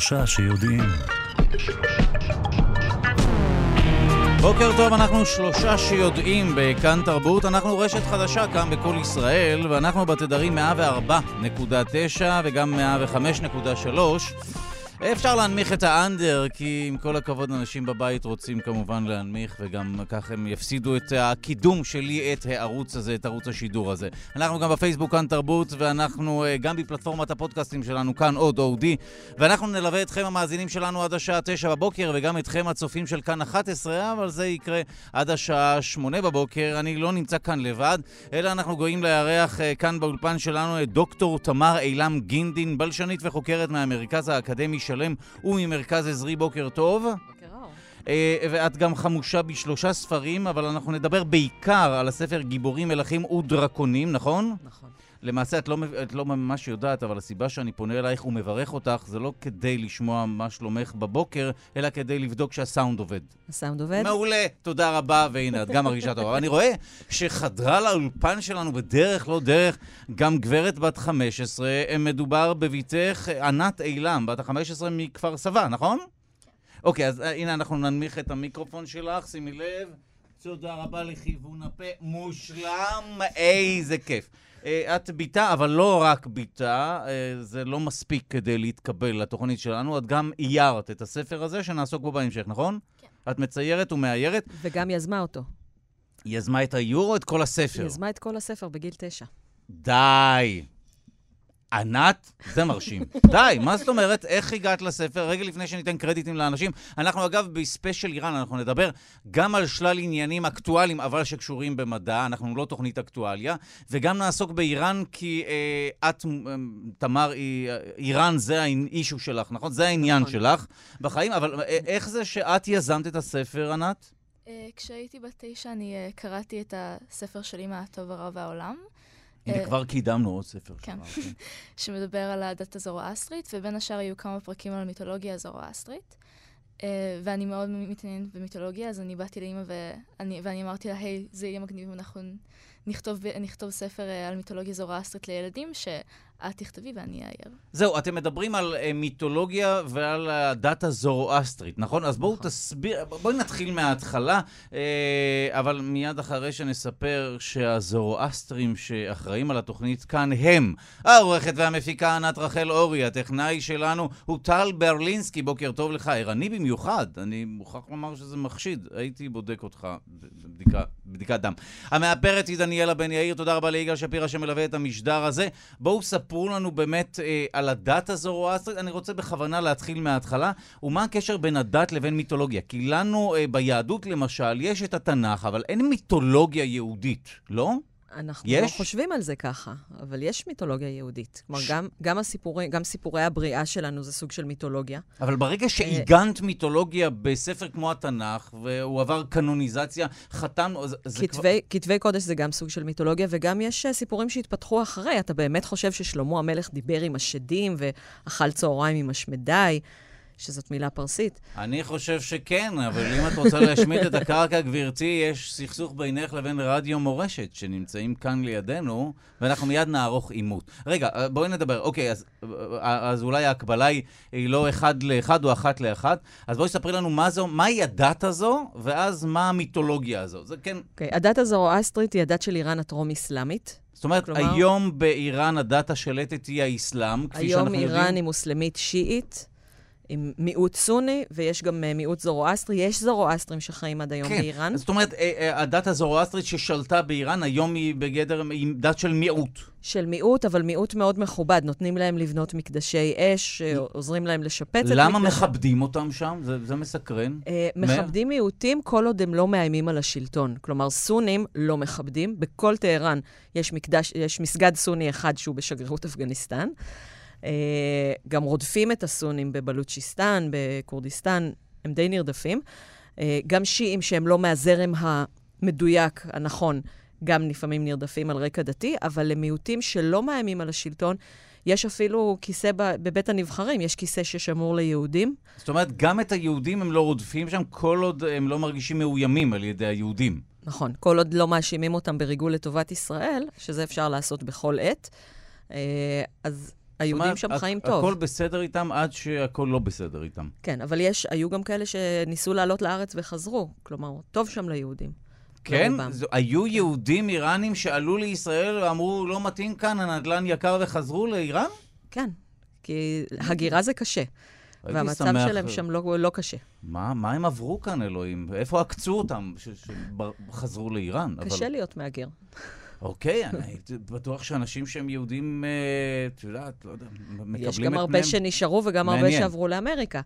שלושה שיודעים. בוקר טוב, אנחנו שלושה שיודעים בכאן תרבות. אנחנו רשת חדשה כאן בכל ישראל, ואנחנו בתדרים 104.9 וגם 105.3. אפשר להנמיך את האנדר, כי עם כל הכבוד, אנשים בבית רוצים כמובן להנמיך, וגם כך הם יפסידו את הקידום שלי, את הערוץ הזה, את ערוץ השידור הזה. אנחנו גם בפייסבוק כאן תרבות, ואנחנו אה, גם בפלטפורמת הפודקאסטים שלנו כאן עוד אודי, ואנחנו נלווה אתכם המאזינים שלנו עד השעה 9 בבוקר, וגם אתכם הצופים של כאן 11, אבל זה יקרה עד השעה 8 בבוקר. אני לא נמצא כאן לבד, אלא אנחנו גויים לארח אה, כאן באולפן שלנו את דוקטור תמר אילם גינדין, בלשנית וחוקרת מהמרכז האקדמי שלם וממרכז עזרי, בוקר טוב. בוקר אור. אה, ואת גם חמושה בשלושה ספרים, אבל אנחנו נדבר בעיקר על הספר גיבורים, מלכים ודרקונים, נכון? נכון. למעשה את לא, את לא ממש יודעת, אבל הסיבה שאני פונה אלייך ומברך אותך זה לא כדי לשמוע מה שלומך בבוקר, אלא כדי לבדוק שהסאונד עובד. הסאונד עובד? מעולה, תודה רבה, והנה, את גם מרגישה טובה. אני רואה שחדרה לאולפן שלנו בדרך לא דרך גם גברת בת 15, מדובר בביתך ענת אילם, בת ה-15 מכפר סבא, נכון? אוקיי, אז אה, הנה אנחנו ננמיך את המיקרופון שלך, שימי לב. תודה רבה לכיוון הפה, מושלם, איזה כיף. אה, את ביתה, אבל לא רק ביתה, אה, זה לא מספיק כדי להתקבל לתוכנית שלנו, את גם איירת את הספר הזה שנעסוק בו בהמשך, נכון? כן. את מציירת ומאיירת. וגם יזמה אותו. יזמה את האיור או את כל הספר? יזמה את כל הספר בגיל תשע. די. ענת, זה מרשים. די, מה זאת אומרת? איך הגעת לספר? רגע לפני שניתן קרדיטים לאנשים. אנחנו אגב בספיישל איראן, אנחנו נדבר גם על שלל עניינים אקטואליים, אבל שקשורים במדע, אנחנו לא תוכנית אקטואליה, וגם נעסוק באיראן, כי אה, את, אה, תמר, אה, איראן זה האישו שלך, נכון? זה העניין נכון. שלך בחיים, אבל אה, איך זה שאת יזמת את הספר, ענת? כשהייתי בת תשע אני קראתי את הספר של אמא הטוב הרע והעולם, הנה, אה, כבר קידמנו עוד ספר כן. שמדבר על הדת הזורואסטרית, ובין השאר היו כמה פרקים על המיתולוגיה הזורואסטרית. אה, ואני מאוד מתעניינת במיתולוגיה, אז אני באתי לאמא ואני, ואני אמרתי לה, היי, זה יהיה מגניב אם אנחנו נכתוב, נכתוב ספר אה, על מיתולוגיה זורואסטרית לילדים, שאת תכתבי ואני אעייר. זהו, אתם מדברים על uh, מיתולוגיה ועל הדת הזורואסטרית, נכון? אז בואו נכון. תסביר, בואי נתחיל מההתחלה, uh, אבל מיד אחרי שנספר שהזורואסטרים שאחראים על התוכנית כאן הם העורכת והמפיקה ענת רחל אורי, הטכנאי שלנו הוא טל ברלינסקי, בוקר טוב לך, ערני במיוחד, אני מוכרח לומר שזה מחשיד, הייתי בודק אותך בבדיקה, בבדיקת דם. המאפרת היא דניאלה בן יאיר, תודה רבה ליגאל שפירא שמלווה את המשדר הזה. בואו ספרו לנו באמת אה, על הדת הזורואסטרית. אני רוצה בכוונה להתחיל מההתחלה. ומה הקשר בין הדת לבין מיתולוגיה? כי לנו אה, ביהדות למשל יש את התנ"ך, אבל אין מיתולוגיה יהודית, לא? אנחנו יש? לא חושבים על זה ככה, אבל יש מיתולוגיה יהודית. כלומר, ש- גם, גם, הסיפורי, גם סיפורי הבריאה שלנו זה סוג של מיתולוגיה. אבל ברגע שעיגנת מיתולוגיה בספר כמו התנ"ך, והוא עבר קנוניזציה. זה, זה כבר... כתבי, כתבי קודש זה גם סוג של מיתולוגיה, וגם יש אה, סיפורים שהתפתחו אחרי. אתה באמת חושב ששלמה המלך דיבר עם השדים ואכל צהריים עם השמדי, שזאת מילה פרסית. אני חושב שכן, אבל אם את רוצה להשמיט את הקרקע, גברתי, יש סכסוך בינך לבין רדיו מורשת, שנמצאים כאן לידינו, ואנחנו מיד נערוך עימות. רגע, בואי נדבר. אוקיי, אז, אז אולי ההקבלה היא, היא לא אחד לאחד או אחת לאחת. אז בואי ספרי לנו מה זו, מהי הדת הזו, ואז מה המיתולוגיה הזו. זה כן... אוקיי, הדת הזורואסטרית היא הדת של איראן הטרום-אסלאמית. זאת אומרת, כלומר- היום באיראן הדת השלטת היא האסלאם, כפי היום שאנחנו יודעים. איראן היא מוסלמית שיעית, עם מיעוט סוני, ויש גם אה, מיעוט זורואסטרי. יש זורואסטרים שחיים עד היום כן, באיראן. זאת אומרת, אה, אה, הדת הזורואסטרית ששלטה באיראן, היום היא בגדר, היא דת של מיעוט. של מיעוט, אבל מיעוט מאוד מכובד. נותנים להם לבנות מקדשי אש, עוזרים להם לשפץ את למה מקדש- מכבדים אותם שם? זה, זה מסקרן. מכבדים מיעוטים כל עוד הם לא מאיימים על השלטון. כלומר, סונים לא מכבדים. בכל טהרן יש, מקדש, יש מסגד סוני אחד שהוא בשגרירות אפגניסטן. אה, גם רודפים את הסונים בבלוצ'יסטן, בכורדיסטן, הם די נרדפים. אה, גם שיעים שהם לא מהזרם המדויק, הנכון, גם לפעמים נרדפים על רקע דתי, אבל למיעוטים שלא מאיימים על השלטון, יש אפילו כיסא בבית הנבחרים, יש כיסא ששמור ליהודים. זאת אומרת, גם את היהודים הם לא רודפים שם, כל עוד הם לא מרגישים מאוימים על ידי היהודים. נכון, כל עוד לא מאשימים אותם בריגול לטובת ישראל, שזה אפשר לעשות בכל עת. אה, אז היהודים שם חיים טוב. הכל בסדר איתם עד שהכל לא בסדר איתם. כן, אבל יש, היו גם כאלה שניסו לעלות לארץ וחזרו. כלומר, טוב שם ליהודים. כן? זו- היו יהודים איראנים שעלו לישראל ואמרו, לא מתאים כאן, הנדל"ן יקר וחזרו לאיראן? כן, כי הגירה זה קשה, והמצב שמח- שלהם שם לא, לא קשה. מה, מה הם עברו כאן, אלוהים? איפה עקצו אותם שחזרו לאיראן? קשה להיות מהגר. אוקיי, אני הייתי בטוח שאנשים שהם יהודים, אה, את יודעת, לא יודע, מקבלים את יש גם הרבה פניהם. שנשארו וגם הרבה. שעברו לאמריקה.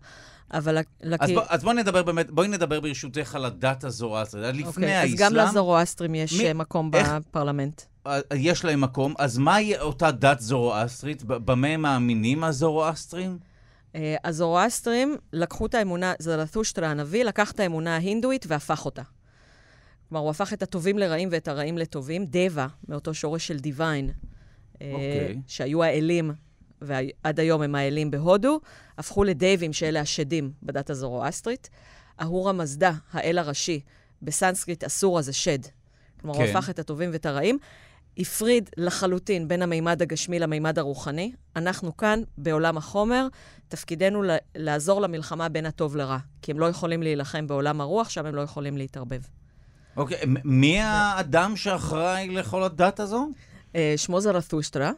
אבל... אז, בוא, אז בואי נדבר באמת, בואי נדבר ברשותך על הדת הזורעסטרית. עד לפני אוקיי, אז האסלאם, גם לזורואסטרים יש מי- אה, מקום איך- בפרלמנט. אה, יש להם מקום, אז מהי אותה דת זורואסטרית? במה הם מאמינים הזורואסטרים? הזורואסטרים לקחו את האמונה, זרתושטרה הנביא, לקח את האמונה ההינדואית והפך אותה. כלומר, הוא הפך את הטובים לרעים ואת הרעים לטובים. דבה, מאותו שורש של דיוויין, אה, אוקיי. שהיו האלים, ועד היום הם האלים בהודו, הפכו לדייבים, שאלה השדים בדת הזורואסטרית. אהורה מזדה, האל הראשי, בסנסקריט אסורה זה שד. כלומר, הוא כן. הפך את הטובים ואת הרעים. הפריד לחלוטין בין המימד הגשמי למימד הרוחני. אנחנו כאן, בעולם החומר, תפקידנו לעזור למלחמה בין הטוב לרע. כי הם לא יכולים להילחם בעולם הרוח, שם הם לא יכולים להתערבב. אוקיי, מי האדם שאחראי לכל הדת הזו? אה, שמו זרתושטרה,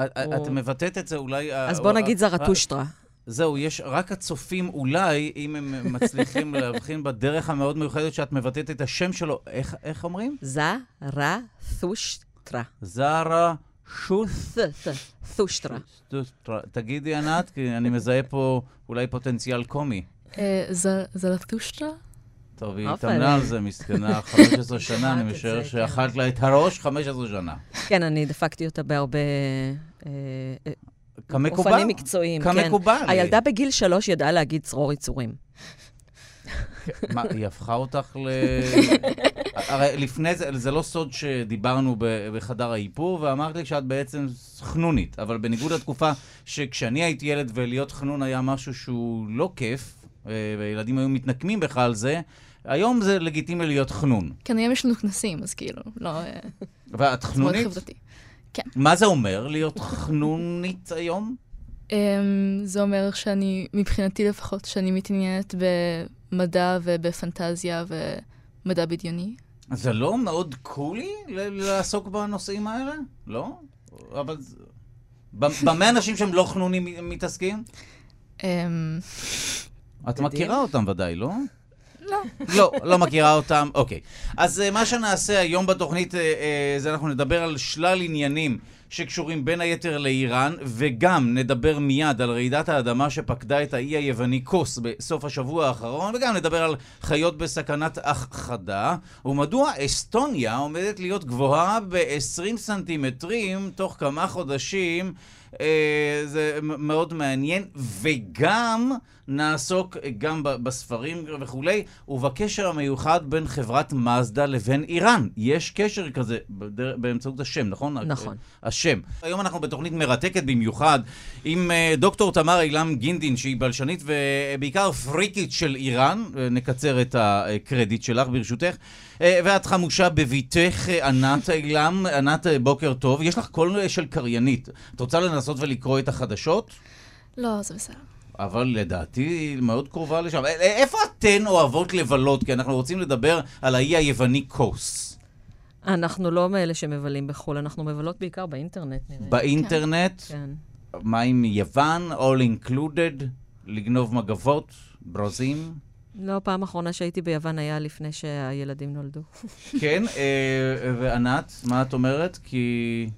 את- את מבטאת את זה אולי... אה, אז בוא אה, נגיד זרתושטרה. זהו, יש רק הצופים אולי, אם הם מצליחים להבחין בדרך המאוד מיוחדת שאת מבטאת את השם שלו, איך, איך אומרים? זרתושטרה. זרה שוס. ת- ת- תושטרה. תגידי, ענת, כי אני מזהה פה אולי פוטנציאל קומי. זרתושטרה? טוב, היא התאמנה. על זה, מסכנה, 15 שנה, אני משער זה, שאכלת לה את הראש 15 שנה. כן, אני דפקתי אותה בהרבה אה, אה, כמקובל. אופנים מקצועיים. כן. כמקובל. הילדה בגיל שלוש ידעה להגיד צרור יצורים. מה, היא הפכה אותך ל... הרי לפני זה, זה לא סוד שדיברנו בחדר האיפור, ואמרת לי שאת בעצם חנונית, אבל בניגוד לתקופה שכשאני הייתי ילד ולהיות חנון היה משהו שהוא לא כיף, אה, וילדים היו מתנקמים בך על זה, היום זה לגיטימי להיות חנון. כן, היום יש לנו כנסים, אז כאילו, לא... אה, ואת מאוד חנונית? חברתי. מה זה אומר להיות חנונית היום? Um, זה אומר שאני, מבחינתי לפחות, שאני מתעניינת במדע ובפנטזיה ומדע בדיוני. זה לא מאוד קולי לעסוק בנושאים האלה? לא? אבל... במה אנשים שהם לא חנונים מתעסקים? Um, את מכירה אותם ודאי, לא? לא. לא, לא מכירה אותם. אוקיי. אז אה, מה שנעשה היום בתוכנית, אה, אה, זה אנחנו נדבר על שלל עניינים שקשורים בין היתר לאיראן, וגם נדבר מיד על רעידת האדמה שפקדה את האי היווני קוס בסוף השבוע האחרון, וגם נדבר על חיות בסכנת הכחדה, ומדוע אסטוניה עומדת להיות גבוהה ב-20 סנטימטרים תוך כמה חודשים. אה, זה מאוד מעניין, וגם נעסוק גם ב- בספרים וכולי, ובקשר המיוחד בין חברת מזדה לבין איראן. יש קשר כזה. באמצעות השם, נכון? נכון. השם. היום אנחנו בתוכנית מרתקת במיוחד עם אה, דוקטור תמר אילם גינדין, שהיא בלשנית ובעיקר פריקית של איראן. אה, נקצר את הקרדיט שלך ברשותך. אה, ואת חמושה בביתך, ענת אילם. ענת, בוקר טוב. יש לך קול של קריינית. את רוצה לנסות ולקרוא את החדשות? לא, זה בסדר. אבל לדעתי היא מאוד קרובה לשם. א- איפה אתן אוהבות לבלות? כי אנחנו רוצים לדבר על האי היווני קוס. אנחנו לא מאלה שמבלים בחו"ל, אנחנו מבלות בעיקר באינטרנט, נראה. באינטרנט, כן. מה עם יוון, all included, לגנוב מגבות, ברזים? לא, פעם אחרונה שהייתי ביוון היה לפני שהילדים נולדו. כן, אה, וענת, מה את אומרת? כי...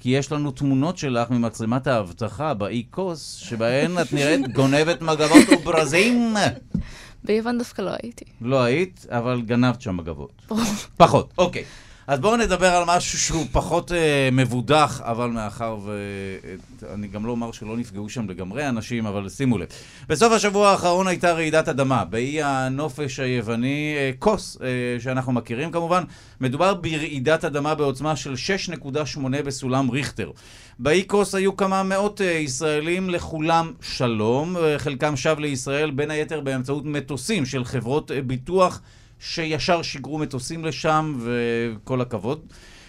כי יש לנו תמונות שלך ממצלמת האבטחה באי קוס, שבהן את נראית גונבת מגבות וברזים. ביוון דווקא לא הייתי. לא היית, אבל גנבת שם מגבות. פחות, אוקיי. אז בואו נדבר על משהו שהוא פחות אה, מבודח, אבל מאחר ו... אה, אני גם לא אומר שלא נפגעו שם לגמרי אנשים, אבל שימו לב. בסוף השבוע האחרון הייתה רעידת אדמה, באי הנופש היווני, אה, קוס, אה, שאנחנו מכירים כמובן. מדובר ברעידת אדמה בעוצמה של 6.8 בסולם ריכטר. באי קוס היו כמה מאות אה, ישראלים, לכולם שלום. אה, חלקם שב לישראל, בין היתר באמצעות מטוסים של חברות אה, ביטוח. שישר שיגרו מטוסים לשם, וכל הכבוד.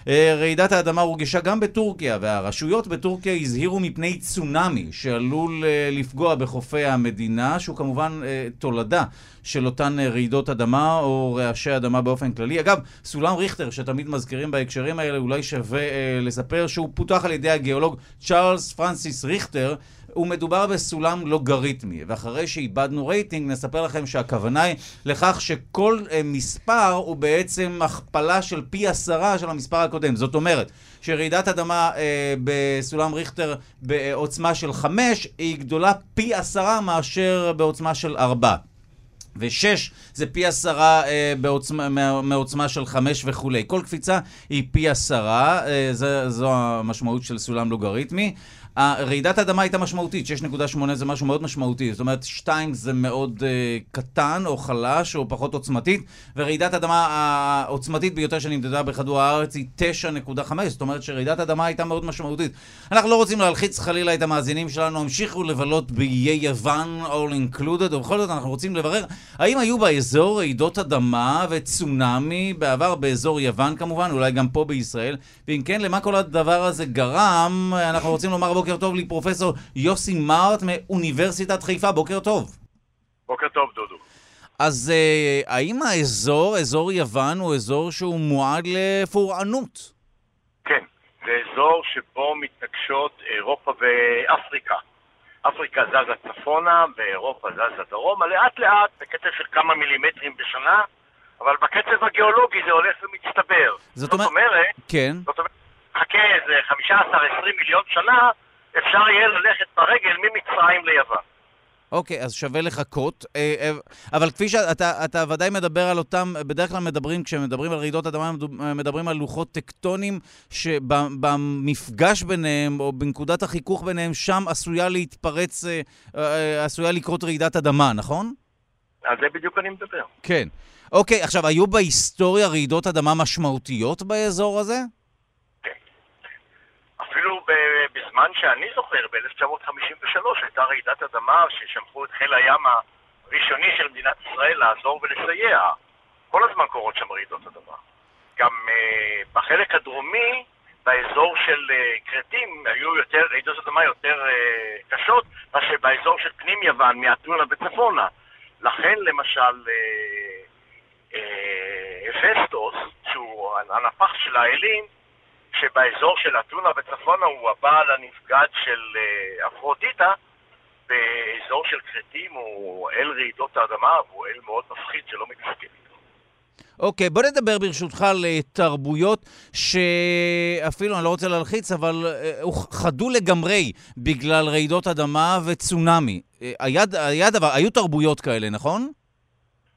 אה, רעידת האדמה הורגשה גם בטורקיה, והרשויות בטורקיה הזהירו מפני צונאמי שעלול אה, לפגוע בחופי המדינה, שהוא כמובן אה, תולדה של אותן רעידות אדמה או רעשי אדמה באופן כללי. אגב, סולם ריכטר, שתמיד מזכירים בהקשרים האלה, אולי שווה לספר שהוא פותח על ידי הגיאולוג צ'ארלס פרנסיס ריכטר. ומדובר בסולם לוגריתמי. ואחרי שאיבדנו רייטינג, נספר לכם שהכוונה היא לכך שכל אה, מספר הוא בעצם הכפלה של פי עשרה של המספר הקודם. זאת אומרת, שרעידת אדמה אה, בסולם ריכטר בעוצמה של חמש, היא גדולה פי עשרה מאשר בעוצמה של ארבע. ושש זה פי עשרה אה, בעוצמה, מעוצמה של חמש וכולי. כל קפיצה היא פי עשרה, אה, זו, זו המשמעות של סולם לוגריתמי. רעידת האדמה הייתה משמעותית, 6.8 זה משהו מאוד משמעותי. זאת אומרת, 2 זה מאוד uh, קטן או חלש או פחות עוצמתית, ורעידת האדמה העוצמתית ביותר שנמדדה בכדור הארץ היא 9.5, זאת אומרת שרעידת האדמה הייתה מאוד משמעותית. אנחנו לא רוצים להלחיץ חלילה את המאזינים שלנו, המשיכו לבלות באיי יוון, all included, ובכל זאת אנחנו רוצים לברר האם היו באזור רעידות אדמה וצונאמי בעבר באזור יוון כמובן, אולי גם פה בישראל, ואם כן, למה כל הדבר הזה גרם? אנחנו רוצים לומר בוקר טוב לפרופסור יוסי מארט מאוניברסיטת חיפה. בוקר טוב. בוקר טוב, דודו. אז uh, האם האזור, אזור יוון, הוא אזור שהוא מועד לפורענות? כן, זה אזור שבו מתנגשות אירופה ואפריקה. אפריקה זזה צפונה ואירופה זזה דרומה, לאט לאט, בקצב של כמה מילימטרים בשנה, אבל בקצב הגיאולוגי זה הולך ומצטבר. זאת, זאת אומרת, אומרת, כן. זאת אומרת, חכה איזה 15-20 מיליון שנה, אפשר יהיה ללכת ברגל ממצרים ליוון. אוקיי, אז שווה לחכות. אה, אה, אבל כפי שאתה אתה ודאי מדבר על אותם, בדרך כלל מדברים, כשמדברים על רעידות אדמה, מדברים על לוחות טקטונים, שבמפגש ביניהם, או בנקודת החיכוך ביניהם, שם עשויה להתפרץ, אה, עשויה לקרות רעידת אדמה, נכון? על זה בדיוק אני מדבר. כן. אוקיי, עכשיו, היו בהיסטוריה רעידות אדמה משמעותיות באזור הזה? אפילו בזמן שאני זוכר, ב-1953 הייתה רעידת אדמה ששלחו את חיל הים הראשוני של מדינת ישראל לעזור ולסייע. כל הזמן קורות שם רעידות אדמה. גם uh, בחלק הדרומי, באזור של uh, כרתים, היו יותר, רעידות אדמה יותר uh, קשות מאשר באזור של פנים יוון, מאתונה וצפונה. לכן למשל הפסטוס, שהוא הנפח של האלים, שבאזור של אתונה וצפונה הוא הבעל הנפגד של אה, אפרודיטה, באזור של כרתים הוא אל רעידות האדמה, והוא אל מאוד מפחיד שלא מתפקד. אוקיי, בוא נדבר ברשותך על אה, תרבויות שאפילו, אני לא רוצה להלחיץ, אבל אה, לגמרי בגלל רעידות אדמה וצונאמי. היה, היה דבר, היו תרבויות כאלה, נכון?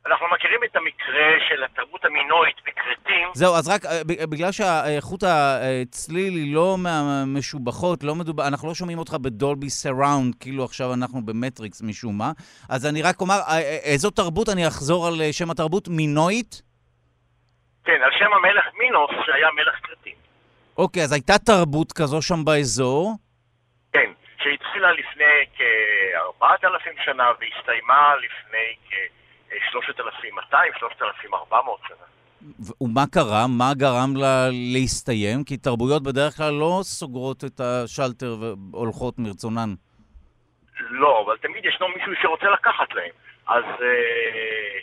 אנחנו מכירים את המקרה של התרבות המינואית בכרתים. זהו, אז רק אה, בגלל שהאיכות הצליל היא לא מהמשובחות, לא מדובר, אנחנו לא שומעים אותך בדולבי סראונד, כאילו עכשיו אנחנו במטריקס משום מה, אז אני רק אומר, אה, אה, איזו תרבות, אני אחזור על שם התרבות, מינואית? כן, על שם המלך מינוס, שהיה מלך כרתים. אוקיי, אז הייתה תרבות כזו שם באזור? כן, שהתחילה לפני כ-4,000 שנה והסתיימה לפני כ... 3,200, 3,400 שנה. ומה קרה? מה גרם לה להסתיים? כי תרבויות בדרך כלל לא סוגרות את השלטר והולכות מרצונן. לא, אבל תמיד ישנו מישהו שרוצה לקחת להם. אז אה,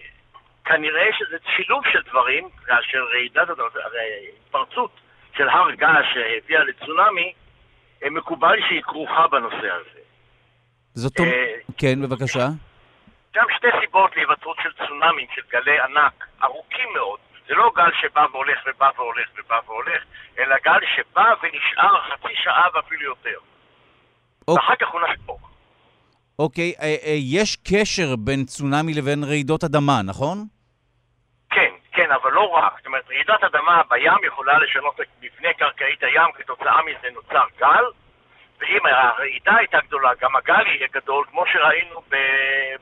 כנראה שזה שילוב של דברים, כאשר רעידת, התפרצות של הר געש שהביאה לצונאמי, אה, מקובל שהיא כרוכה בנושא הזה. זאת אומרת, אה, כן, בבקשה. גם שתי סיבות להיווצרות של צונאמים, של גלי ענק, ארוכים מאוד. זה לא גל שבא והולך ובא והולך ובא והולך, אלא גל שבא ונשאר חצי שעה ואפילו יותר. אוקיי. ואחר כך הוא נחפור. אוקיי, אה, אה, יש קשר בין צונאמי לבין רעידות אדמה, נכון? כן, כן, אבל לא רק. זאת אומרת, רעידת אדמה בים יכולה לשנות את מבנה קרקעית הים, כתוצאה מזה נוצר גל, ואם הרעידה הייתה גדולה, גם הגל יהיה גדול, כמו שראינו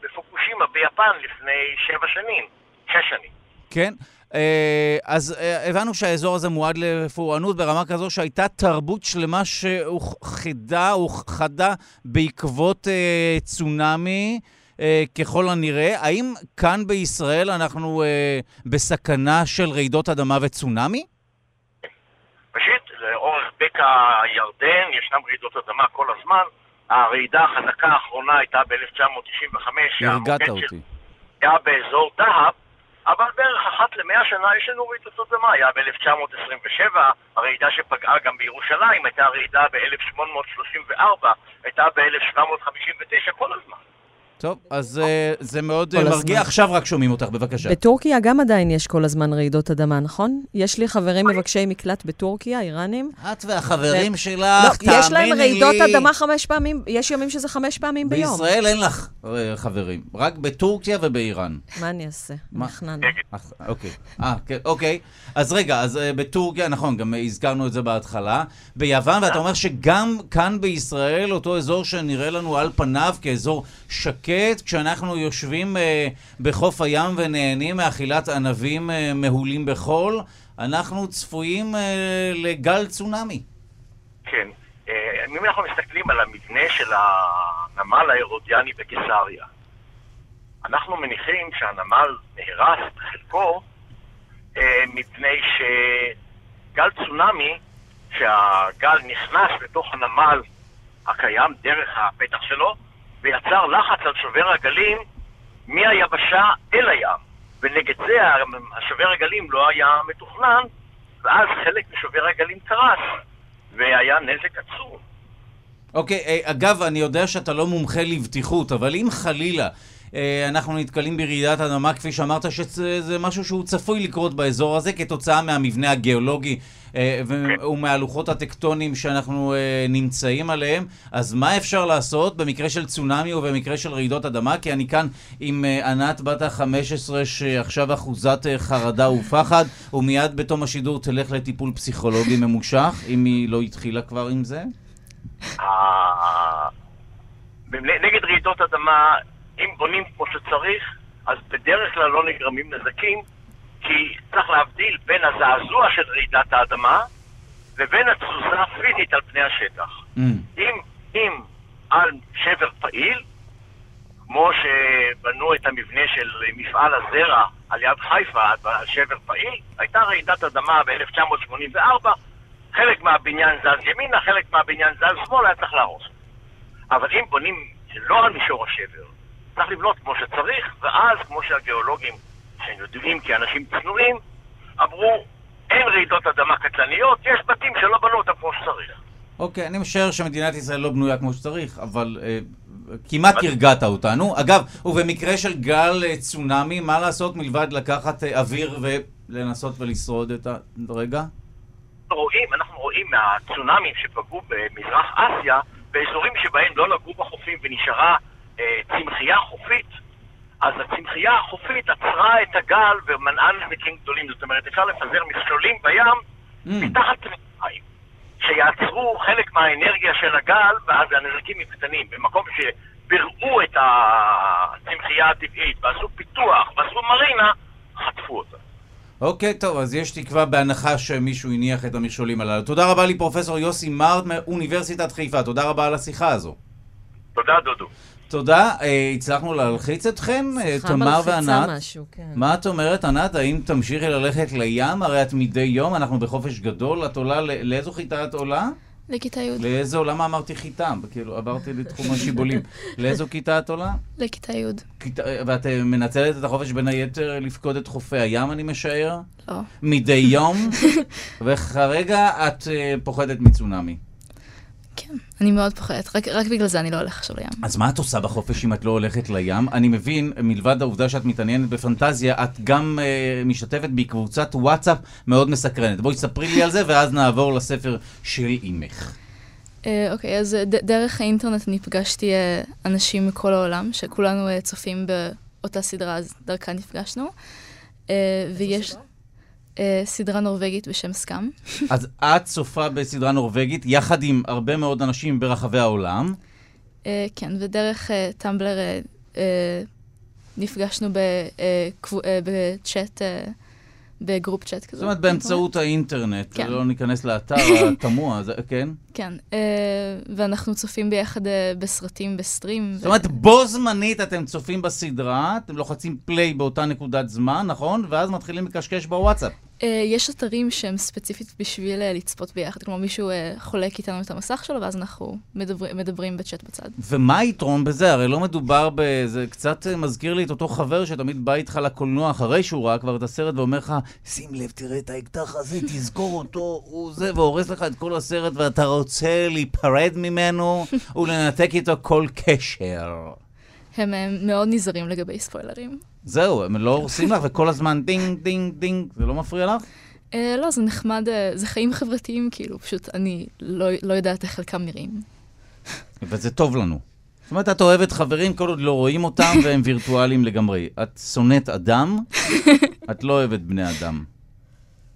בפוקושימה ביפן לפני שבע שנים, שש שנים. כן. אה, אז אה, הבנו שהאזור הזה מועד לפורענות ברמה כזו שהייתה תרבות שלמה שהוכחדה, הוכחדה בעקבות אה, צונאמי. ככל הנראה. האם כאן בישראל אנחנו בסכנה של רעידות אדמה וצונאמי? בקע הירדן, ישנם רעידות אדמה כל הזמן. הרעידה החזקה האחרונה הייתה ב-1995. הרגעת אותי. היה באזור דהב, אבל בערך אחת למאה שנה יש לנו רעידות אדמה. היה ב-1927, הרעידה שפגעה גם בירושלים הייתה רעידה ב-1834, הייתה ב-1759, כל הזמן. טוב, אז uh, זה מאוד uh, מרגיע. עכשיו רק שומעים אותך, בבקשה. בטורקיה גם עדיין יש כל הזמן רעידות אדמה, נכון? יש לי חברים מבקשי מקלט בטורקיה, איראנים. את והחברים שלך, לא, תאמיני לי... יש להם רעידות אדמה חמש פעמים, יש ימים שזה חמש פעמים ביום. בישראל אין לך אה, חברים, רק בטורקיה ובאיראן. מה אני אעשה? נכנענו. אוקיי. אה, כן, אוקיי. אז רגע, אז בטורקיה, נכון, גם הזכרנו את זה בהתחלה. ביוון, ואתה אומר שגם כאן בישראל, אותו אזור שנראה לנו על פניו כאזור שקט, שקט כשאנחנו יושבים אה, בחוף הים ונהנים מאכילת ענבים אה, מהולים בחול, אנחנו צפויים אה, לגל צונאמי. כן. אה, אם אנחנו מסתכלים על המבנה של הנמל האירודיאני בקיסריה, אנחנו מניחים שהנמל נהרס בחלקו אה, מפני שגל צונאמי, שהגל נכנס לתוך הנמל הקיים דרך הפתח שלו, ויצר לחץ על שובר הגלים מהיבשה אל הים. ונגד זה השובר הגלים לא היה מתוכנן, ואז חלק משובר הגלים קרס, והיה נזק עצום. אוקיי, okay, אגב, אני יודע שאתה לא מומחה לבטיחות, אבל אם חלילה אה, אנחנו נתקלים ברעידת אדמה, כפי שאמרת, שזה משהו שהוא צפוי לקרות באזור הזה כתוצאה מהמבנה הגיאולוגי אה. ומהלוחות הטקטוניים שאנחנו אה, נמצאים עליהם. אז מה אפשר לעשות במקרה של צונאמי ובמקרה של רעידות אדמה? כי אני כאן עם ענת בת ה-15 שעכשיו אחוזת חרדה ופחד, ומיד בתום השידור תלך לטיפול פסיכולוגי ממושך, אם היא לא התחילה כבר עם זה. נגד רעידות אדמה אם בונים כמו שצריך, אז בדרך כלל לא נגרמים נזקים, כי צריך להבדיל בין הזעזוע של רעידת האדמה לבין התזוזה הפיזית על פני השטח. Mm. אם, אם על שבר פעיל, כמו שבנו את המבנה של מפעל הזרע על יד חיפה, על שבר פעיל, הייתה רעידת אדמה ב-1984, חלק מהבניין זז ימינה, חלק מהבניין זז שמאלה, היה צריך להרוס. אבל אם בונים לא על מישור השבר, צריך לבנות כמו שצריך, ואז, כמו שהגיאולוגים, שהם יודעים כאנשים צנועים, אמרו, אין רעידות אדמה קטלניות, יש בתים שלא בנו אותם כמו שצריך. אוקיי, אני משער שמדינת ישראל לא בנויה כמו שצריך, אבל אה, כמעט הרגעת אותנו. אגב, ובמקרה של גל אה, צונאמי, מה לעשות מלבד לקחת אה, אוויר ולנסות ולשרוד את הרגע? רואים, אנחנו רואים מהצונאמים שפגעו במזרח אסיה, באזורים שבהם לא לגעו בחופים ונשארה אה, צמחייה חופית, אז הצמחייה החופית עצרה את הגל ומנעה נזקים גדולים. זאת אומרת, אפשר לפזר מכשולים בים mm. מתחת למים, שיעצרו חלק מהאנרגיה של הגל, ואז הנזקים הם קטנים. במקום שבירעו את הצמחייה הטבעית ועשו פיתוח ועשו מרינה, חטפו אותה. אוקיי, טוב, אז יש תקווה בהנחה שמישהו הניח את המכשולים הללו. תודה רבה לי, פרופסור יוסי מרד מאוניברסיטת חיפה. תודה רבה על השיחה הזו. תודה, דודו. תודה, אה, הצלחנו להלחיץ אתכם, אה, תמר וענת. משהו, כן. מה את אומרת, ענת? האם תמשיכי ללכת לים? הרי את מדי יום, אנחנו בחופש גדול. את עולה, לאיזו חיטה את עולה? לכיתה י'. לאיזו, למה אמרתי חיטה? כאילו, עברתי לתחום השיבולים. לאיזו כיתה את עולה? לכיתה י'. ואת אה, מנצלת את החופש בין היתר לפקוד את חופי הים, אני משער? לא. מדי יום? וכרגע את פוחדת מצונאמי. כן, אני מאוד פוחדת, רק, רק בגלל זה אני לא הולכת עכשיו לים. אז מה את עושה בחופש אם את לא הולכת לים? אני מבין, מלבד העובדה שאת מתעניינת בפנטזיה, את גם uh, משתתפת בקבוצת וואטסאפ מאוד מסקרנת. בואי ספרי לי על זה, ואז נעבור לספר של אימך. אה, אוקיי, אה, אוקיי, אז ד- דרך האינטרנט אני פגשתי אה, אנשים מכל העולם, שכולנו אה, צופים באותה סדרה, אז דרכה נפגשנו. אה, ויש... סדרה? אה, סדרה נורבגית בשם Skam. אז את צופה בסדרה נורבגית יחד עם הרבה מאוד אנשים ברחבי העולם. אה, כן, ודרך אה, Tumblr נפגשנו בצ'אט, ב group chat כזה. זאת אומרת, באמצעות האינטרנט, כן. לא ניכנס לאתר התמוה, כן? כן, ואנחנו צופים ביחד בסרטים, בסטרים. זאת אומרת, בו זמנית אתם צופים בסדרה, אתם לוחצים פליי באותה נקודת זמן, נכון? ואז מתחילים לקשקש בוואטסאפ. אה, יש אתרים שהם ספציפית בשביל אה, לצפות ביחד. כלומר, מישהו אה, חולק איתנו את המסך שלו, ואז אנחנו מדבר, מדברים בצ'אט בצד. ומה היתרון בזה? הרי לא מדובר ב... זה קצת מזכיר לי את אותו חבר שתמיד בא איתך לקולנוע אחרי שהוא ראה כבר את הסרט ואומר לך, שים לב, תראה את האקדח הזה, תזכור אותו, הוא זה, והורס לך את כל הסרט ואתה רוצה להיפרד ממנו ולנתק איתו כל קשר. הם אה, מאוד נזהרים לגבי ספוילרים. זהו, הם לא הורסים לך וכל הזמן דינג, דינג, דינג, זה לא מפריע לך? אה, לא, זה נחמד, אה, זה חיים חברתיים, כאילו, פשוט אני לא, לא יודעת איך חלקם נראים. וזה טוב לנו. זאת אומרת, את אוהבת חברים כל עוד לא רואים אותם והם וירטואליים לגמרי. את שונאת אדם, את לא אוהבת בני אדם.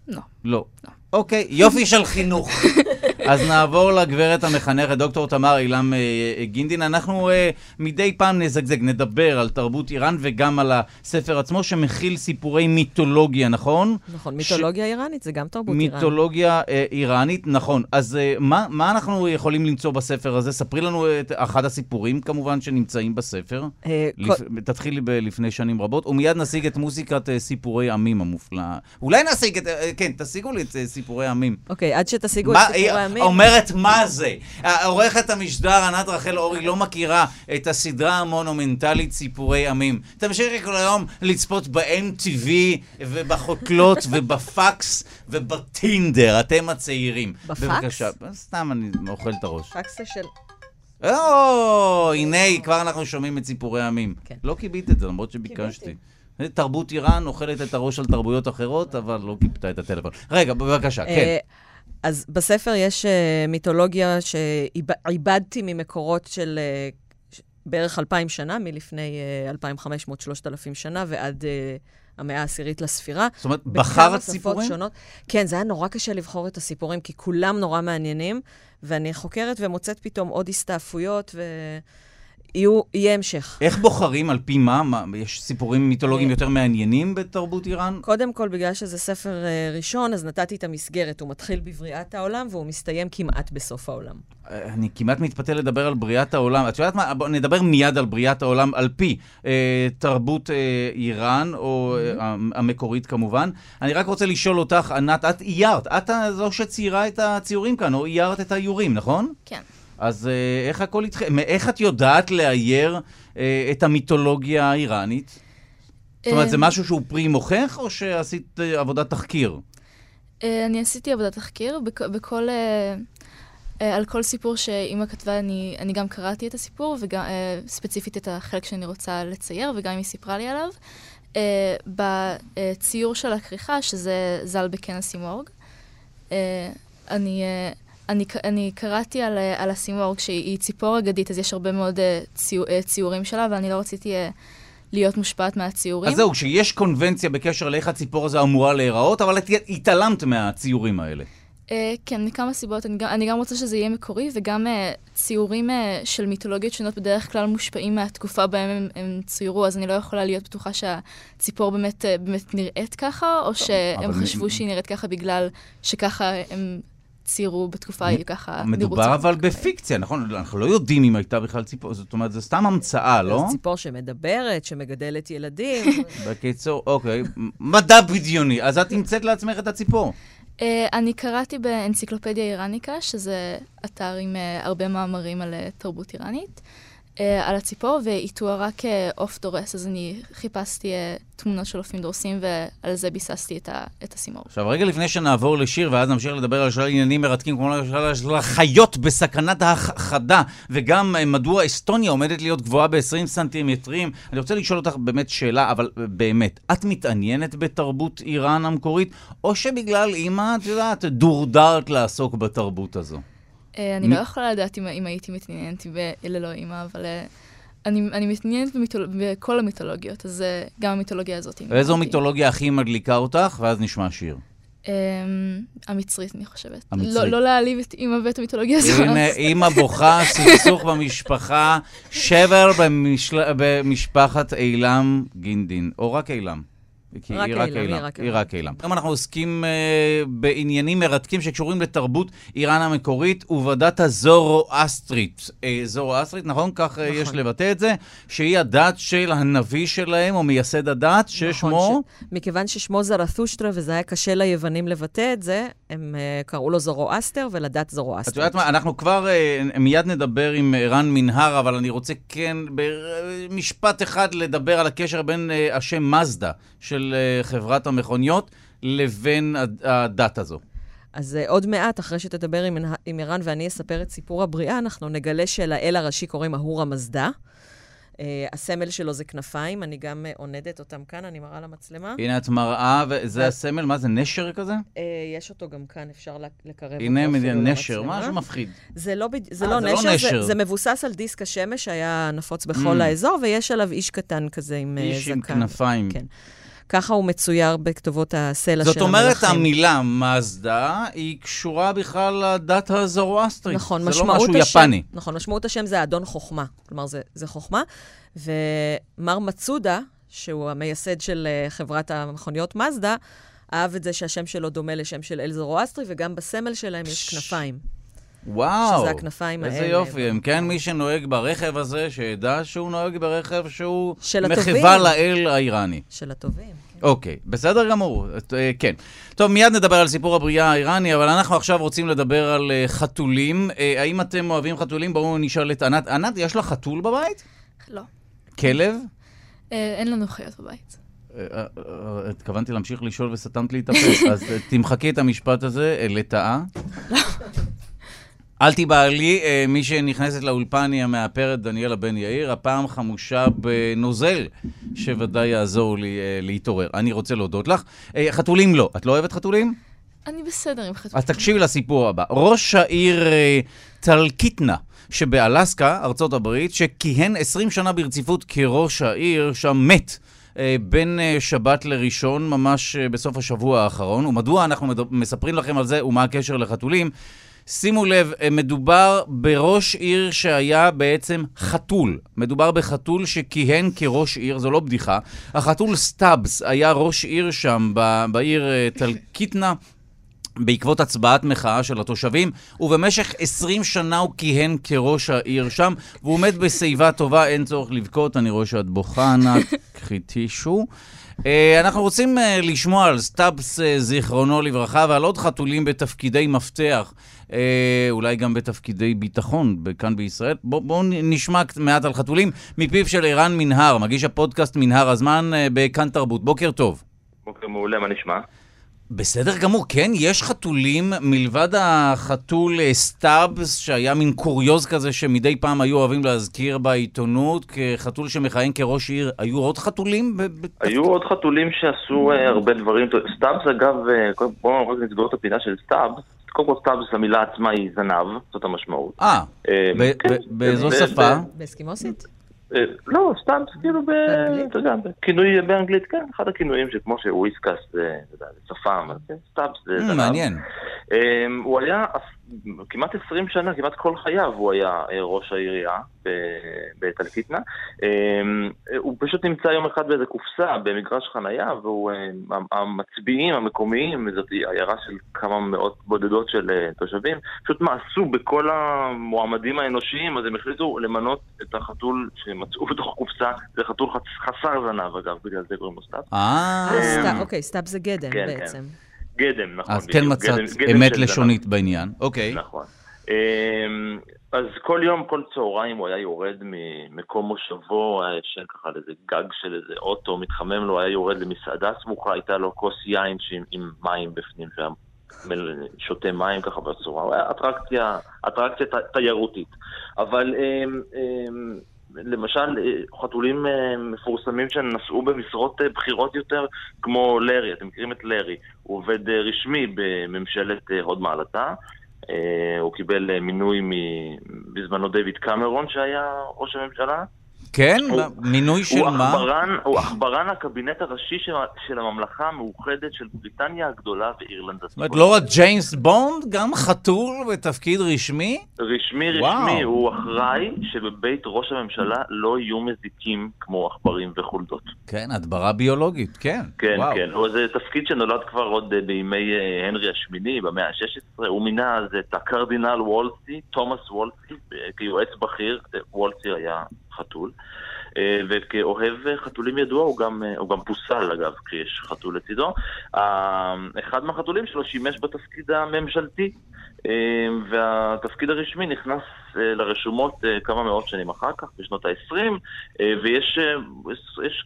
לא. לא. אוקיי, יופי של חינוך. אז נעבור לגברת המחנכת, דוקטור תמר אילם אה, גינדין. אנחנו אה, מדי פעם נזגזג, נדבר על תרבות איראן וגם על הספר עצמו, שמכיל סיפורי מיתולוגיה, נכון? נכון, מיתולוגיה איראנית זה גם תרבות איראן. מיתולוגיה אה, איראנית, נכון. אז אה, מה, מה אנחנו יכולים למצוא בספר הזה? ספרי לנו את אחד הסיפורים, כמובן, שנמצאים בספר. אה, לפ... תתחילי לפני שנים רבות, ומיד נשיג את מוזיקת אה, סיפורי עמים המופלאה. אולי נשיג את... אה, כן, תשיגו לי את אה, סיפורי עמים. אוקיי, עד שתשיגו את סיפורי היא אומרת מה זה. עורכת המשדר ענת רחל אורי לא מכירה את הסדרה המונומנטלית סיפורי עמים. תמשיכי כל היום לצפות ב-MTV ובחותלות ובפקס ובטינדר, אתם הצעירים. בפקס? בבקשה, סתם אני אוכל את הראש. פקס זה של... או, הנה, כבר אנחנו שומעים את סיפורי עמים. כן. לא כיבית את זה, למרות שביקשתי. תרבות איראן אוכלת את הראש על תרבויות אחרות, אבל לא כיבתה את הטלפון. רגע, בבקשה, כן. אז בספר יש אה, מיתולוגיה שעיבדתי ממקורות של אה, בערך אלפיים שנה, מלפני אה, 2,500-3,000 שנה ועד אה, המאה העשירית לספירה. זאת אומרת, בחרת שפות סיפורים? שונות. כן, זה היה נורא קשה לבחור את הסיפורים, כי כולם נורא מעניינים, ואני חוקרת ומוצאת פתאום עוד הסתעפויות, ויהיה המשך. איך בוחרים על פי מה? מה יש סיפורים מיתולוגיים אה, יותר מעניינים בתרבות איראן? קודם כל, בגלל שזה ספר אה, ראשון, אז נתתי את המסגרת. הוא מתחיל בבריאת העולם, והוא מסתיים כמעט בסוף העולם. אה, אני כמעט מתפתה לדבר על בריאת העולם. את יודעת מה? בוא נדבר מיד על בריאת העולם על פי אה, תרבות אה, איראן, או אה, המקורית כמובן. אני רק רוצה לשאול אותך, ענת, את איירת, את זו שציירה את הציורים כאן, או איירת את האיורים, נכון? כן. אז אה, איך הכל איתכם? איך את יודעת לאייר אה, את המיתולוגיה האיראנית? זאת אומרת, זה אמ, משהו שהוא פרי מוכח, או שעשית אה, עבודת תחקיר? אני עשיתי עבודת תחקיר בכ- בכל... אה, אה, על כל סיפור שאימא כתבה, אני, אני גם קראתי את הסיפור, וגם אה, ספציפית את החלק שאני רוצה לצייר, וגם היא סיפרה לי עליו. אה, בציור של הכריכה, שזה ז"ל בקן הסימורג, אה, אני, אני, אני קראתי על, אה, על הסימורג, שהיא ציפור אגדית, אז יש הרבה מאוד אה, ציור, אה, ציורים שלה, ואני לא רציתי להיות מושפעת מהציורים. אז זהו, שיש קונבנציה בקשר לאיך הציפור הזו אמורה להיראות, אבל את התעלמת מהציורים האלה. אה, כן, מכמה סיבות. אני גם, אני גם רוצה שזה יהיה מקורי, וגם אה, ציורים אה, של מיתולוגיות שונות בדרך כלל מושפעים מהתקופה בהם הם, הם צוירו, אז אני לא יכולה להיות בטוחה שהציפור באמת, אה, באמת נראית ככה, או שהם חשבו מ- שהיא נראית ככה בגלל שככה הם ציירו בתקופה ההיא, ככה מדובר אבל. בפיקציה, נכון? אנחנו לא יודעים אם הייתה בכלל ציפור, זאת אומרת, זו סתם המצאה, לא? זו ציפור שמדברת, שמגדלת ילדים. בקיצור, אוקיי, מדע בדיוני. אז את המצאת לעצמך את הציפור. אה, אני קראתי באנציקלופדיה איראניקה, שזה אתר עם אה, הרבה מאמרים על אה, תרבות איראנית, על הציפור, והיא תוארה כעוף דורס, אז אני חיפשתי אה, תמונות של עופים דורסים, ועל זה ביססתי את, ה, את הסימור. עכשיו, רגע לפני שנעבור לשיר, ואז נמשיך לדבר על שלל עניינים מרתקים, כמו למשל של החיות בסכנת ההכחדה, וגם אה, מדוע אסטוניה עומדת להיות גבוהה ב-20 סנטימטרים. אני רוצה לשאול אותך באמת שאלה, אבל אה, באמת, את מתעניינת בתרבות איראן המקורית, או שבגלל אימא, את יודעת, דורדרת לעסוק בתרבות הזו? אה, אני לא יכולה לדעת אם, הייתי מתעניינת ב- ללא אימא, אבל אה, אני, מתעניינת. בכל המיתולוגיות, אז אה, גם המיתולוגיה הזאת. ואיזו מיתולוגיה הכי מדליקה אותך? ואז נשמע שיר. אמ, המצרית, אני חושבת. המצרית. לא, לא להעליב את אימא ואת המיתולוגיה הזאת. הנה, אימא בוכה, סכסוך במשפחה, שבר. במשפחת אילם גינדין, או רק אילם. כי רק היא רק אילם, היא. רק אילם. היום אנחנו עוסקים אה, בעניינים מרתקים שקשורים לתרבות איראן המקורית ובדת הזורואסטרית. אה, זורואסטרית, נכון? כך אה, נכון. יש לבטא את זה, שהיא הדת של הנביא שלהם, או מייסד הדת, ששמו... נכון, ש... מכיוון ששמו זרתושטרה, וזה היה קשה ליוונים לבטא את זה, הם uh, קראו לו זורואסטר ולדת את זורואסטרית. יודעת מה, אנחנו כבר אה, מיד נדבר עם ערן מנהר, אבל אני רוצה כן במשפט אחד לדבר על הקשר בין אה, השם מזדה של אה, חברת המכוניות לבין הד- הדת הזו. אז uh, עוד מעט, אחרי שתדבר עם, עם ערן ואני אספר את סיפור הבריאה, אנחנו נגלה שלאל הראשי קוראים אהורה מזדה. Uh, הסמל שלו זה כנפיים, אני גם uh, עונדת אותם כאן, אני מראה למצלמה. הנה את מראה, וזה הסמל, מה זה, נשר כזה? Uh, יש אותו גם כאן, אפשר לקרב אותו הנה אפילו מדינה נשר. משהו מפחיד. זה לא, זה אה, לא זה לא נשר, נשר. זה, זה מבוסס על דיסק השמש שהיה נפוץ בכל Mm. האזור, ויש עליו איש קטן כזה עם אה, איש זקן. עם כנפיים. כן. ככה הוא מצויר בכתובות הסלע של זאת אומרת, המלכים. המילה מזדה היא קשורה בכלל לדת הזורואסטרית. נכון, זה משמעות לא משהו השם, יפני. נכון, משמעות השם זה אדון חוכמה. כלומר, זה, זה חוכמה. ומר מצודה, שהוא המייסד של אה, חברת המכוניות מזדה, אהב את זה שהשם שלו דומה לשם של אל זורואסטרי, וגם בסמל שלהם יש כנפיים. וואו. שזה הכנפיים איזה האלה. יופי. אם כן, מי שנוהג ברכב הזה, שידע שהוא נוהג ברכב שהוא של הטובים. מחווה לאל האיראני. של הטובים. כן. אוקיי, בסדר גמור, אה, כן. טוב, מיד נדבר על סיפור הבריאה האיראני, אבל אנחנו עכשיו רוצים לדבר על אה, חתולים. אה, האם אתם אוהבים חתולים? בואו נשאל את ענת. ענת, יש לך חתול בבית? לא. כלב? אה, אין לנו חיות בבית. התכוונתי להמשיך לשאול וסתמת לי את הפה, אז תמחקי את המשפט הזה אה, לטאה. אל תיבהלי, אה, מי שנכנסת לאולפן היא המאפרת דניאלה בן יאיר, הפעם חמושה בנוזל, שוודאי יעזור לי אה, להתעורר. אני רוצה להודות לך. אה, חתולים לא. את לא אוהבת חתולים? אני בסדר עם חתולים. אז תקשיבי לסיפור הבא. ראש העיר טלקיטנה שבאלסקה, ארצות הברית, שכיהן 20 שנה ברציפות כראש העיר, שם מת. בין שבת לראשון, ממש בסוף השבוע האחרון. ומדוע אנחנו. מספרים לכם על זה ומה הקשר לחתולים? שימו לב, אה, מדובר בראש עיר שהיה בעצם חתול. מדובר בחתול שכיהן כראש עיר, זו לא בדיחה. החתול סטאבס היה ראש עיר שם, בעיר אה, טלקיטנה. בעקבות הצבעת מחאה של התושבים, ובמשך 20 שנה הוא כיהן כראש העיר שם, והוא מת בשיבה טובה, אין צורך לבכות, אני רואה שאת בוכה, ענת, קחי טישו. אה, אנחנו רוצים לשמוע על סטאבס, זיכרונו לברכה, ועל עוד חתולים בתפקידי מפתח, אולי גם בתפקידי ביטחון כאן בישראל. בואו בוא נשמע מעט על חתולים מפיו של ערן מנהר, מגיש הפודקאסט מנהר הזמן אה, בכאן תרבות. בוקר טוב. בוקר מעולה, מה נשמע? בסדר גמור, כן, יש חתולים, מלבד החתול אה, סטאבס, שהיה מין קוריוז כזה שמדי פעם היו אוהבים להזכיר בעיתונות, כחתול שמכהן כראש עיר, היו עוד חתולים? היו עוד חתולים שעשו אה, הרבה דברים. סטאבס אגב, אה, בואו רק נסגור את הפינה של סטאבס. קודם כל סטאבס, המילה עצמה היא זנב, זאת המשמעות. אה, אה, כן, ב- באיזו שפה? באסקימוסית? אה, לא, סטאבס כאילו? אתה יודע, כינוי באנגלית, כן, אחד הכינויים שכמו ש whiskers זה, אתה יודע, זה שפם, כן, סטאבס זה אה, זנב. מעניין. הוא היה כמעט 20 שנה, כמעט כל חייו הוא היה אה, ראש העירייה ב- בטלקיטנה. אמ, הוא פשוט נמצא יום אחד באיזה קופסה במגרש חנייה, והוא, אה, המצביעים המקומיים, זאת עיירה של כמה מאות בודדות של אה, תושבים, פשוט מאסו בכל המועמדים האנושיים, אז הם החליטו למנות את החתול שמצאו בתוך קופסה, זה חתול חסר זנב אגב, בגלל זה קוראים לו stub. אה, stub, אוקיי, stub זה גדם כן, כן. בעצם. גדם, נכון. אז כן מצאת אמת. לשונית בעניין. אוקיי. נכון. אמ, אז כל יום, כל צהריים הוא היה יורד ממקום מושבו, היה ישן ככה על איזה גג של איזה אוטו, מתחמם לו, היה יורד למסעדה סמוכה, הייתה לו כוס יין שעם- עם מים בפנים, שהיה שותה מים ככה בצורה, הוא היה אטרקציה, אטרקציה ת- תיירותית. אבל אמ, אמ, למשל, אה, חתולים אה, מפורסמים שנסעו במשרות אה, בכירות יותר, כמו לארי, אתם מכירים את לארי, הוא עובד רשמי בממשלת הוד מעלתה. הוא קיבל מינוי בזמנו דיוויד קמרון שהיה ראש הממשלה, כן? מינוי של מה? הוא עכברן הקבינט הראשי של הממלכה המאוחדת של בריטניה הגדולה ואירלנד זאת אומרת, לא רק ג'יימס בונד, גם חתול בתפקיד רשמי? רשמי, רשמי. הוא אחראי שבבית ראש הממשלה לא יהיו מזיקים כמו עכברים וחולדות. כן, הדברה ביולוגית, כן. כן, כן. זה תפקיד שנולד כבר עוד בימי הנרי השמיני, במאה ה-16. הוא מינה אז את הקרדינל וולסי, תומאס וולסי, כיועץ בכיר. וולסי היה חתול. אה, וכאוהב חתולים ידוע, הוא גם, אה, הוא גם פוסל אגב, כשיש חתול לצידו. אחד מהחתולים שלו שימש בתפקיד הממשלתי, אה, והתפקיד הרשמי נכנס לרשומות כמה מאות שנים אחר כך, בשנות ה-20, ויש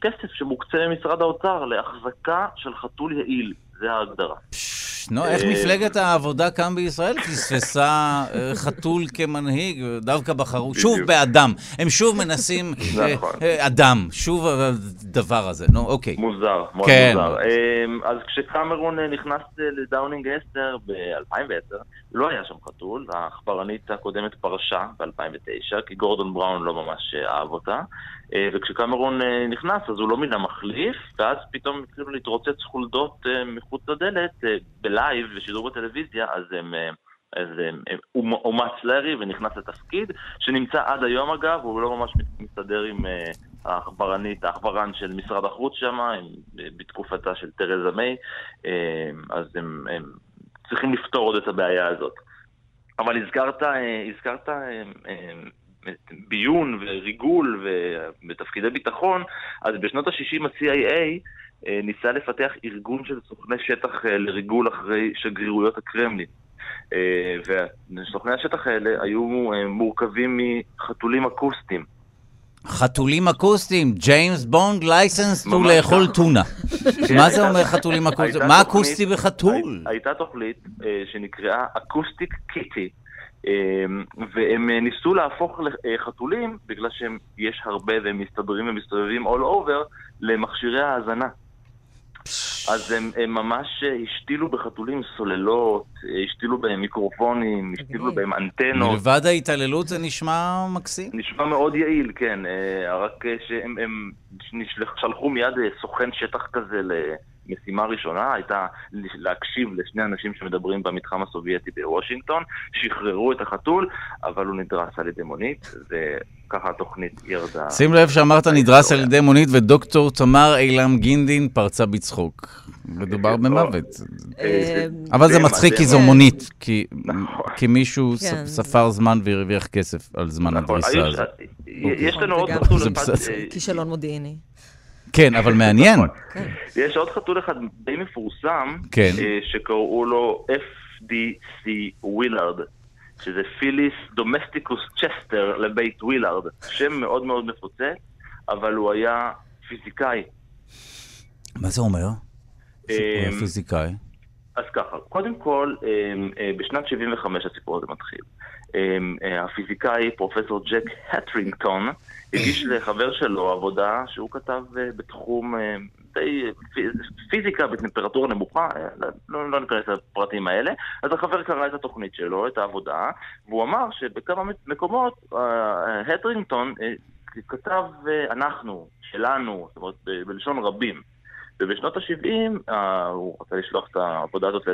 כסף שמוקצה ממשרד האוצר להחזקה של חתול יעיל, זה ההגדרה. נו, איך אה, מפלגת העבודה כאן בישראל פספסה אה, חתול כמנהיג? דווקא בחרו, שוב באדם. הם שוב מנסים נכון. אה, אדם, שוב הדבר הזה. נו, אוקיי. מוזר, מאוד כן. מוזר. אז כשקמרון נכנס לדאונינג 10 ב-2010, לא היה שם חתול, העכברנית הקודמת פרשה ב-2009, כי גורדון בראון לא ממש אהב אותה. אה, וכשקמרון אה, נכנס אז הוא לא מינה מחליף, ואז פתאום התחילו להתרוצץ חולדות אה, מחוץ לדלת בלייב, בשידור בטלוויזיה, אז הם... אז הוא אומץ לארי ונכנס לתפקיד, שנמצא עד היום אגב, הוא לא ממש מסתדר עם העכברנית, העכברן של משרד החוץ שם, בתקופתה של תרזה מיי, אז הם, הם צריכים לפתור עוד את הבעיה הזאת. אבל הזכרת, הזכרת ביון וריגול ותפקידי ביטחון, אז בשנות ה-60 ה-CIA אה, ניסה לפתח ארגון של סוכני שטח אה, לריגול אחרי שגרירויות הקרמלין. אה, וסוכני השטח האלה היו מורכבים מחתולים אקוסטיים. חתולים אקוסטיים, ג'יימס בונד license to לאכול טונה. כן, מה זה אומר חתולים אקוסטיים? מה אקוסטי בחתול? הייתה תוכנית שנקראה Acoustic Kitty. אמ, והם אה, ניסו להפוך לחתולים, בגלל שיש הרבה והם מסתדרים ומסתובבים all over, למכשירי האזנה. אז הם, הם ממש אה, השתילו בחתולים סוללות, אה, השתילו בהם מיקרופונים, השתילו בהם אנטנות. מלבד ההתעללות זה נשמע מקסים. נשמע מאוד יעיל, כן. רק שהם הם שלחו מיד סוכן שטח כזה משימה ראשונה הייתה להקשיב לשני אנשים שמדברים במתחם הסובייטי בוושינגטון, שחררו את החתול, אבל הוא נדרס על ידי מונית, וככה התוכנית ירדה. שים לב שאמרת נדרס על ידי מונית, ודוקטור תמר אילם גינדין פרצה בצחוק. מדובר כן, במוות. אה, אה, אבל זה מצחיק כי זו מונית, כי נכון. מישהו כן. ספר זמן והרוויח כסף על זמן נכון. הדריסה הזאת. יש לנו עוד חתול אחד... אה, כישלון מודיעיני. כן, אבל מעניין. כן. יש עוד חתול אחד די מפורסם, כן. אה, שקראו לו FDC ווילארד, שזה Felis domesticus צ'סטר לבית ווילארד. שם מאוד מאוד מפוצץ, אבל הוא היה פיזיקאי. מה זה אומר? הוא היה אמ, פיזיקאי. אז ככה, קודם כל, אה, בשנת 75 הסיפור הזה מתחיל. אמ, אה, הפיזיקאי, פרופסור ג'ק הטרינגטון, הגיש לחבר שלו עבודה שהוא כתב אה, בתחום אה, די פיזיקה בטמפרטורה נמוכה, לא, לא, לא ניכנס לפרטים האלה, אז החבר קרא את התוכנית שלו, את העבודה, והוא אמר שבכמה מקומות הטרינגטון כתב אנחנו, שלנו, זאת אומרת בלשון רבים. ובשנות ה-70 אה, הוא רצה לשלוח את העבודה הזאת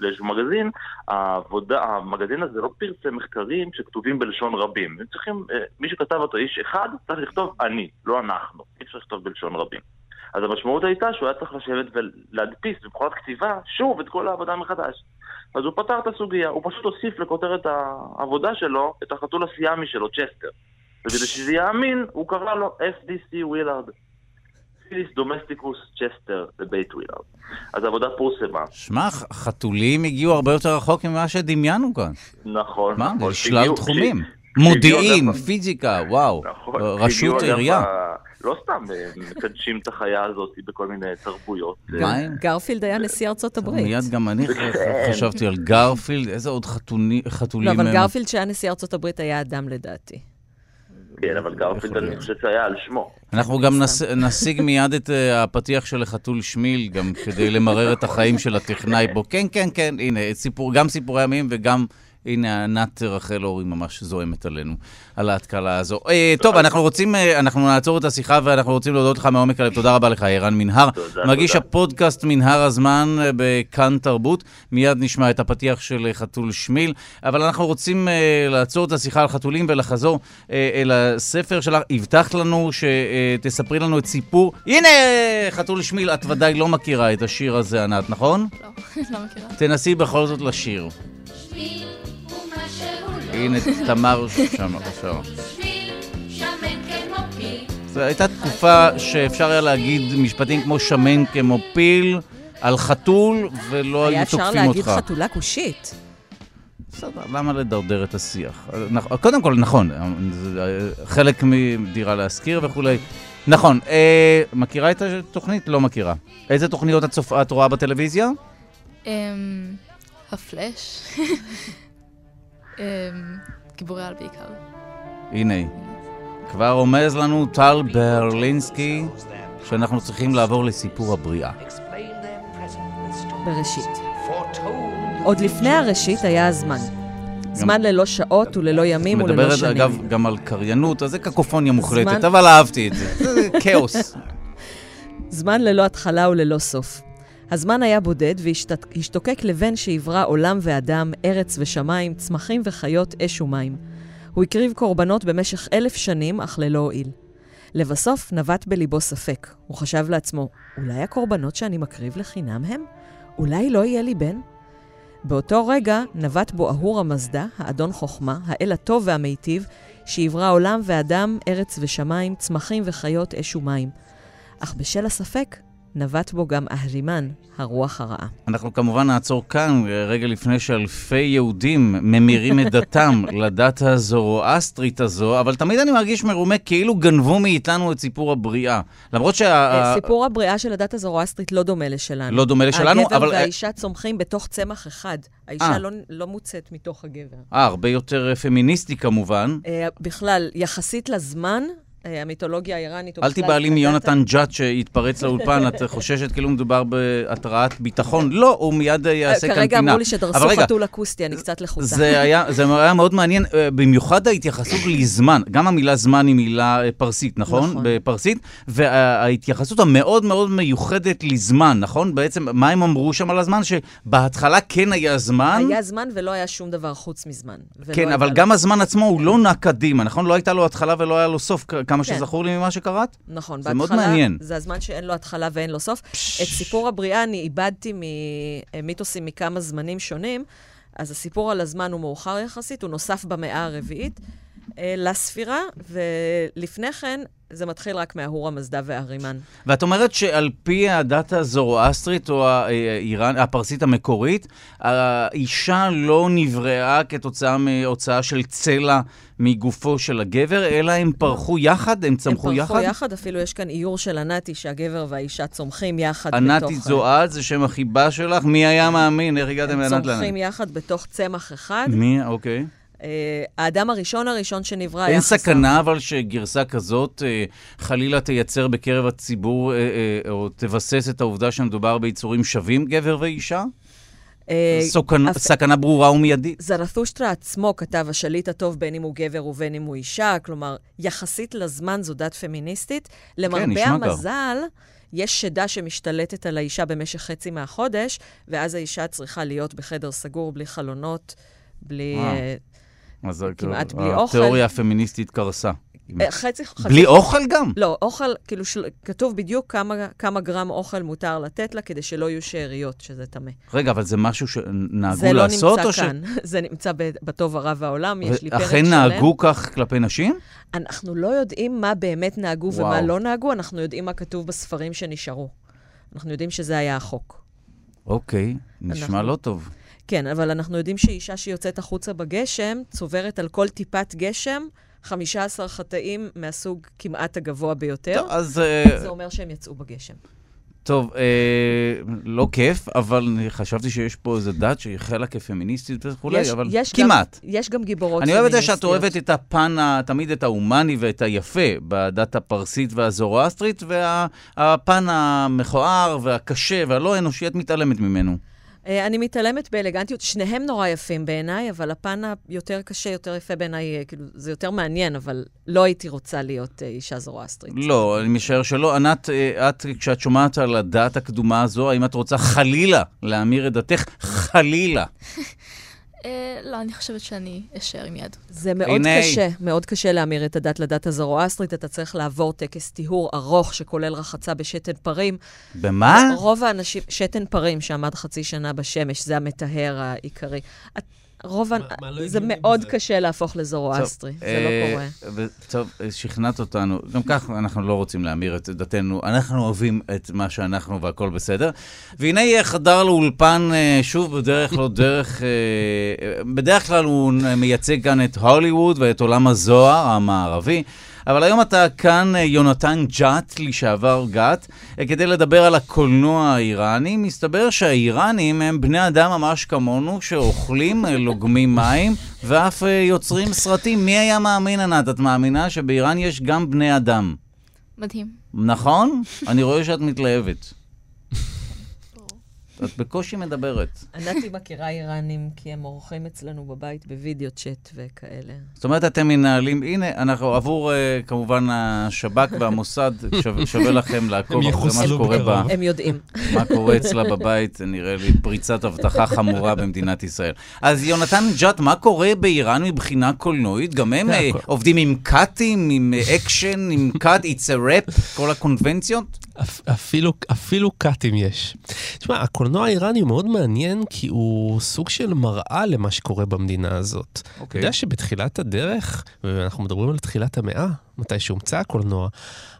לאיזשהו מגזין, העבודה, המגזין הזה לא פרסם מחקרים שכתובים בלשון רבים. הם צריכים, אה, מי שכתב אותו איש אחד, צריך לכתוב אני, לא אנחנו. אי אפשר לכתוב בלשון רבים. אז המשמעות הייתה שהוא היה צריך לשבת ולהדפיס במכונת כתיבה שוב את כל העבודה מחדש. אז הוא פתר את הסוגיה, הוא פשוט הוסיף לכותרת העבודה שלו את החתול הסיאמי שלו, צ'סטר. וכדי שזה יהיה אמין, הוא קרא לו FDC ווילארד. Felis domesticus צ'סטר בבית ווילארד. אז העבודה פורסמה. שמע, חתולים הגיעו הרבה יותר רחוק ממה שדמיינו כאן. נכון, מה, נכון. שלל תחומים. מודיעין, פיזיקה, וואו, נכון, רשות עירייה. לא סתם אה, מקדשים את החיה הזאת בכל מיני תרבויות. גרפילד היה נשיא ארצות הברית. מיד גם אני חשבתי על גרפילד, איזה עוד חתולים... לא, אבל גרפילד שהיה נשיא ארצות הברית היה אדם לדעתי. כן, אבל גרפילד אני חושב שהיה על שמו. אנחנו גם נשיג מיד את אה, הפתיח של החתול שמיל, גם כדי למרר את החיים של הטכנאי פה. כן, כן, כן, הנה, גם סיפורי ימים וגם הנה, ענת רחל אורי ממש זועמת עלינו, על ההתקלה הזו. אה, טוב, אנחנו רוצים, אה, אנחנו נעצור את השיחה ואנחנו רוצים להודות לך מעומק הלב. תודה רבה לך, ערן מנהר. מגיש. הפודקאסט מנהר הזמן אה, בכאן תרבות. מיד נשמע את הפתיח של חתול שמיל, אבל אנחנו רוצים לעצור את השיחה על חתולים ולחזור אל הספר שלך. הבטחת לנו שתספרי לנו את סיפור... הנה, חתול שמיל, את ודאי לא מכירה את השיר הזה, ענת, נכון? לא, לא מכירה. תנסי בכל זאת לשיר. לא הנה, תמר שם עכשיו. זו הייתה תקופה שאפשר היה להגיד משפטים כמו שמן כמו פיל על חתול, ולא היה היו אפשר תוקפים להגיד אותך. חתולה כושית. בסדר, למה לדרדר את השיח? קודם כל, נכון, זה חלק מדירה להשכיר וכולי. נכון, אה, מכירה את התוכנית? לא מכירה. איזה תוכניות את, צופ... את רואה בטלוויזיה? אמ, הפלאש. אמ, גיבורי על בעיקר. הנה, כבר רומז לנו טל ברלינסקי שאנחנו צריכים לעבור לסיפור הבריאה. בראשית. עוד לפני הראשית היה הזמן. זמן ללא שעות וללא ימים וללא מדברת שנים. אגב גם על קריינות, אז זה קקופוניה מוחלטת, אבל אהבתי את זה. זה כאוס. זמן ללא התחלה וללא סוף. הזמן היה בודד והשתוקק לבן שיברא עולם ואדם, ארץ ושמיים, צמחים וחיות, אש ומים. הוא הקריב קורבנות במשך אלף שנים, אך ללא הועיל. לבסוף נבט בליבו ספק. הוא חשב לעצמו, אולי הקורבנות שאני מקריב לחינם הם? אולי לא יהיה לי בן? באותו רגע נבט בו אהור המזדה, האדון חוכמה, האל הטוב והמיטיב, שיברא עולם ואדם, ארץ ושמיים, צמחים וחיות, אש ומים. אך בשל הספק, נבט בו גם אהרימן, הרוח הרעה. אנחנו כמובן נעצור כאן, רגע לפני שאלפי יהודים ממירים את דתם לדת הזורואסטרית הזו, אבל תמיד אני מרגיש מרומה כאילו גנבו מאיתנו את סיפור הבריאה. למרות שה... אה, סיפור הבריאה של הדת הזורואסטרית לא דומה לשלנו. לא דומה לשלנו, אבל- הגבר והאישה צומחים בתוך צמח אחד. האישה אה. לא, לא מוצאת מתוך הגבר. אה, הרבה יותר פמיניסטי כמובן. אה, בכלל, יחסית לזמן, המיתולוגיה האיראנית... אל תיבהלי מיונתן ג'אט שהתפרץ לאולפן, את חוששת כאילו מדובר בהתרעת ביטחון. לא, הוא מיד אה, אה, יעשה כאן כרגע פינה. אמרו לי שדרסו חתול אקוסטי, אני קצת לחוצה. זה היה, מאוד מעניין, אה, במיוחד ההתייחסות לזמן. גם המילה זמן היא מילה אה, פרסית, נכון? נכון. בפרסית. וההתייחסות המאוד מאוד מיוחדת לזמן, נכון? בעצם, מה הם אמרו שם על הזמן? שבהתחלה כן היה זמן. היה זמן ולא היה שום דבר חוץ מזמן. כן, אבל גם הזמן עצמו הוא לא נע קדימה, נכון? לא הייתה לו התחלה ולא היה לו סוף, כמה כן. שזכור לי ממה שקראת? נכון, זה מאוד בהתחלה מעניין. זה הזמן שאין לו התחלה ואין לו סוף. את סיפור הבריאה אני איבדתי ממיתוסים מכמה זמנים שונים, אז הסיפור על הזמן הוא מאוחר יחסית, הוא נוסף במאה הרביעית לספירה, ולפני כן זה מתחיל רק מההור המזדה והארימן. ואת אומרת שעל פי הדת הזורואסטרית, או האיראן, הפרסית המקורית, האישה לא נבראה כתוצאה מהוצאה של צלע מגופו של הגבר, אלא הם פרחו יחד? הם צמחו הם יחד? פרחו יחד, אפילו יש כאן איור של ענתי, שהגבר והאישה צומחים יחד ענתי בתוך... זועד, זה שם החיבה שלך? מי היה מאמין? איך הגעתם הם לענת צומחים לענת? יחד בתוך צמח אחד. מי? אוקיי. אה, האדם הראשון הראשון שנברא היה אין חסר. סכנה אבל שגרסה כזאת אה, חלילה תייצר בקרב הציבור, אה, אה, או תבסס את העובדה שמדובר ביצורים שווים, גבר ואישה? אה, אף- סכנה ברורה ומיידית. זרתושטרה עצמו כתב, השליט הטוב בין אם הוא גבר ובין אם הוא אישה, כלומר, יחסית לזמן זו דת פמיניסטית. למרבה כן, כך. המזל, יש שדה שמשתלטת על האישה במשך חצי מהחודש, ואז האישה צריכה להיות בחדר סגור, בלי חלונות, בלי... אה, אה, אז כמעט בלי אוכל. התיאוריה הפמיניסטית קרסה. אה, חצי... חצי- בלי אוכל גם? לא, אוכל, כאילו, של... כתוב בדיוק כמה, כמה גרם אוכל מותר לתת לה, כדי שלא יהיו שאריות, שזה טמא. רגע, אבל זה משהו שנהגו זה לא לעשות? נמצא או ש- כאן, זה נמצא בטוב הרע העולם, יש לי פרק אכן שלם. נהגו כך כלפי נשים? אנחנו לא יודעים מה באמת נהגו ומה וואו. לא נהגו, אנחנו יודעים מה כתוב בספרים שנשארו. אנחנו יודעים שזה היה החוק. אוקיי, נשמע אנחנו- לא טוב. כן, אבל אנחנו יודעים שאישה שיוצאת החוצה בגשם, צוברת על כל טיפת גשם 15 חטאים מהסוג כמעט הגבוה ביותר. טוב, אז... אה, זה אומר שהם יצאו בגשם. טוב, אה, לא כיף, אבל אני חשבתי שיש פה איזה דת שהיא החלה כפמיניסטית וכולי, יש- אבל יש כמעט. גם, יש גם גיבורות אני אוהב את זה שאת פמיניסטיות. אוהבת את הפן, תמיד את ההומני ואת היפה בדת הפרסית והזורואסטרית, והפן המכוער והקשה והלא אנושי, את מתעלמת ממנו. אה, אני מתעלמת באלגנטיות. שניהם נורא יפים בעיניי, אבל הפן היותר קשה, יותר יפה בעיניי, אה, כאילו, זה יותר מעניין, אבל לא הייתי רוצה להיות אה, אישה זורואסטרית. לא, אני משער שלא. ענת, את, כשאת שומעת על הדת הקדומה הזו, האם את רוצה חלילה להמיר את דתך? חלילה. אה, לא, אני חושבת שאני אשאר עם יד. זה מאוד הנה. קשה, מאוד קשה להמיר את הדת לדת הזרואסטרית. אתה צריך לעבור טקס טיהור ארוך שכולל רחצה בשתן פרים. במה? רוב האנשים, שתן פרים שעמד חצי שנה בשמש, זה המטהר העיקרי. את- רוב, ה- מה- מה לא זה מאוד בזה? קשה להפוך לזורואסטרי, זה אה, לא קורה. ו- טוב, אה, שכנעת אותנו. גם כך אנחנו לא רוצים להמיר את דתנו. אנחנו אוהבים את מה שאנחנו והכל בסדר. והנה אה, חדר לאולפן, אה, שוב, בדרך לא דרך... אה, אה, בדרך כלל הוא מייצג כאן את הוליווד ואת עולם הזוהר המערבי. אבל היום אתה כאן, אה, יונתן ג'אט, לשעבר גת, אה, כדי לדבר על הקולנוע האיראני. מסתבר שהאיראנים הם בני אדם ממש כמונו, שאוכלים, אה, לוגמים מים, ואף יוצרים סרטים. מי היה מאמין, ענת? את מאמינה שבאיראן יש גם בני אדם, מדהים. נכון? אני רואה שאת מתלהבת. את בקושי מדברת. ענת היא מכירה איראנים כי הם אורחים אצלנו בבית בווידאו צ'אט וכאלה. זאת אומרת, אתם מנהלים, הנה, אנחנו עבור אה, כמובן השב"כ והמוסד, שווה, לכם לעקוב הם אחרי מה שקורה ב... הם יודעים. מה קורה אצלה בבית, זה נראה לי פריצת אבטחה חמורה במדינת ישראל. אז יונתן ג'אט, מה קורה באיראן מבחינה קולנועית? גם הם אה. עובדים עם קאטים, עם אקשן, עם קאט, it's a wrap, כל הקונבנציות? אפ- אפילו, אפילו קאטים יש. תשמע, הקולנוע האיראני הוא מאוד מעניין כי הוא סוג של מראה למה שקורה במדינה הזאת. אתה אוקיי. יודע שבתחילת הדרך, ואנחנו מדברים על תחילת המאה, מתי שהומצא הקולנוע,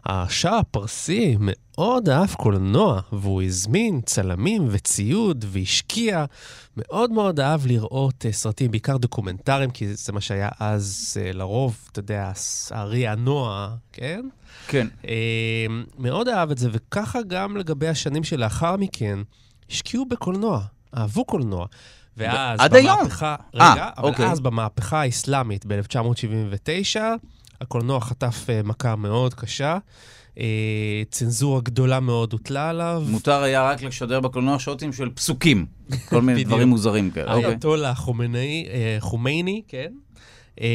השאה הפרסי מאוד אהב קולנוע, והוא הזמין צלמים וציוד והשקיע. מאוד מאוד אהב לראות אה, סרטים, בעיקר דוקומנטריים, כי זה מה שהיה אז אה, לרוב, אתה יודע, הארי הנוע, כן? כן. אה, מאוד אהב את זה, וככה גם לגבי השנים שלאחר מכן, השקיעו בקולנוע, אהבו קולנוע. ואז עד היום? במהפכה, אה, רגע, אבל אוקיי. אז במהפכה האסלאמית ב-1979, הקולנוע חטף אה, מכה מאוד קשה, אה, צנזורה גדולה מאוד הוטלה עליו. מותר היה רק לשדר בקולנוע שוטים של פסוקים, כל מיני. דברים מוזרים כאלה. חומייני, אה, חומייני, כן? אה,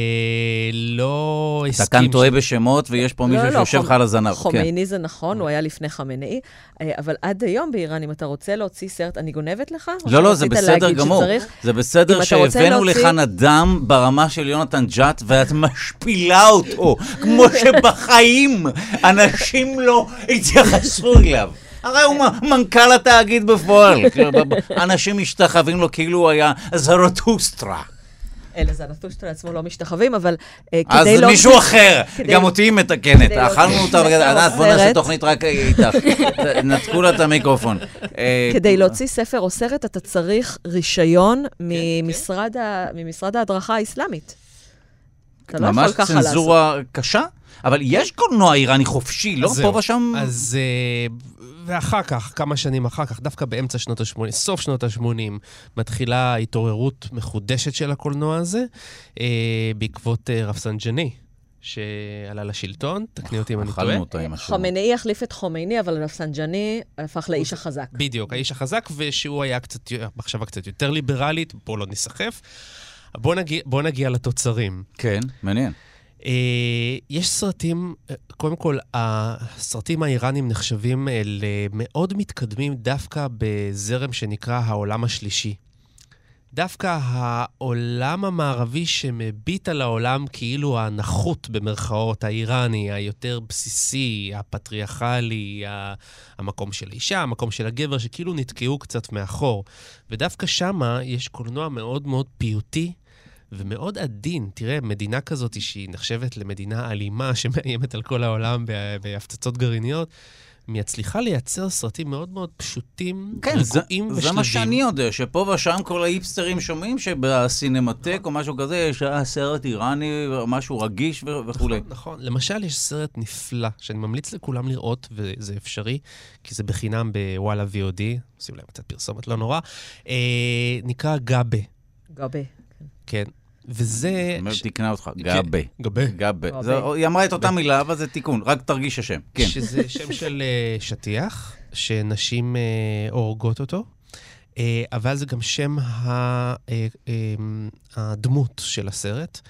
לא הסכים... אתה כאן ש- טועה בשמות, ויש פה מישהו לא, לא, שיושב לך על הזנב. כן. חומייני זה נכון, הוא היה לפני חמינאי, אה, אבל עד היום באיראן, אם אתה רוצה להוציא סרט, אני גונבת לך? לא, לא, זה בסדר גמור. שצריך? זה בסדר שהבאנו להוציא- לכאן אדם ברמה של יונתן ג'אט, ואת משפילה אותו, כמו שבחיים אנשים לא התייחסו אליו. הרי הוא מנכ"ל התאגיד בפועל. כאילו, אנשים משתחווים לו כאילו הוא היה זרטוסטרה. אלה זנתושטרה לעצמו לא משתחווים, אבל אה, אז כדי לא... מישהו אחר, גם אותי היא מתקנת. להוציא אכלנו אותה, ענת, בוא נעשה. תוכנית רק איתך. נתקו לה את המיקרופון. אה, כדי להוציא ספר או סרט, אתה צריך רישיון ממשרד ה- ממשרד ההדרכה האסלאמית. אתה לא יכול ממש ככה לעשות. צנזורה קשה, אבל יש קולנוע איראני חופשי, לא אז. פה ושם? אז... ואחר כך, כמה שנים אחר כך, דווקא באמצע שנות ה-80, סוף שנות ה-80, מתחילה התעוררות מחודשת של הקולנוע הזה, אה, בעקבות אה, רפסנג'ני, שעלה לשלטון, תקני אותי אם אני טועה. חמינאי החליף את חומייני, אבל רפסנג'ני הפך לאיש החזק. בדיוק, האיש החזק, ושהוא היה קצת, מחשבה קצת יותר ליברלית, בואו לא ניסחף. בואו נגיע, בוא נגיע לתוצרים. כן, מעניין. אה, יש סרטים, אה, קודם כל, הסרטים האיראנים נחשבים אה, למאוד מתקדמים דווקא בזרם שנקרא העולם השלישי. דווקא העולם המערבי שמביט על העולם כאילו הנחות במרכאות, האיראני, היותר בסיסי, הפטריארכלי, המקום של האישה, המקום של הגבר, שכאילו נתקעו קצת מאחור. ודווקא שמה יש קולנוע מאוד מאוד פיוטי ומאוד עדין. תראה, מדינה כזאת שהיא נחשבת למדינה אלימה שמאיימת על כל העולם בהפצצות גרעיניות, מצליחה לייצר סרטים מאוד מאוד פשוטים, כן, רגועים זה מה שאני יודע, שפה ושם כל ההיפסטרים שומעים שבסינמטק או משהו כזה יש אה, סרט איראני, משהו רגיש וכולי. נכון, נכון. למשל, יש סרט נפלא, שאני ממליץ לכולם לראות, וזה אפשרי, כי זה בחינם בוואלה VOD, עושים להם קצת פרסומת, לא נורא, אה, נקרא גאבה, גבי. כן. וזה... אומר, ש- תיקנה אותך, גאבה. גאבה. גאבה. גאבה. זה- היא אמרה את אותה מילה, אבל זה תיקון, רק תרגיש השם. כן. שזה שם של אה, שטיח, שנשים אה, הורגות אותו. אה, אבל זה גם שם הדמות של הסרט.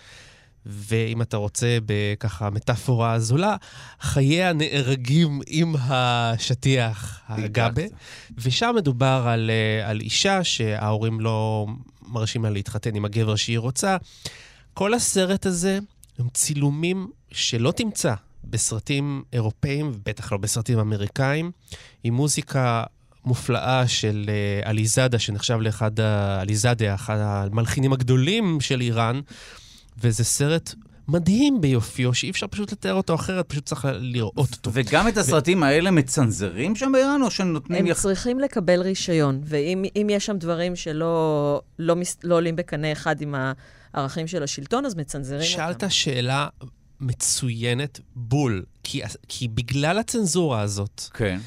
ואם אתה רוצה בככה מטאפורה זולה, חייה נהרגים עם השטיח הגבה. ושם מדובר על, אה, על אישה שההורים לא מרשים לה להתחתן עם הגבר שהיא רוצה. כל הסרט הזה הם צילומים שלא תמצא בסרטים אירופאים, ובטח לא בסרטים אמריקאים, עם מוזיקה מופלאה של אה, עליזאדה, שנחשב לאחד ה... עליזאדה, אחד המלחינים הגדולים של איראן, וזה סרט מדהים ביופיו, שאי אפשר פשוט לתאר אותו אחרת, פשוט צריך לראות אותו. וגם את הסרטים האלה מצנזרים שם באיראן, או שנותנים... הם יח- צריכים לקבל רישיון, ואם אם יש שם דברים שלא לא, מס- לא עולים בקנה אחד עם הערכים של השלטון, אז מצנזרים אותם. שאלת שאלה מצוינת בול, כי, כי בגלל הצנזורה הזאת, כן.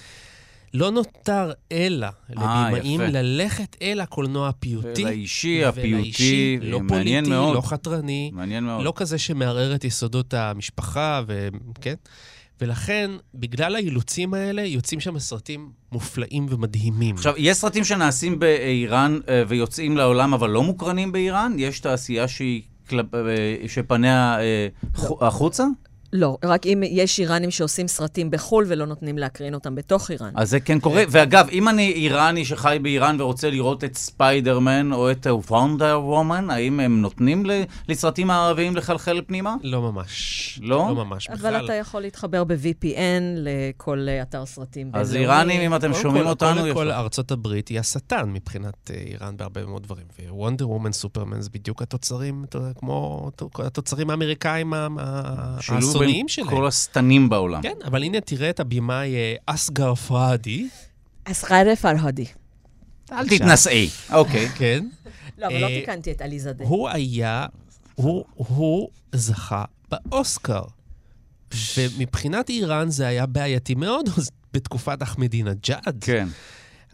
לא נותר אלא לבימאים יפה. ללכת אל הקולנוע הפיוטי. ולאישי, הפיוטי, לא פוליטי, מאוד. לא חתרני, מעניין מאוד. לא כזה שמערער את יסודות המשפחה, וכן? ולכן, בגלל האילוצים האלה, יוצאים שם סרטים מופלאים ומדהימים. עכשיו, יש סרטים שנעשים באיראן אה, ויוצאים לעולם, אבל לא מוקרנים באיראן? יש תעשייה שהיא... אה, שפניה אה, חו- החוצה? לא, רק אם יש איראנים שעושים סרטים בחו"ל ולא נותנים להקרין אותם בתוך איראן. אז זה כן קורה. ואגב, אם אני איראני שחי באיראן ורוצה לראות את ספיידרמן או את וונדר וומן, האם הם נותנים לסרטים הערביים לחלחל פנימה? לא ממש. לא? לא ממש בכלל. אבל אתה יכול להתחבר ב-VPN לכל אה, אתר סרטים אז. איראנים, אם אתם שומעים כל- אותנו, קודם כל. ארצות הברית היא השטן מבחינת אה, איראן בהרבה מאוד דברים. ווונדר וומן, סופרמן, זה בדיוק התוצרים, אתה יודע, כמו התוצרים האמריקאים ה- ה- שילוב האסוניים בין שלהם. כל השטנים בעולם. כן, אבל הנה, תראה את הבמאי אה, אסגר פרהדי. אסגר פרהדי. אל תתנשאי. אוקיי. כן. לא, אבל לא אה, תיקנתי את עליזה דה. הוא היה, הוא זכה באוסקר. ומבחינת איראן זה היה בעייתי מאוד בתקופת אחמדינג'אד. כן.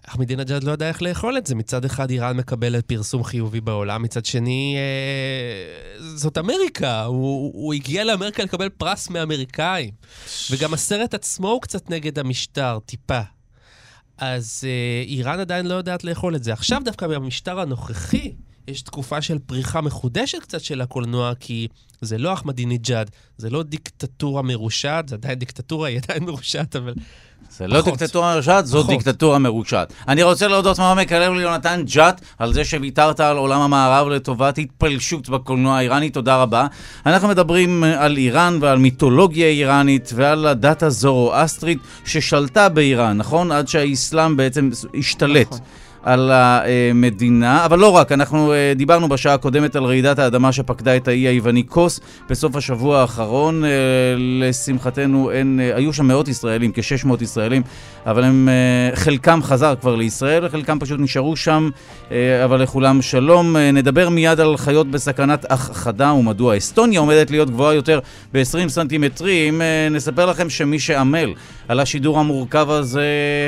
אחמדינג'אד לא יודע איך לאכול את זה. מצד אחד איראן מקבלת פרסום חיובי בעולם, מצד שני, אה, זאת אמריקה. הוא, הוא הגיע לאמריקה לקבל פרס מאמריקאים. וגם הסרט עצמו הוא קצת נגד המשטר, טיפה. אז אה, איראן עדיין לא יודעת לאכול את זה. עכשיו דווקא במשטר הנוכחי, יש תקופה של פריחה מחודשת קצת של הקולנוע, כי זה לא אחמדינג'אד, זה לא דיקטטורה מרושעת, זה עדיין דיקטטורה, היא עדיין מרושעת, אבל... זה לא פחות. דיקטטורה מרושעת, זו פחות. דיקטטורה מרושעת. אני רוצה להודות מעומק הלב ליונתן ג'אט על זה שוויתרת על עולם המערב לטובת התפלשות בקולנוע האיראני, תודה רבה. אנחנו מדברים אה, על איראן ועל מיתולוגיה איראנית ועל הדת הזורואסטרית ששלטה באיראן, נכון? עד שהאסלאם בעצם השתלט. נכון. על המדינה, אבל לא רק, אנחנו אה, דיברנו בשעה הקודמת על רעידת האדמה שפקדה את האי היווני קוס בסוף השבוע האחרון. אה, לשמחתנו, אין, אה, היו שם מאות ישראלים, כ-600 ישראלים, אבל הם, חלקם חזר כבר לישראל, וחלקם פשוט נשארו שם, אבל לכולם שלום. נדבר מיד על חיות בסכנת הכחדה ומדוע אסטוניה עומדת להיות גבוהה יותר ב-20 סנטימטרים. נספר לכם שמי שעמל על השידור המורכב הזה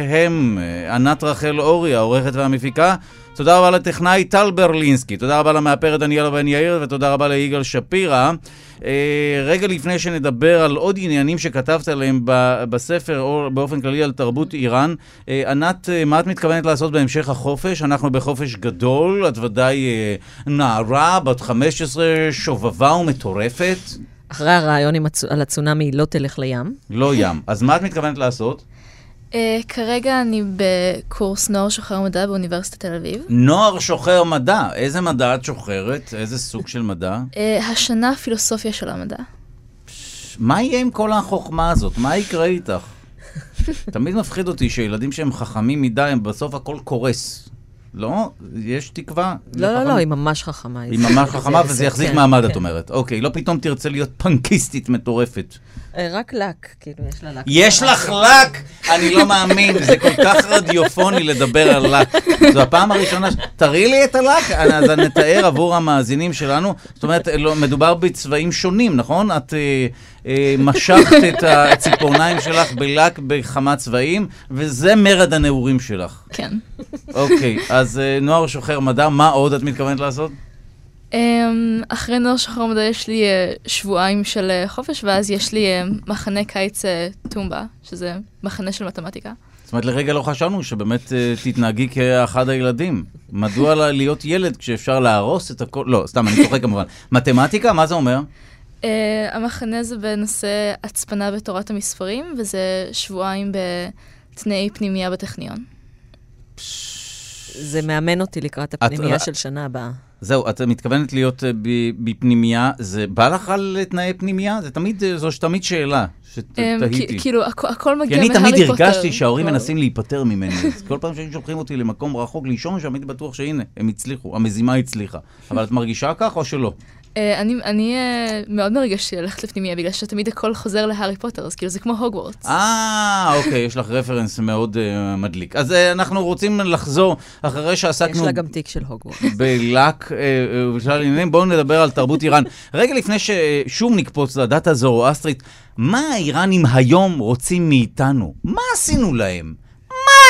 הם אה, ענת רחל אורי, העורכת והמפיקה. תודה רבה לטכנאי טל ברלינסקי, תודה רבה למאפרת דניאלה בן יאיר ותודה רבה ליגאל שפירא. אה, רגע לפני שנדבר על עוד עניינים שכתבת עליהם בספר או באופן כללי על תרבות איראן, אה, ענת, מה את מתכוונת לעשות בהמשך החופש? אנחנו בחופש גדול, את ודאי נערה, בת 15, שובבה ומטורפת. אחרי הרעיון הצ... על הצונאמי, לא תלך לים. לא ים. אז מה את מתכוונת לעשות? Uh, כרגע אני בקורס נוער שוחר מדע באוניברסיטת תל אביב. נוער שוחר מדע. איזה מדע את שוחרת? איזה סוג של מדע? Uh, השנה פילוסופיה של המדע. מה יהיה עם כל החוכמה הזאת? מה יקרה איתך? תמיד מפחיד אותי שילדים שהם חכמים מדי, הם בסוף הכל קורס. לא? יש תקווה? לא, לא? לא, היא ממש חכמה. היא ממש חכמה וזה בסדר, יחזיק כן, מעמד, כן. את אומרת. אוקיי, לא פתאום תרצה להיות פנקיסטית מטורפת. אה, רק לק, כאילו, יש לה לק. יש לך לק? אני לא מאמין, זה כל כך רדיופוני לדבר על לק. זו הפעם הראשונה ש... תראי לי את הלק, אז נתאר עבור המאזינים שלנו. זאת אומרת, לא, מדובר בצבעים שונים, נכון? את אה, אה, משכת את הציפורניים שלך בלק בכמה צבעים, וזה מרד הנעורים שלך. כן. אוקיי, אז אה, נוער שוחר מדע, מה עוד את מתכוונת לעשות? Um, אחרי נוער שוחר מדע יש לי uh, שבועיים של uh, חופש, ואז יש לי מחנה קיץ טומבה, שזה מחנה של מתמטיקה. זאת אומרת, לרגע לא חשבנו שבאמת אה, תתנהגי כאחד הילדים. מדוע לה- להיות ילד כשאפשר להרוס את הכל? לא, סתם, אני צוחק כמובן. מתמטיקה, מה זה אומר? Uh, המחנה זה בנושא הצפנה בתורת המספרים, וזה שבועיים בתנאי פנימייה בטכניון. זה מאמן אותי לקראת הפנימייה של שנה הבאה. זהו, את מתכוונת להיות אה, ב- בפנימייה, זה בא לך על תנאי פנימייה? זה תמיד, אה, זו תמיד שאלה שתהיתי. כי- כאילו, הכ- הכל כי מגיע אני מהארי תמיד פוטר. הרגשתי שההורים. מנסים להיפטר ממני. כל פעם שהיו שולחים אותי למקום רחוק לישון שם, הייתי בטוח שהנה, הם הצליחו, המזימה הצליחה. אבל את מרגישה כך או שלא? אה, אני, אני אה, מאוד מרגשתי ללכת לפנימייה, בגלל שתמיד הכל חוזר להארי פוטר, אז כאילו זה כמו הוגוורטס. אה, אוקיי, יש לך רפרנס מאוד אה, מדליק. אז אה, אנחנו רוצים לחזור, אחרי יש שעסקנו לה גם תיק של הוגוורטס. בלק אה, אה, ושלל עניינים, בואו נדבר על תרבות איראן. רגע לפני ששוב נקפוץ לדת הזורואסטרית, מה האיראנים היום רוצים מאיתנו? מה עשינו להם?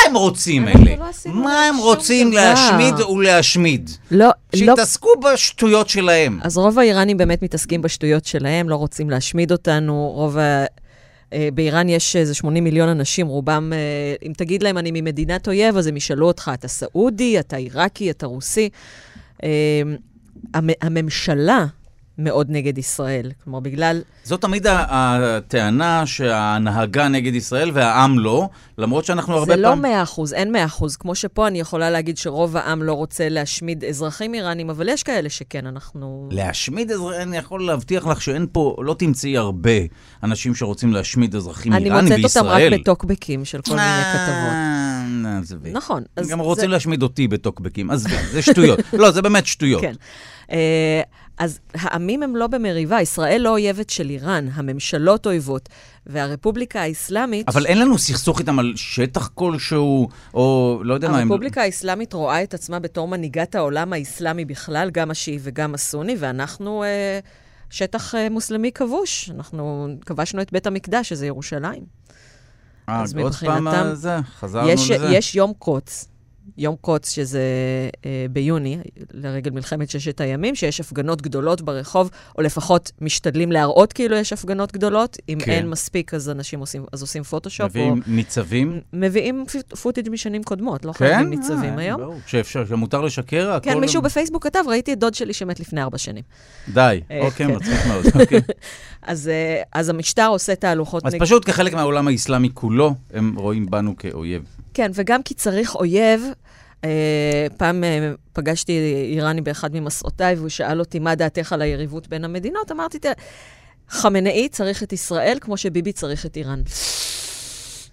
הם רוצים אלה? לא מה הם רוצים דבר. להשמיד ולהשמיד? לא, לא. שיתעסקו בשטויות שלהם. אז רוב האיראנים באמת מתעסקים בשטויות שלהם, לא רוצים להשמיד אותנו. רוב ה... אה, באיראן יש איזה 80 מיליון אנשים, רובם, אה, אם תגיד להם אני ממדינת אויב, אז הם ישאלו אותך, אתה סעודי, אתה עיראקי, אתה רוסי. אה, המ- הממשלה מאוד נגד ישראל. כלומר, בגלל... זאת תמיד הטענה שההנהגה נגד ישראל והעם לא, למרות שאנחנו הרבה זה לא פעמים... 100 אחוז, אין 100 אחוז. כמו שפה אני יכולה להגיד שרוב העם לא רוצה להשמיד אזרחים איראנים, אבל יש כאלה שכן, אנחנו... להשמיד אזרחים, אני יכול להבטיח לך שאין פה, לא תמצאי הרבה אנשים שרוצים להשמיד אזרחים אני איראנים מוצאת אותם בישראל. רק בטוקבקים של כל מיני כתבות. אה, עזבי. נכון. גם רוצים להשמיד אותי בטוקבקים, עזבי, זה שטויות. לא, זה באמת שטויות. כן. אה, אז העמים הם לא במריבה, ישראל לא אויבת של איראן, הממשלות אויבות, והרפובליקה האסלאמית... אבל אין לנו סכסוך איתם על שטח כלשהו, או לא יודע מה, הם... הרפובליקה האסלאמית רואה את עצמה בתור מנהיגת העולם האסלאמי בכלל, גם השיעי וגם הסוני, ואנחנו אה, שטח אה, מוסלמי כבוש. אנחנו כבשנו את בית המקדש, שזה ירושלים. אה, אז עוד פעם מבחינתם- זה, חזרנו יש, לזה. יש יום קוץ, יום קוץ שזה אה, ביוני, לרגל מלחמת ששת הימים, שיש הפגנות גדולות ברחוב, או לפחות משתדלים להראות כאילו יש הפגנות גדולות. אם כן. אין מספיק, אז אנשים עושים, אז עושים פוטושופ, מביאים ניצבים. או מביאים פ- פוטאג' משנים קודמות, לא כן? חייבים ניצבים אה, היום. ברור. שאפשר, שמותר לשקר, הכל... כן, מישהו בפייסבוק כתב, ראיתי את דוד שלי שמת לפני ארבע שנים. די, אה, אוקיי, כן. מצחיק מאוד. אוקיי. אז, אה, אז המשטר עושה תהלוכות אז פשוט כחלק מהעולם האסלאמי כולו, הם רואים בנו כאויב. כן, וגם כי צריך אויב. אה, פעם אה, פגשתי איראני באחד ממסעותיי, והוא שאל אותי, מה דעתך על היריבות בין המדינות? אמרתי, תראה, חמינאי צריך את ישראל כמו שביבי צריך את איראן.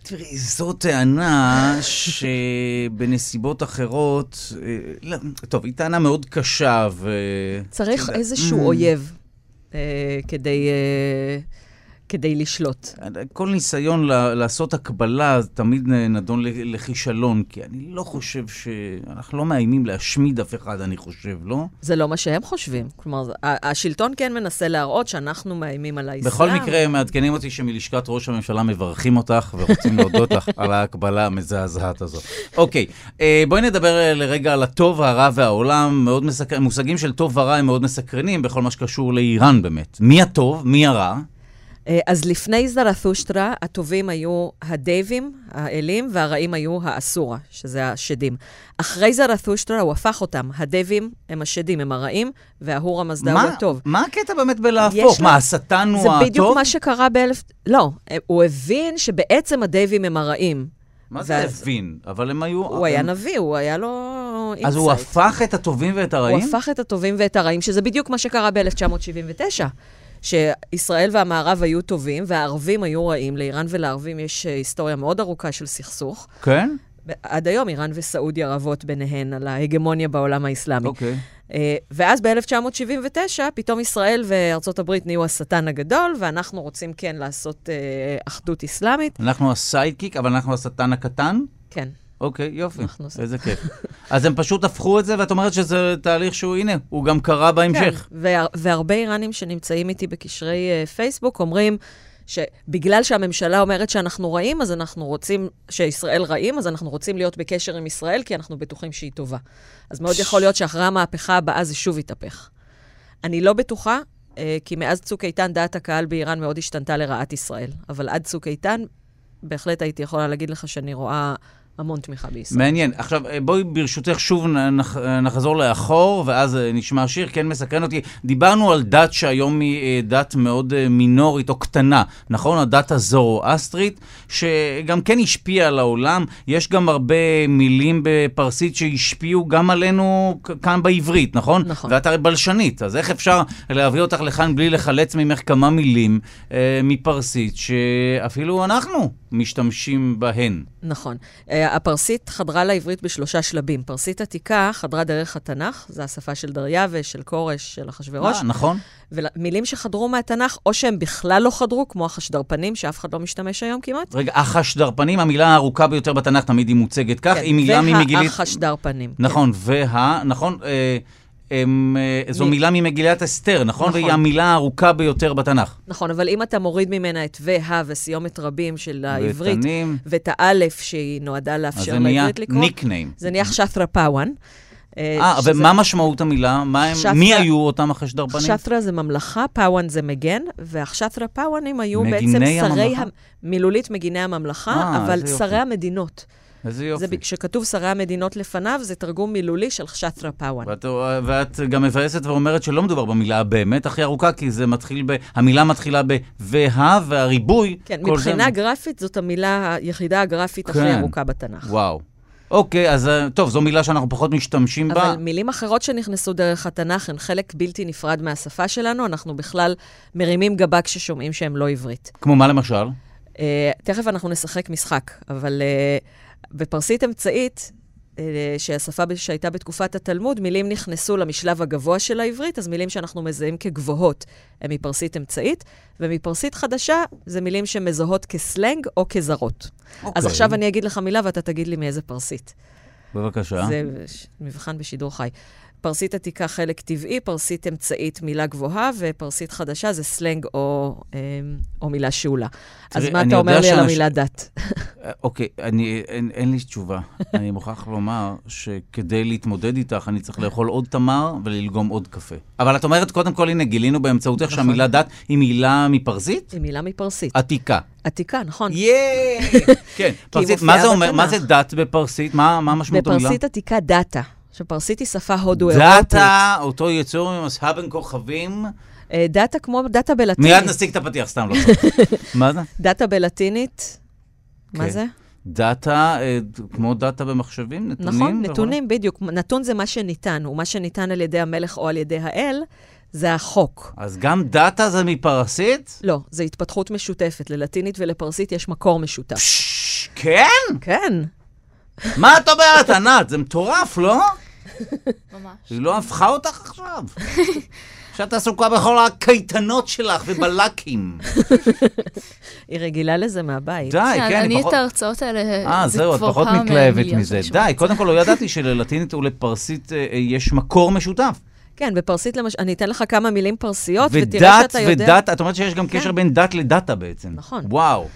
תראי, זו טענה שבנסיבות אחרות, אה, לא, טוב, היא טענה מאוד קשה ו... צריך איזשהו mm. אויב אה, כדי, אה, כדי לשלוט. כל ניסיון לעשות הקבלה תמיד נדון לכישלון, כי אני לא חושב ש... אנחנו לא מאיימים להשמיד אף אחד, אני חושב, לא? זה לא מה שהם חושבים. כלומר, השלטון כן מנסה להראות שאנחנו מאיימים על האסלאם. בכל מקרה, הם מעדכנים אותי שמלשכת ראש הממשלה מברכים אותך ורוצים להודות לך על ההקבלה המזעזעת הזאת. אוקיי, אה, בואי נדבר אה, לרגע על הטוב, הרע והעולם. מאוד מסק... מושגים של טוב ורע הם מאוד מסקרנים בכל מה שקשור לאיראן באמת. מי הטוב? מי הרע? אה, אז לפני זרתושטרה, הטובים היו הדייבים, האלים, והרעים היו האסורה, שזה השדים. אחרי זרתושטרה הוא הפך אותם. הדייבים הם השדים, הם הרעים, וההור המזדה הוא הטוב. מה הקטע באמת בלהפוך? מה, השטן הוא זה הטוב? בדיוק מה שקרה באלף... לא, אה, הוא הבין שבעצם הדייבים הם הרעים. מה זה הבין? אבל הם היו... הוא היה נביא, הוא היה לו insight. אז הוא הפך את הטובים ואת הרעים? הוא הפך את הטובים ואת הרעים, שזה בדיוק מה שקרה ב-1979. שישראל והמערב היו טובים והערבים היו רעים. לאיראן ולערבים יש אה, היסטוריה מאוד ארוכה של סכסוך. כן? עד היום איראן וסעודיה רבות ביניהן על ההגמוניה בעולם האסלאמי. אוקיי. אה, ואז ב-1979, פתאום ישראל וארצות הברית נהיו השטן הגדול, ואנחנו רוצים כן לעשות אה, אחדות אסלאמית. אנחנו הסיידקיק, אבל אנחנו השטן הקטן? כן. אוקיי, יופי. איזה כיף. אז הם פשוט הפכו את זה, ואת אומרת שזה תהליך שהוא, הנה, הוא גם קרה בהמשך. כן, וה- והרבה איראנים שנמצאים איתי בקשרי אה, פייסבוק אומרים שבגלל שהממשלה אומרת שאנחנו רעים, אז אנחנו רוצים, שישראל רעים, אז אנחנו רוצים להיות בקשר עם ישראל, כי אנחנו בטוחים שהיא טובה. אז מאוד יכול להיות שאחרי המהפכה הבאה זה שוב יתהפך. אני לא בטוחה, אה, כי מאז צוק איתן דעת הקהל באיראן מאוד השתנתה לרעת ישראל. אבל עד צוק איתן, בהחלט הייתי יכולה להגיד לך שאני רואה המון תמיכה בישראל. מעניין. עכשיו, אה, בואי ברשותך שוב נח- אה, נחזור לאחור, ואז אה, נשמע שיר, כן מסקרן אותי. דיברנו על דת שהיום היא דת מאוד מינורית או קטנה, נכון? הדת הזורואסטרית, שגם כן השפיעה על העולם. יש גם הרבה מילים בפרסית שהשפיעו גם עלינו כאן בעברית, נכון? נכון. ואת הרי בלשנית, אז איך אפשר להביא אותך לכאן בלי לחלץ ממך כמה מילים אה, מפרסית, שאפילו אנחנו משתמשים בהן? נכון. אה, הפרסית חדרה לעברית בשלושה שלבים. פרסית עתיקה חדרה דרך התנ"ך, זו השפה של דריווש, של כורש, של אחשוורוש. אה, נכון. ומילים שחדרו מהתנ"ך, או שהם בכלל לא חדרו, כמו החשדרפנים, שאף אחד לא משתמש היום כמעט. רגע, החשדרפנים, המילה הארוכה ביותר בתנ"ך תמיד היא מוצגת כך, היא מילה ממגילית... והחשדרפנים. נכון, וה... נכון, אה, הם, אה, זו מי- מילה ממגילת אסתר, נכון? נכון. והיא המילה הארוכה ביותר בתנ"ך. נכון, אבל אם אתה מוריד ממנה את וה וסיומת רבים של העברית, ותנים, ואת האלף שהיא נועדה אז לאפשר זה נהיה לעברית לקרוא, ניקניים. זה נהיה חשתרה פאוואן. אה, ומה משמעות המילה? מה הם, שתרה- מי היו אותם האחשדרפנים? חשתרה זה ממלכה, פאוואן זה מגן, והחשתרה פאוואנים היו בעצם שרי? המ- מילולית מגיני הממלכה, אה, אבל. שרי המדינות. איזה זה יופי. ב- כשכתוב שרי המדינות לפניו, זה תרגום מילולי של חשתרה פאוואן. ואת, ואת גם מבאסת ואומרת שלא מדובר במילה הבאמת הכי ארוכה, כי זה מתחיל ב... המילה מתחילה ב... וה, והריבוי. כן, מבחינה זה... גרפית זאת המילה, היחידה הגרפית הכי כן. ארוכה בתנ"ך. וואו. אוקיי, אז אה, טוב, זו מילה שאנחנו פחות משתמשים בה. אבל מילים אחרות שנכנסו דרך התנ"ך הן חלק בלתי נפרד מהשפה שלנו, אנחנו בכלל מרימים גבה כששומעים שהם לא עברית. כמו מה למשל? Uh, תכף אנחנו נשחק משחק, אבל uh, בפרסית אמצעית, uh, שהשפה שהייתה בתקופת התלמוד, מילים נכנסו למשלב הגבוה של העברית, אז מילים שאנחנו מזהים כגבוהות הן מפרסית אמצעית, ומפרסית חדשה זה מילים שמזוהות כסלנג או כזרות. אז אוקיי. עכשיו אני אגיד לך מילה ואתה תגיד לי מאיזה פרסית. בבקשה. זה מבחן בשידור חי. פרסית עתיקה חלק טבעי, פרסית אמצעית מילה גבוהה, ופרסית חדשה זה סלנג או, אמ, או מילה שאולה. אז תראי, מה אני אתה אומר לי על המילה דת? אה, אוקיי, אני, אין, אין לי תשובה. אני מוכרח לומר שכדי להתמודד איתך, אני צריך לאכול עוד תמר וללגום עוד קפה. אבל את אומרת, קודם כל, הנה, גילינו באמצעותך נכון. שהמילה דת היא מילה מפרסית? היא מילה מפרסית. עתיקה. עתיקה, נכון. ייי! כן, פרסית, מה זה אומר? בתנ"ך. מה זה דת בפרסית? מה מה משמעות המילה? בפרסית עתיקה דאטה. עכשיו, פרסית היא שפה הודו-אירופית. דאטה, אותו יצור ממסע בין כוכבים. אה, דאטה כמו דאטה בלטינית. מיד נשיג את הפתיח, סתם לא. מה זה? דאטה בלטינית, מה כן. זה? דאטה, אה, כמו דאטה במחשבים? נתונים? נכון? נתונים, בדיוק. נתון זה מה שניתן, ומה שניתן על ידי המלך או על ידי האל, זה החוק. אז גם דאטה זה מפרסית? לא, זו התפתחות משותפת. ללטינית ולפרסית יש מקור משותף. כן? כן. מה את אומרת, ענת? זה מטורף, לא? ממש. היא לא הפכה אותך עכשיו? שאת עסוקה בכל הקייטנות שלך ובלקים. היא רגילה לזה מהבית. די, כן, כן, אני את. ההרצאות האלה, אה, זה זהו, את כבר פחות פעם מתלהבת מזה. די. קודם כל לא ידעתי שללטינית ולפרסית אה, אה, יש מקור משותף. כן, בפרסית למשל, אני אתן לך כמה מילים פרסיות, ותראה ודת שאתה יודע... ודת, את אומרת שיש גם כן. קשר בין דת לדאטה בעצם. נכון. וואו.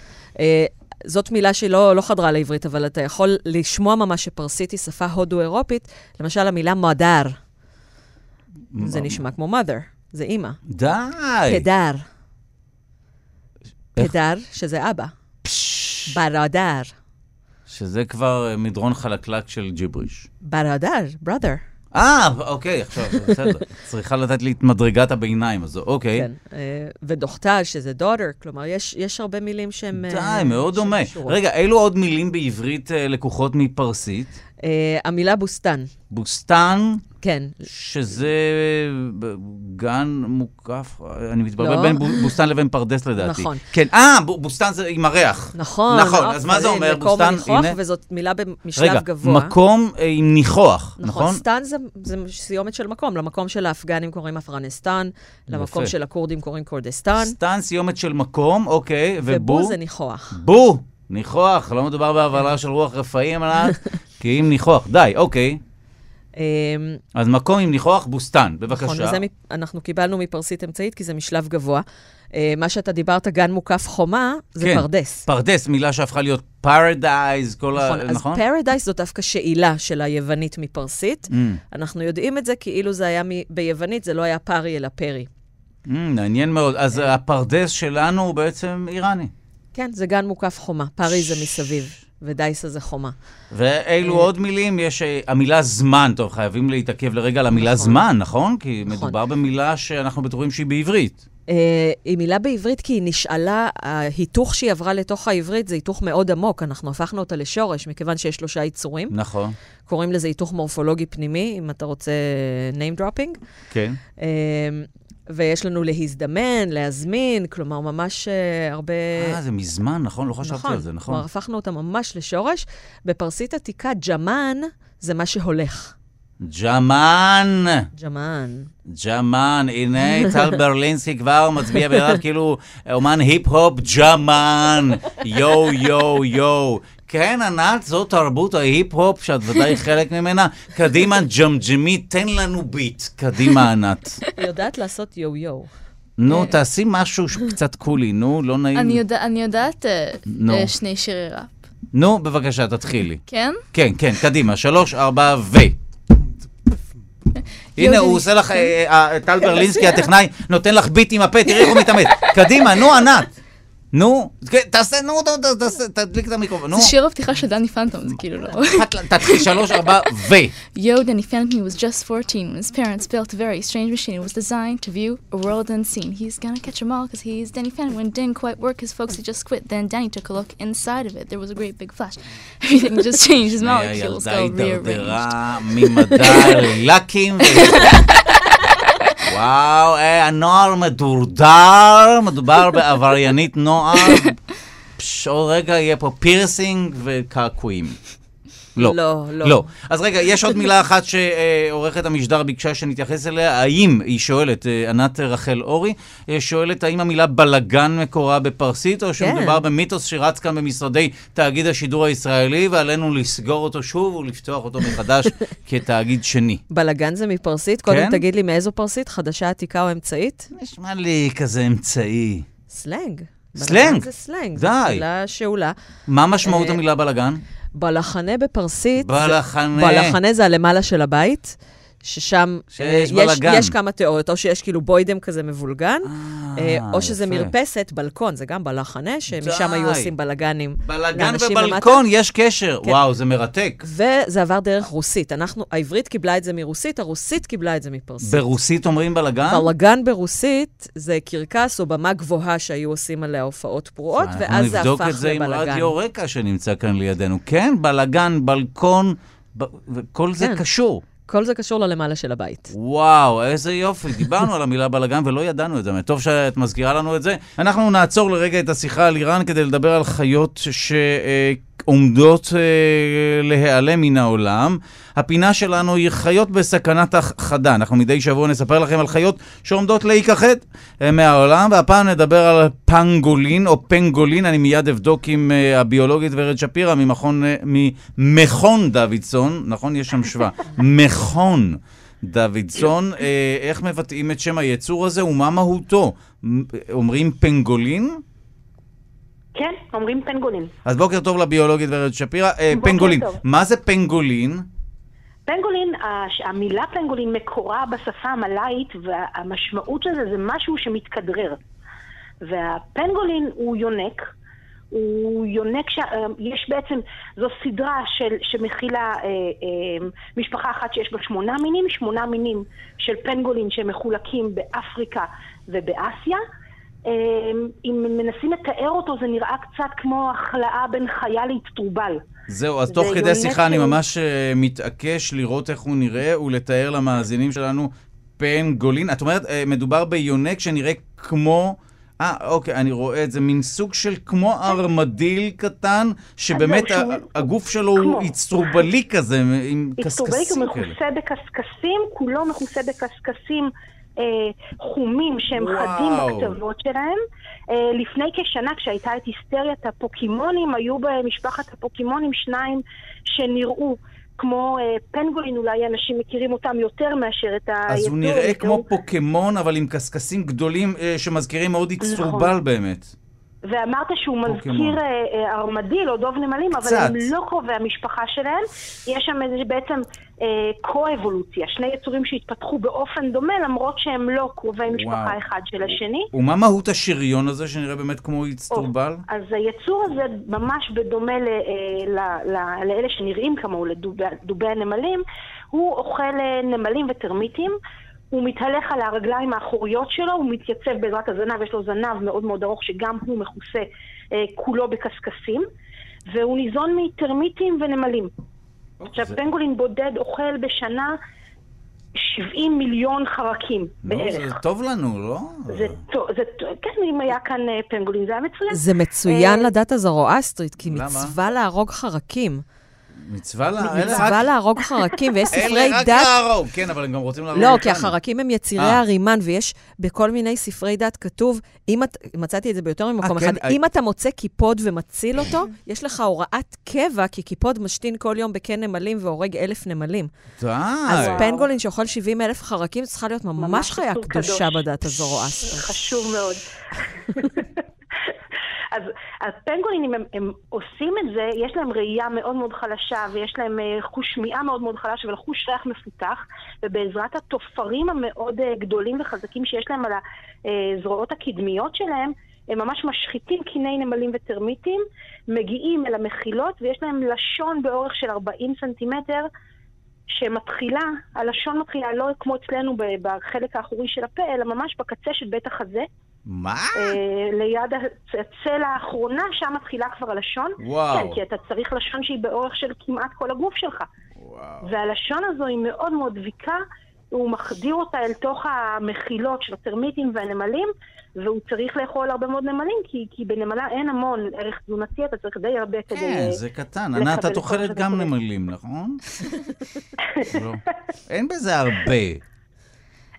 זאת מילה שהיא לא, חדרה לעברית, אבל אתה יכול לשמוע ממש שפרסית היא שפה הודו-אירופית. למשל, המילה מודר, זה נשמע כמו mother, זה אימא. די. פדר. פדר, שזה אבא. פש, ברדר. שזה כבר אה, מדרון חלקלק של ג'יבריש. ברדר, brother. אה, אוקיי, עכשיו, בסדר. צריכה לתת לי את מדרגת הביניים הזו, אוקיי. כן. אה, ודוכתל, שזה daughter, כלומר, יש, יש הרבה מילים שהן... אה, די, מאוד שהן דומה. רגע, אילו עוד מילים בעברית אה, לקוחות מפרסית? אה, המילה בוסתן, בוסתן, כן. שזה גן מוקף, אני מתבלבל לא. בין בו- בוסתן לבין פרדס לדעתי. נכון. כן, אה, בוסתן זה עם הריח. נכון. נכון, אז מה זה אומר, מקום בוסתן? ניחוח, הנה. וזאת מילה במשלב רגע, גבוה. מקום אה, עם ניחוח, נכון, נכון? סטן זה, זה סיומת של מקום. למקום של האפגנים קוראים אפרנסטן, למקום. של הכורדים קוראים כורדסטן, סטן סיומת של מקום, אוקיי, ובו? ובו זה ניחוח. בו! ניחוח, לא מדובר בהבלה של רוח רפאים, ענת, כי אם ניחוח. די, אוקיי. אמ, אז מקום עם ניחוח, בוסתן, נכון, בבקשה. וזה מ- אנחנו קיבלנו מפרסית אמצעית, כי זה משלב גבוה. אה, מה שאתה דיברת, גן מוקף חומה, זה כן. פרדס. פרדס, מילה שהפכה להיות paradise, כל ה... נכון, אז נכון? paradise זו דווקא שאילה של היוונית מפרסית. Mm, אנחנו יודעים את זה כאילו זה היה מ- ביוונית, זה לא היה פארי אלא פרי. mm, מעניין מאוד. אז הפרדס שלנו הוא בעצם איראני. כן, זה גן מוקף חומה. פאריס זה מסביב, ודייסה זה חומה. ואילו עוד מילים, יש אה, המילה זמן, טוב, חייבים להתעכב לרגע על המילה נכון. זמן, נכון? כי נכון. מדובר במילה שאנחנו בטוחים שהיא בעברית. אה, היא מילה בעברית כי היא נשאלה, ההיתוך שהיא עברה לתוך העברית זה היתוך מאוד עמוק. אנחנו הפכנו אותה לשורש, מכיוון שיש שלושה יצורים. נכון, קוראים לזה היתוך מורפולוגי פנימי, אם אתה רוצה name dropping. כן. אה, ויש לנו להזדמן, להזמין, כלומר, ממש אה, הרבה... אה, זה מזמן, נכון? לא חשבתי על זה, נכון. כלומר, הפכנו אותה ממש לשורש. בפרסית עתיקה, ג'מן זה מה שהולך. ג'מן, ג'מן. ג'מן, הנה טל ברלינסקי כבר מצביע בידיו כאילו אומן היפ-הופ, ג'מן, יואו, יואו, יואו. כן, ענת, זו תרבות ההיפ-הופ שאת ודאי חלק ממנה. קדימה, ג'מג'מי, תן לנו ביט. קדימה, ענת. היא יודעת לעשות יו-יו. נו, תעשי משהו קצת קולי, נו, לא נעים. אני יודע- אני יודעת אה. אה, שני שירי ראפ. נו, בבקשה, תתחילי. כן? כן, כן, קדימה, שלוש, ארבע, ו... הנה, הוא עושה לך, אה, אה, טל ברלינסקי, הטכנאי, נותן לך ביט עם הפה, תראי איך הוא מתאמץ. קדימה, נו, ענת. נו, כן, תעשה, נו, תדליק את המיקרופון, נו. זה שיר הפתיחה של דני פנטום, זה כאילו לא... תת- תתחיל, שלוש, ארבע, ו... Yo, Danny Phantom was just 14 when his parents built a very strange machine. It was designed to view a world unseen. He's gonna catch 'em all because he's Danny Phantom. When it didn't quite work, his folks had just quit. Then Danny took a look inside of it. There was a great big flash. Everything just changed. His molecules הילדה got rearranged. וואו, אה, הנוער מדורדר, מדובר בעבריינית נוער. עוד רגע יהיה פה פירסינג וקעקועים. לא. לא, לא. לא. אז רגע, יש עוד מילה אחת שעורכת המשדר ביקשה שנתייחס אליה. האם, היא שואלת, אה, ענת רחל אורי, אה, שואלת האם המילה בלגן מקורה בפרסית, או שמדובר במיתוס שרץ כאן במשרדי תאגיד השידור הישראלי, ועלינו לסגור אותו שוב ולפתוח אותו מחדש כתאגיד שני. בלגן זה מפרסית? קודם כן? תגיד לי מאיזו פרסית? חדשה, עתיקה או אמצעית? נשמע לי כזה אמצעי. סלנג. סלנג? זה סלנג. זו די. מילה שאולה. מה משמעות אה, המילה בלגן? בלחנה בפרסית... בלחנה. בלחנה זה הלמעלה של הבית, ששם שיש אה, יש. יש כמה תיאוריות, או שיש כאילו בוידם כזה מבולגן, אה, או שזה יפה. מרפסת, בלקון, זה גם בלחנה, שמשם די. היו עושים בלגנים בלגן ובלקון, יש קשר. כן. וואו, זה מרתק. וזה עבר דרך רוסית. אנחנו, העברית קיבלה את זה מרוסית, הרוסית קיבלה את זה מפרסית. ברוסית אומרים בלגן? בלגן ברוסית זה קרקס או במה גבוהה שהיו עושים עליה הופעות פרועות, ואז זה אנחנו נבדוק הפך את זה עם לבלגן. רדיו רקע שנמצא כאן לידינו. כן, בלגן, בלקון, ב- וכל זה כן. קשור. כל זה קשור ללמעלה של הבית. וואו, איזה יופי. דיברנו על המילה בלאגן ולא ידענו את זה. טוב שאת מזכירה לנו את זה. אנחנו נעצור לרגע את השיחה על איראן כדי לדבר על חיות שעומדות אה, להיעלם מן העולם. הפינה שלנו היא חיות בסכנת הכחדה. אנחנו מדי שבוע נספר לכם על חיות שעומדות להיכחד אה, מהעולם, והפעם נדבר על פנגולין או פנגולין. אני מיד אבדוק עם אה, הביולוגית ורד שפירא ממכון, אה, ממכון דוידסון, נכון? יש שם שווה. מכון. דוידסון, אה, איך מבטאים את שם היצור הזה ומה מהותו? אומרים פנגולין? כן, אומרים פנגולין. אז בוקר טוב לביולוגית ורד שפירא. אה, פנגולין, טוב. מה זה פנגולין? פנגולין, המילה פנגולין מקורה בשפה המלאית, והמשמעות של זה זה משהו שמתכדרר. והפנגולין הוא יונק, הוא יונק, ש... אה, יש בעצם, זו סדרה של, שמכילה אה, אה, משפחה אחת שיש בה שמונה מינים, שמונה מינים של פנגולין שמחולקים באפריקה ובאסיה. אה, אם מנסים לתאר אותו, זה נראה קצת כמו החלאה בין חיה לאצטרובל. זהו, אז זה תוך כדי יונק שיחה אני ממש אה, מתעקש לראות איך הוא נראה ולתאר למאזינים שלנו פנגולין. את אומרת, אה, מדובר ביונק שנראה כמו... אה, אוקיי, אני רואה את זה, מין סוג של כמו ארמדיל קטן, שבאמת זהו, שהוא- הגוף שלו הוא כמו. אצטרובלי כזה, עם הוא קשקשים כאלה. מכוסה בקשקשים, כולו מכוסה בקשקשים חומים שהם וואו. חדים בכתבות שלהם. אה, לפני כשנה, כשהייתה את היסטריית הפוקימונים, היו במשפחת הפוקימונים שניים שנראו כמו אה, פנגולין, אולי אנשים מכירים אותם יותר מאשר את היצור. אז הוא נראה כמו פוקימון, אבל עם קשקשים גדולים אה, שמזכירים מאוד אצטרובל נכון. באמת. ואמרת שהוא פוקימון. מזכיר אה, אה, ארמדיל או דוב נמלים, אבל קצת. הם לא קרובי המשפחה שלהם. יש שם איזה בעצם אה, קו-אבולוציה, שני יצורים שהתפתחו באופן דומה, למרות שהם לא קרובי משפחה וואו. אחד של השני. ומה מהות השריון הזה, שנראה באמת כמו איצטרובל? אז היצור הזה, ממש בדומה ל, אה, ל, ל, לאלה שנראים כמוהו, לדובי הנמלים, הוא אוכל אה, נמלים וטרמיטים. הוא מתהלך על הרגליים האחוריות שלו, הוא מתייצב בעזרת הזנב, יש לו זנב מאוד מאוד ארוך שגם הוא מכוסה אה, כולו בקשקשים, והוא ניזון מטרמיטים ונמלים. עכשיו, זה- פנגולין בודד אוכל בשנה 70 מיליון חרקים נו, בערך. זה טוב לנו, לא? זה טוב, זה טוב, כן, אם היה כאן אה, פנגולין זה היה מצוין. זה מצוין אה, לדעת הזרואסטרית, כי למה? מצווה להרוג חרקים. מצווה לה... מצווה להרוג חרקים, ויש ספרי אלה רק דת... להרוג, כן, אבל הם גם רוצים להרוג לא, אותנו. כי החרקים הם יצירי אה. הרימן, ויש בכל מיני ספרי דת כתוב, אם את, מצאתי את זה ביותר ממקום אה, אחד, כן, אם אתה מוצא קיפוד ומציל אותו, יש לך הוראת קבע, כי קיפוד משתין כל יום בקן נמלים והורג אלף נמלים. די. אז פנגולין שאוכל 70 אלף חרקים, צריכה להיות ממש ממש חיה קדושה קדוש. בדת הזורואסטרית. חשוב מאוד. אז הפנגולינים, הם, הם עושים את זה, יש להם ראייה מאוד מאוד חלשה, ויש להם אה, חוש שמיעה מאוד מאוד חלש, אבל חוש ריח מפותח, ובעזרת התופרים המאוד אה, גדולים וחזקים שיש להם על הזרועות הקדמיות שלהם, הם ממש משחיתים קיני נמלים וטרמיטים, מגיעים אל המחילות, ויש להם לשון באורך של 40 סנטימטר, שמתחילה, הלשון מתחילה לא כמו אצלנו בחלק האחורי של הפה, אלא ממש בקצה של בית החזה, מה? אה, ליד הצ- הצלע האחרונה, שם מתחילה כבר הלשון. וואו. כן, כי אתה צריך לשון שהיא באורך של כמעט כל הגוף שלך. וואו. והלשון הזו היא מאוד מאוד דביקה, הוא מחדיר אותה אל תוך המחילות של הטרמיטים והנמלים, והוא צריך לאכול הרבה מאוד נמלים, כי, כי בנמלה אין המון ערך תזונתי, אתה צריך די הרבה כדי... כן, אה, זה קטן. ענת, את את אוכלת כל גם. נמלים, נכון? לא. אין בזה הרבה.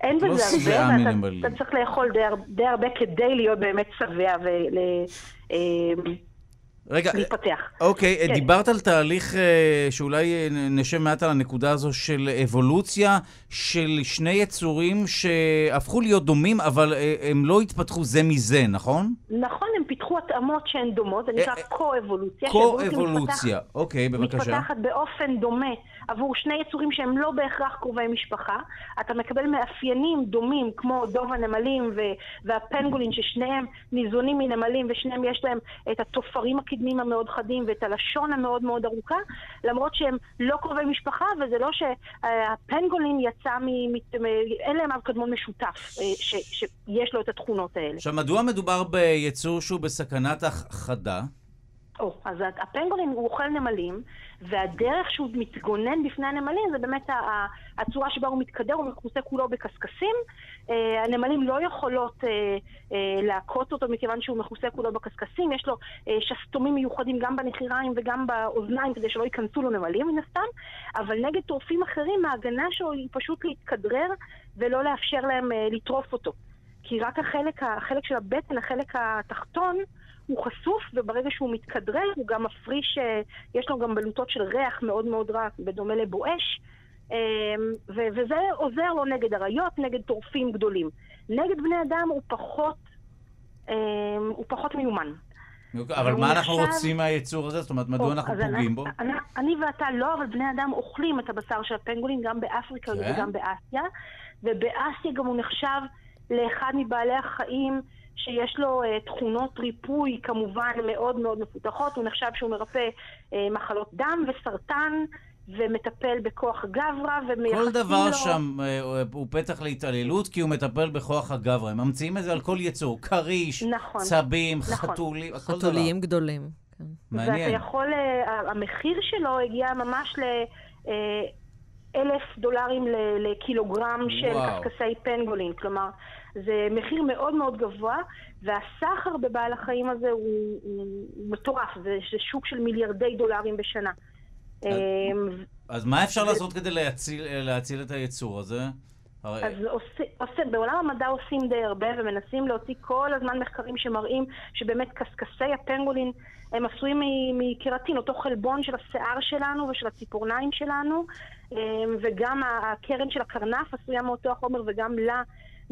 אין לא בזה שבעה הרבה, ואתה צריך לאכול די, די הרבה כדי להיות באמת שבע רגע, ולהתפתח. אוקיי, כן. דיברת על תהליך אה, שאולי אה, נשב מעט על הנקודה הזו של אבולוציה של שני יצורים שהפכו להיות דומים, אבל אה, הם לא התפתחו זה מזה, נכון? נכון, הם פיתחו התאמות שהן דומות, זה נקרא קו-אבולוציה. קו-אבולוציה. אוקיי, בבקשה. מתפתחת באופן דומה עבור שני יצורים שהם לא בהכרח קרובי משפחה. אתה מקבל מאפיינים דומים, כמו דוב הנמלים ו- והפנגולין, ששניהם ניזונים מנמלים, ושניהם יש להם את התופרים הקדמיים המאוד חדים ואת הלשון המאוד מאוד ארוכה, למרות שהם לא קרובי משפחה, וזה לא שהפנגולין יצא מ... מ- אין להם אב קדמון משותף, אה, ש- שיש לו את התכונות האלה. עכשיו, מדוע מדובר ביצור שהוא בסכנת הכחדה? או, אז הפנגולין הוא אוכל נמלים, והדרך שהוא מתגונן בפני הנמלים זה באמת הצורה שבה הוא מתקדר, הוא מכוסה כולו בקשקשים. אה, הנמלים לא יכולות אה, אה, להכות אותו מכיוון שהוא מכוסה כולו בקשקשים. יש לו שסתומים מיוחדים גם בנחיריים וגם באוזניים כדי שלא ייכנסו לו נמלים מן הסתם, אבל נגד טורפים אחרים ההגנה שלו היא פשוט להתכדרר ולא לאפשר להם לטרוף אותו. כי רק החלק, החלק של הבטן, החלק התחתון, הוא חשוף, וברגע שהוא מתכדרר, הוא גם מפריש, אה, יש לו גם בלוטות של ריח מאוד מאוד רע, בדומה לבואש, אה, וזה עוזר לו נגד אריות, נגד טורפים גדולים. נגד בני אדם הוא פחות, אה, הוא פחות מיומן. אבל הוא מה אנחנו רוצים מהיצור הזה? זאת אומרת, מדוע או, אנחנו פוגעים אני- בו? אני, אני ואתה לא, אבל בני אדם אוכלים את הבשר של הפנגולין גם באפריקה כן? וגם באסיה, ובאסיה גם הוא נחשב לאחד מבעלי החיים שיש לו uh, תכונות ריפוי כמובן מאוד מאוד מפותחות, הוא נחשב שהוא מרפא uh, מחלות דם וסרטן ומטפל בכוח גברא ומייחסים כל דבר לו... שם אה, הוא פתח להתעללות, כי הוא מטפל בכוח הגברא. הם ממציאים את זה על כל יצור. כריש, נכון, צבים, נכון. חתולים, כל דבר. חתוליים גדולים. כן. ואתה מעניין. יכול, אה, המחיר שלו הגיע ממש ל... אה, אלף דולרים ל- לקילוגרם של וואו. קשקשי פנגולין. כלומר, זה מחיר מאוד מאוד גבוה, והסחר בבעל החיים הזה הוא, הוא, הוא מטורף, זה, זה שוק של מיליארדי דולרים בשנה. אמ, אז מה אפשר לעשות כדי להציל, להציל את היצור הזה? הרי- אז עושה, עושה, בעולם המדע עושים די הרבה ומנסים להוציא כל הזמן מחקרים שמראים שבאמת קשקשי הפנגולין הם עשויים מקרטין, אותו חלבון של השיער שלנו ושל הציפורניים שלנו, אמ, וגם הקרן של הקרנף עשויה מאותו החומר וגם לה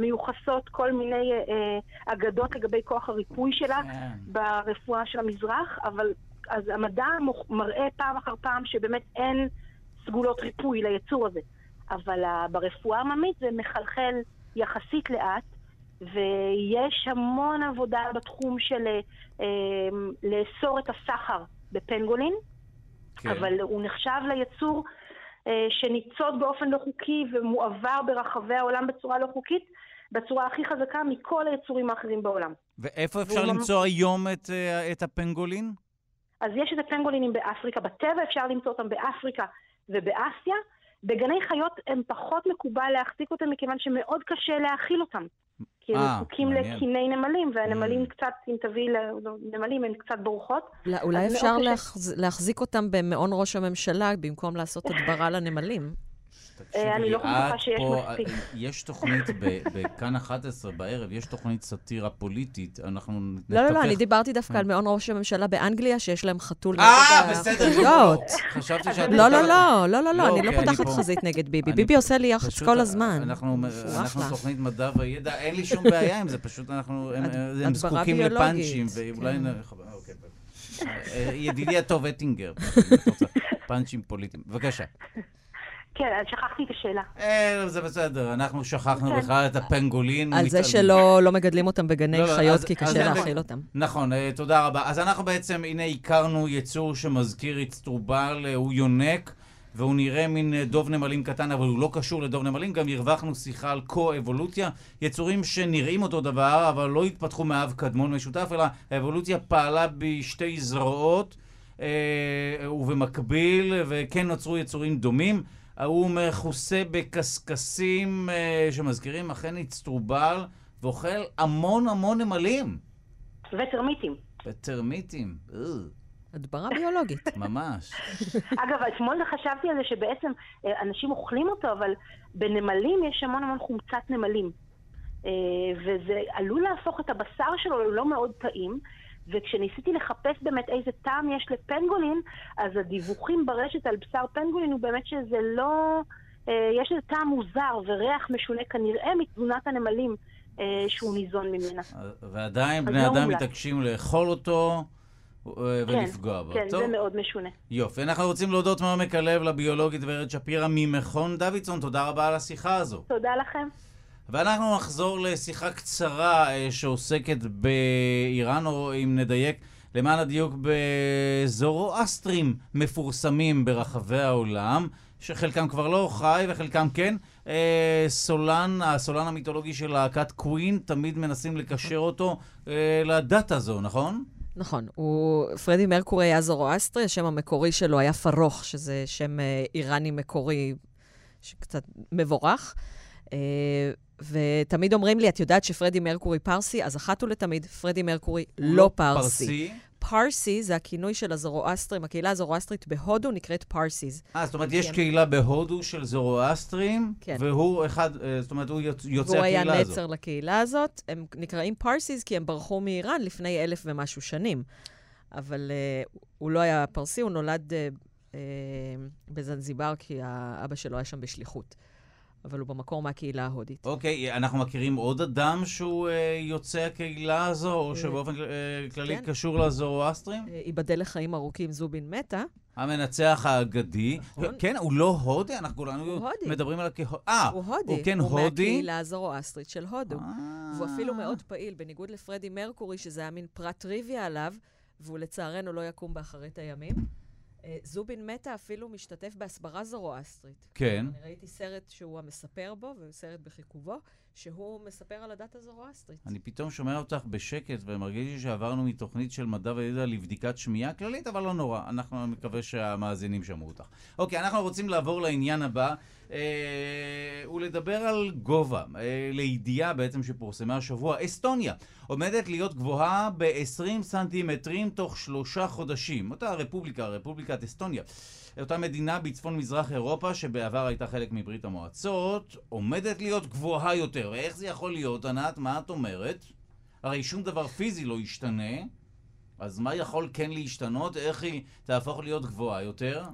מיוחסות כל מיני אה, אה, אגדות לגבי כוח הריפוי שלה כן. ברפואה של המזרח, אבל אז המדע מראה פעם אחר פעם שבאמת אין סגולות ריפוי ליצור הזה. אבל ה- ברפואה העממית זה מחלחל יחסית לאט, ויש המון עבודה בתחום של אה, אה, לאסור את הסחר בפנגולין, כן. אבל הוא נחשב ליצור אה, שניצוד באופן לא חוקי ומועבר ברחבי העולם בצורה לא חוקית, בצורה הכי חזקה מכל היצורים האחרים בעולם. ואיפה אפשר ממ- למצוא היום את, אה, את הפנגולין? אז יש את הפנגולינים באפריקה, בטבע אפשר למצוא אותם באפריקה ובאסיה. בגני חיות הם פחות מקובל להחזיק אותם מכיוון שמאוד קשה להאכיל אותם. כי הם אה, זקוקים. לקיני נמלים, והנמלים Mm. קצת, אם תביאי לנמלים, הן קצת בורחות. לא- אולי אפשר. להחז- להחזיק אותם במעון ראש הממשלה במקום לעשות הדברה לנמלים. תקשיבי אני לא בטוחה את שיש מספיק. יש תוכנית בכאן 11 בערב, יש תוכנית סאטירה פוליטית, אנחנו נתווך... לא, לא, לא, אני דיברתי דווקא על מעון ראש הממשלה באנגליה, שיש להם חתול אה, נגד בסדר החיות. גמור. חשבתי שאת... לא, לא, לא, לא, לא, לא, אני אוקיי, לא פותחת פה- חזית נגד ביבי. ביבי עושה לי יח"צ פשוט, כל הזמן. אנחנו. תוכנית מדע וידע, אין לי שום בעיה עם זה, פשוט אנחנו, הם, זקוקים לפאנצ'ים, ואולי... כן. אוקיי, אה, ידידי הטוב אטינגר, פאנצ'ים פוליטיים. בבקשה. כן, אז שכחתי את השאלה. אה, זה בסדר, אנחנו שכחנו כן. בכלל את הפנגולין. על זה. שלא לא מגדלים אותם בגני לא, לא, חיות, אז- כי קשה להאכיל אותם. נכון, אה, תודה רבה. אז אנחנו בעצם, הנה הכרנו יצור שמזכיר אצטרובל, אה, הוא יונק, והוא נראה מין אה, דוב נמלים קטן, אבל הוא לא קשור לדוב נמלים. גם הרווחנו שיחה על קו-אבולוציה. יצורים שנראים אותו דבר, אבל לא התפתחו מאב קדמון משותף, אלא האבולוציה פעלה בשתי זרועות, אה, ובמקביל, וכן נוצרו יצורים דומים. הוא מכוסה בקשקשים אה, שמזכירים אכן אצטרובל, ואוכל המון המון נמלים. וטרמיטים. וטרמיטים. אה, הדברה ביולוגית. ממש. אגב, אתמול חשבתי על זה שבעצם אה, אנשים אוכלים אותו, אבל בנמלים יש המון המון חומצת נמלים. וזה עלול להפוך את הבשר שלו ללא מאוד טעים. וכשניסיתי לחפש באמת איזה טעם יש לפנגולין, אז הדיווחים ברשת על בשר פנגולין הוא באמת שזה לא... אה, יש איזה טעם מוזר וריח משונה כנראה מתזונת הנמלים אה, שהוא ניזון ממנה. ועדיין בני לא אדם מומלץ. מתעקשים לאכול אותו אה, ולפגוע בו. כן, טוב, זה מאוד משונה. יופי. אנחנו רוצים להודות מעומק הלב לביולוגית ורד שפירא ממכון דוידסון. תודה רבה על השיחה הזו. תודה לכם. ואנחנו נחזור לשיחה קצרה אה, שעוסקת באיראן, או אם נדייק, למען הדיוק בזורואסטרים מפורסמים ברחבי העולם, שחלקם כבר לא חי וחלקם כן. אה, סולן, הסולן המיתולוגי של להקת קווין, תמיד מנסים לקשר אותו אה, לדת הזו, נכון? נכון, הוא, פרדי מרקורי היה זורואסטרי, השם המקורי שלו היה פרוך, שזה שם אה, איראני מקורי שקצת מבורך. אה, ותמיד אומרים לי, את יודעת שפרדי מרקורי פרסי? אז אחת ולתמיד, פרדי מרקורי לא פרסי. פרסי זה הכינוי של הזורואסטרים, הקהילה הזורואסטרית בהודו נקראת פרסיס. אה, זאת אומרת, יש כן. קהילה בהודו של זורואסטרים, כן. והוא אחד, אה, זאת אומרת, הוא יוצ- יוצא והוא היה הקהילה הזו. נצר לקהילה הזאת. הם נקראים פרסיס כי הם ברחו מאיראן לפני אלף ומשהו שנים. אבל uh, הוא לא היה פרסי, הוא נולד uh, uh, בזנזיבר כי האבא שלו היה שם בשליחות. אבל הוא במקור מהקהילה ההודית. אוקיי, אנחנו מכירים עוד אדם שהוא אה, יוצא הקהילה הזו, או אה, שבאופן אה, כללי כן. קשור לזורואסטרים? ייבדל לחיים ארוכים, זובין מתה. המנצח האגדי. נכון. כן, הוא לא הודי, אנחנו כולנו הוא. מדברים עליו כהודי. אה, הוא הודי. הוא כן הוא הודי. מהקהילה הזורואסטרית של הודו. והוא אפילו מאוד פעיל, בניגוד לפרדי מרקורי, שזה היה מין פרט טריוויה עליו, והוא לצערנו לא יקום באחרית הימים. אה, זובין מתה אפילו משתתף בהסברה זורואסטרית. כן. אני ראיתי סרט שהוא המספר בו, וסרט בחיכובו, שהוא מספר על הדת הזורואסטרית. אני פתאום שומע אותך בשקט ומרגיש לי שעברנו מתוכנית של מדע וידע לבדיקת שמיעה כללית, אבל לא נורא, אנחנו מקווה שהמאזינים שמעו אותך. אוקיי, אנחנו רוצים לעבור לעניין הבא, אה, ולדבר על גובה, אה, לידיעה בעצם שפורסמה השבוע. אסטוניה עומדת להיות גבוהה ב-20 סנטימטרים תוך שלושה חודשים. אותה רפובליקה, רפובליקת אסטוניה. אותה מדינה בצפון מזרח אירופה, שבעבר הייתה חלק מברית המועצות, עומדת להיות גבוהה יותר. ואיך זה יכול להיות, ענת? מה את אומרת? הרי שום דבר פיזי לא ישתנה, אז מה יכול כן להשתנות? איך היא תהפוך להיות גבוהה יותר?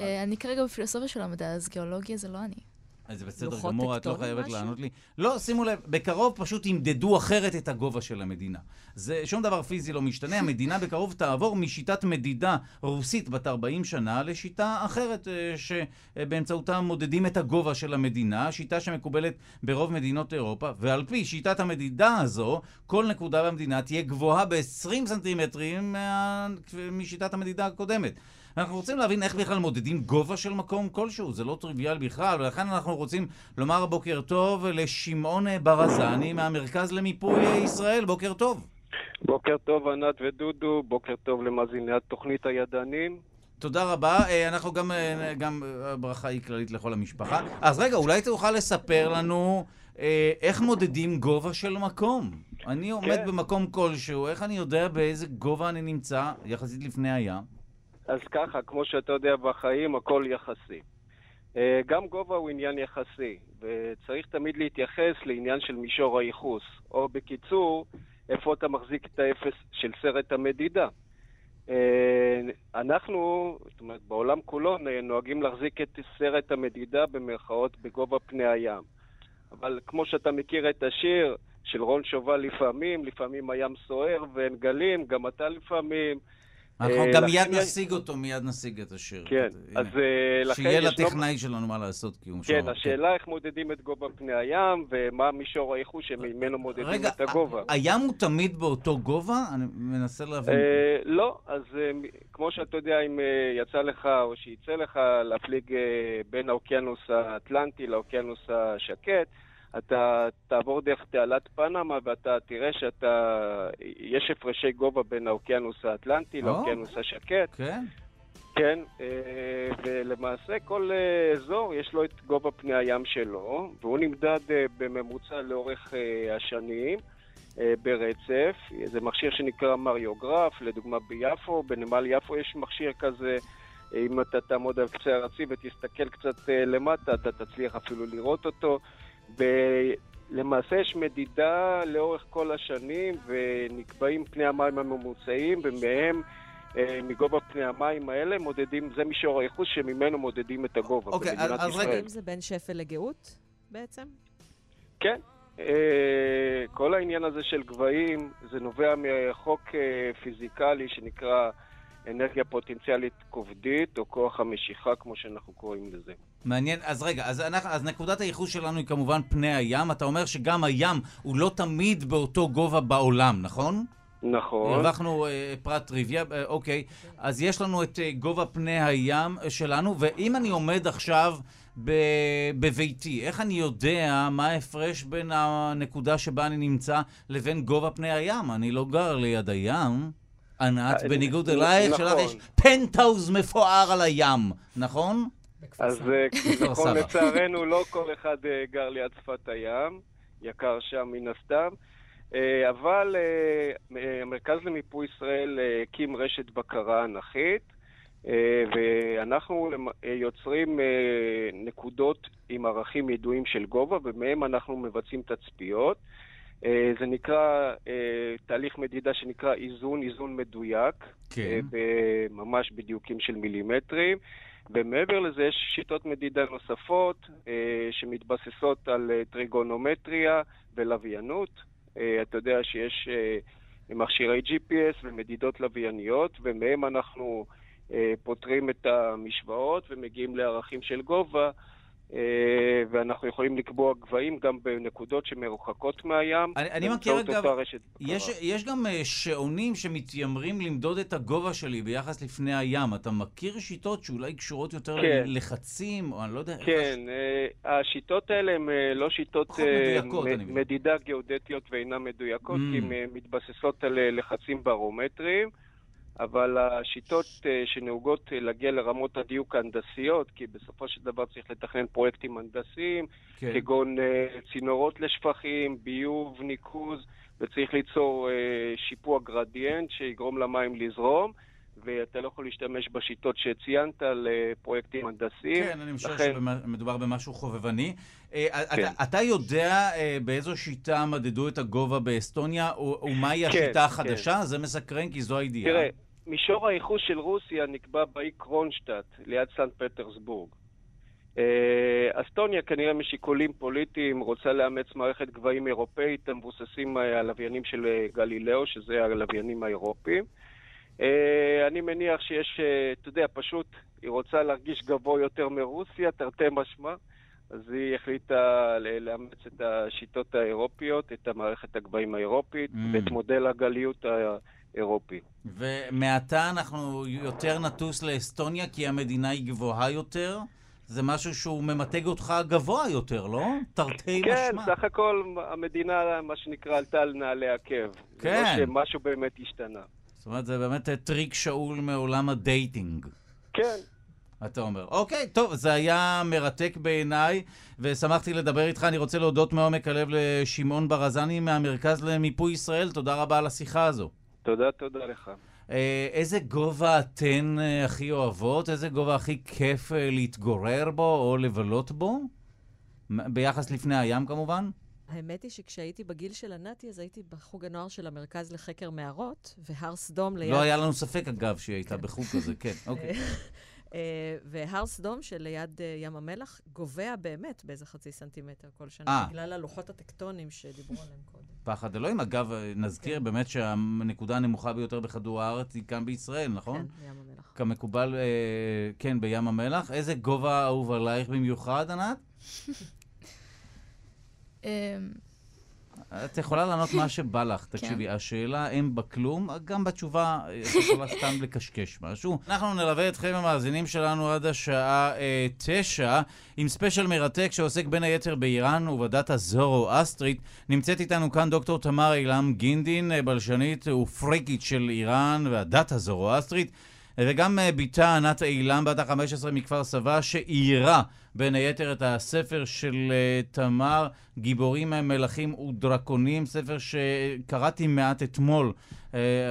אה, אני כרגע בפילוסופיה של המדע, אז גיאולוגיה זה לא אני. זה בסדר גמור, את לא חייבת משהו? לענות לי. לא, שימו לב, בקרוב פשוט ימדדו אחרת את הגובה של המדינה. זה, שום דבר פיזי לא משתנה, המדינה בקרוב תעבור משיטת מדידה רוסית בת 40 שנה לשיטה אחרת, אה, שבאמצעותה מודדים את הגובה של המדינה, שיטה שמקובלת ברוב מדינות אירופה, ועל פי שיטת המדידה הזו, כל נקודה במדינה תהיה גבוהה ב-20 סנטימטרים מה... משיטת המדידה הקודמת. אנחנו רוצים להבין איך בכלל מודדים גובה של מקום כלשהו, זה לא טריוויאל בכלל, ולכן אנחנו רוצים לומר בוקר טוב לשמעון ברזני מהמרכז למיפוי ישראל. בוקר טוב. בוקר טוב ענת ודודו, בוקר טוב למאזיני התוכנית הידענים. תודה רבה. אה, אנחנו גם, אה, גם אה, הברכה היא כללית לכל המשפחה. אז רגע, אולי תוכל לספר לנו איך מודדים גובה של מקום. אני עומד כן. במקום כלשהו, איך אני יודע באיזה גובה אני נמצא יחסית לפני הים? אז ככה, כמו שאתה יודע בחיים, הכל יחסי. אה, גם גובה הוא עניין יחסי, וצריך תמיד להתייחס לעניין של מישור הייחוס, או בקיצור, איפה אתה מחזיק את האפס של סרט המדידה. אה, אנחנו, זאת אומרת, בעולם כולו נוהגים להחזיק את סרט המדידה במרכאות בגובה פני הים. אבל כמו שאתה מכיר את השיר של רון שובל לפעמים, לפעמים הים סוער ואין גלים, גם אתה לפעמים. אנחנו אה, גם מיד יש- נשיג אותו, מיד נשיג את השיר. כן. אז אה, לכן שיהיה ישנו... לטכנאי שלנו מה לעשות, כי הוא כן, משוער. השאלה איך מודדים את גובה פני הים, ומה מישור הייחוס שממנו מודדים רגע, את הגובה. ה- הים הוא תמיד באותו גובה? אני מנסה להבין. אה, לא, אז כמו שאתה יודע, אם יצא לך או שיצא לך להפליג בין האוקיינוס האטלנטי לאוקיינוס השקט, אתה תעבור דרך תעלת פנמה ואתה תראה שאתה... יש הפרשי גובה בין האוקיינוס האטלנטי או. לאוקיינוס השקט. כן? כן, אה, ולמעשה כל אה, אזור יש לו את גובה פני הים שלו, והוא נמדד אה, בממוצע לאורך השנים ברצף. זה מכשיר שנקרא מריוגרף, לדוגמה ביפו, בנמל יפו יש מכשיר כזה. אם אתה תעמוד על קצה הרצי ותסתכל קצת למטה, אתה תצליח אפילו לראות אותו. ולמעשה יש מדידה לאורך כל השנים, ונקבעים פני המים הממוצעים, ומהם אה, מגובה פני המים האלה מודדים, זה מישור הייחוס שממנו מודדים את הגובה אוקיי, במדינת אז רגע, ישראל. האם זה בין שפל לגאות בעצם? כן. אה, כל העניין הזה של גבהים, זה נובע מחוק אה, פיזיקלי שנקרא אנרגיה פוטנציאלית כובדית, או כוח המשיכה, כמו שאנחנו קוראים לזה. מעניין. אז רגע, אז, אנחנו, אז נקודת הייחוס שלנו היא כמובן פני הים. אתה אומר שגם הים הוא לא תמיד באותו גובה בעולם, נכון? נכון. הרווחנו אה, פרט טריוויה, אה, אוקיי. אז יש לנו את אה, גובה פני הים אה, שלנו, ואם אני עומד עכשיו ב- בביתי, איך אני יודע מה ההפרש בין הנקודה שבה אני נמצא לבין גובה פני הים? אני לא גר ליד הים. ענת, אה, בניגוד נ- אלייך, נכון. שלך יש פנטהאוז מפואר על הים, נכון? אז אה, נכון. לצערנו לא כל אחד אה, גר ליד שפת הים, יקר שם מן הסתם. אה, אבל אה, אה, המרכז למיפוי ישראל אה, הקים רשת בקרה אנכית, אה, ואנחנו אה, יוצרים אה, נקודות עם ערכים ידועים של גובה, ומהם אנחנו מבצעים תצפיות. אה, זה נקרא אה, תהליך מדידה שנקרא איזון, איזון מדויק. כן. אה, בממש בדיוקים של מילימטרים. ומעבר לזה יש שיטות מדידה נוספות שמתבססות על טריגונומטריה ולוויינות. אתה יודע שיש מכשירי GPS ומדידות לווייניות, ומהם אנחנו פותרים את המשוואות ומגיעים לערכים של גובה, ואנחנו יכולים לקבוע גבהים גם בנקודות שמרוחקות מהים. אני, אני מכיר אגב. יש, יש גם uh, שעונים שמתיימרים למדוד את הגובה שלי ביחס לפני הים. אתה מכיר שיטות שאולי קשורות יותר כן. ללחצים, או אני לא יודע... איך כן, אה, השיטות האלה הן אה, לא שיטות אה, מדויקות, מ-. מדידה גיאודטיות ואינן מדויקות, Mm. כי הן אה, מתבססות על אה, לחצים ברומטריים, אבל השיטות אה, שנהוגות אה, להגיע לרמות הדיוק ההנדסיות, כי בסופו של דבר צריך לתכנן פרויקטים הנדסיים, כן. כגון אה, צינורות לשפכים, ביוב, ניקוז, וצריך ליצור שיפוע גרדיאנט שיגרום למים לזרום. ואתה לא יכול להשתמש בשיטות שציינת לפרויקטים הנדסיים. כן, אני משער לכן- שמדובר במשהו חובבני. אה, כן. אתה, אתה יודע אה, באיזו שיטה מדדו את הגובה באסטוניה, ומהי כן, השיטה כן. החדשה? זה מסקרן, כי זו הידיעה. תראה, מישור הייחוס של רוסיה נקבע באי קרונשטאט, ליד סנט פטרסבורג. אה, אסטוניה כנראה משיקולים פוליטיים רוצה לאמץ מערכת גבהים אירופאית המבוססים על לוויינים של גלילאו, שזה הלוויינים האירופיים. אה, אני מניח שיש, אה, אתה יודע, פשוט היא רוצה להרגיש גבוה יותר מרוסיה, תרתי משמע, אז היא החליטה לאמץ את השיטות האירופיות, את המערכת הגבהים האירופית Mm. ואת מודל הגליות האירופי. ומעתה אנחנו יותר נטוס לאסטוניה כי המדינה היא גבוהה יותר? זה משהו שהוא ממתג אותך גבוה יותר, לא? תרתי כן, משמע. סך הכל המדינה, מה שנקרא, עלתה על נעלי עקב. זה כן. לא שמשהו באמת השתנה. זאת אומרת, זה באמת אה, טריק שאול מעולם ה dating. כן. אתה אומר. אוקיי, טוב, זה היה מרתק בעיניי, ושמחתי לדבר איתך. אני רוצה להודות מעומק הלב לשמעון ברזני מהמרכז למיפוי ישראל. תודה רבה על השיחה הזו. תודה, תודה לך. אה, איזה גובה אתן אה, הכי אוהבות? איזה גובה הכי כיף להתגורר בו או לבלות בו? ביחס לפני הים כמובן? האמת היא שכשהייתי בגיל של ענתי, אז הייתי בחוג הנוער של המרכז לחקר מערות, והר סדום ליד... לא היה לנו ספק, אגב, שהיא הייתה בחוג כזה, כן, אוקיי. אה, והר סדום שליד אה, ים המלח גובע באמת באיזה חצי סנטימטר כל שנה, אה. בגלל הלוחות הטקטונים שדיברו עליהם קודם. פחד אלוהים. אגב, נזכיר כן. באמת שהנקודה הנמוכה ביותר בכדור הארץ היא כאן בישראל, נכון? כן, ים המלח. כמקובל, כן, בים המלח. איזה גובה אהוב עלייך במיוחד, ענת? אמ, את יכולה לענות מה שבא לך. תקשיבי, השאלה אין בה כלום, גם בתשובה את יכולה סתם לקשקש משהו. אנחנו נלווה אתכם, המאזינים שלנו, עד השעה אה, תשע, עם ספיישל מרתק שעוסק בין היתר באיראן ובדת הזורו-אסטרית. נמצאת איתנו כאן דוקטור תמר אילם גינדין, אה, בלשנית ופריקית של איראן והדת הזורו-אסטרית. וגם אה, בתה ענת אילם, בת ה-15 מכפר סבא, שאיירה בין היתר את הספר של אה, תמר, גיבורים, מלכים ודרקונים, ספר שקראתי מעט אתמול,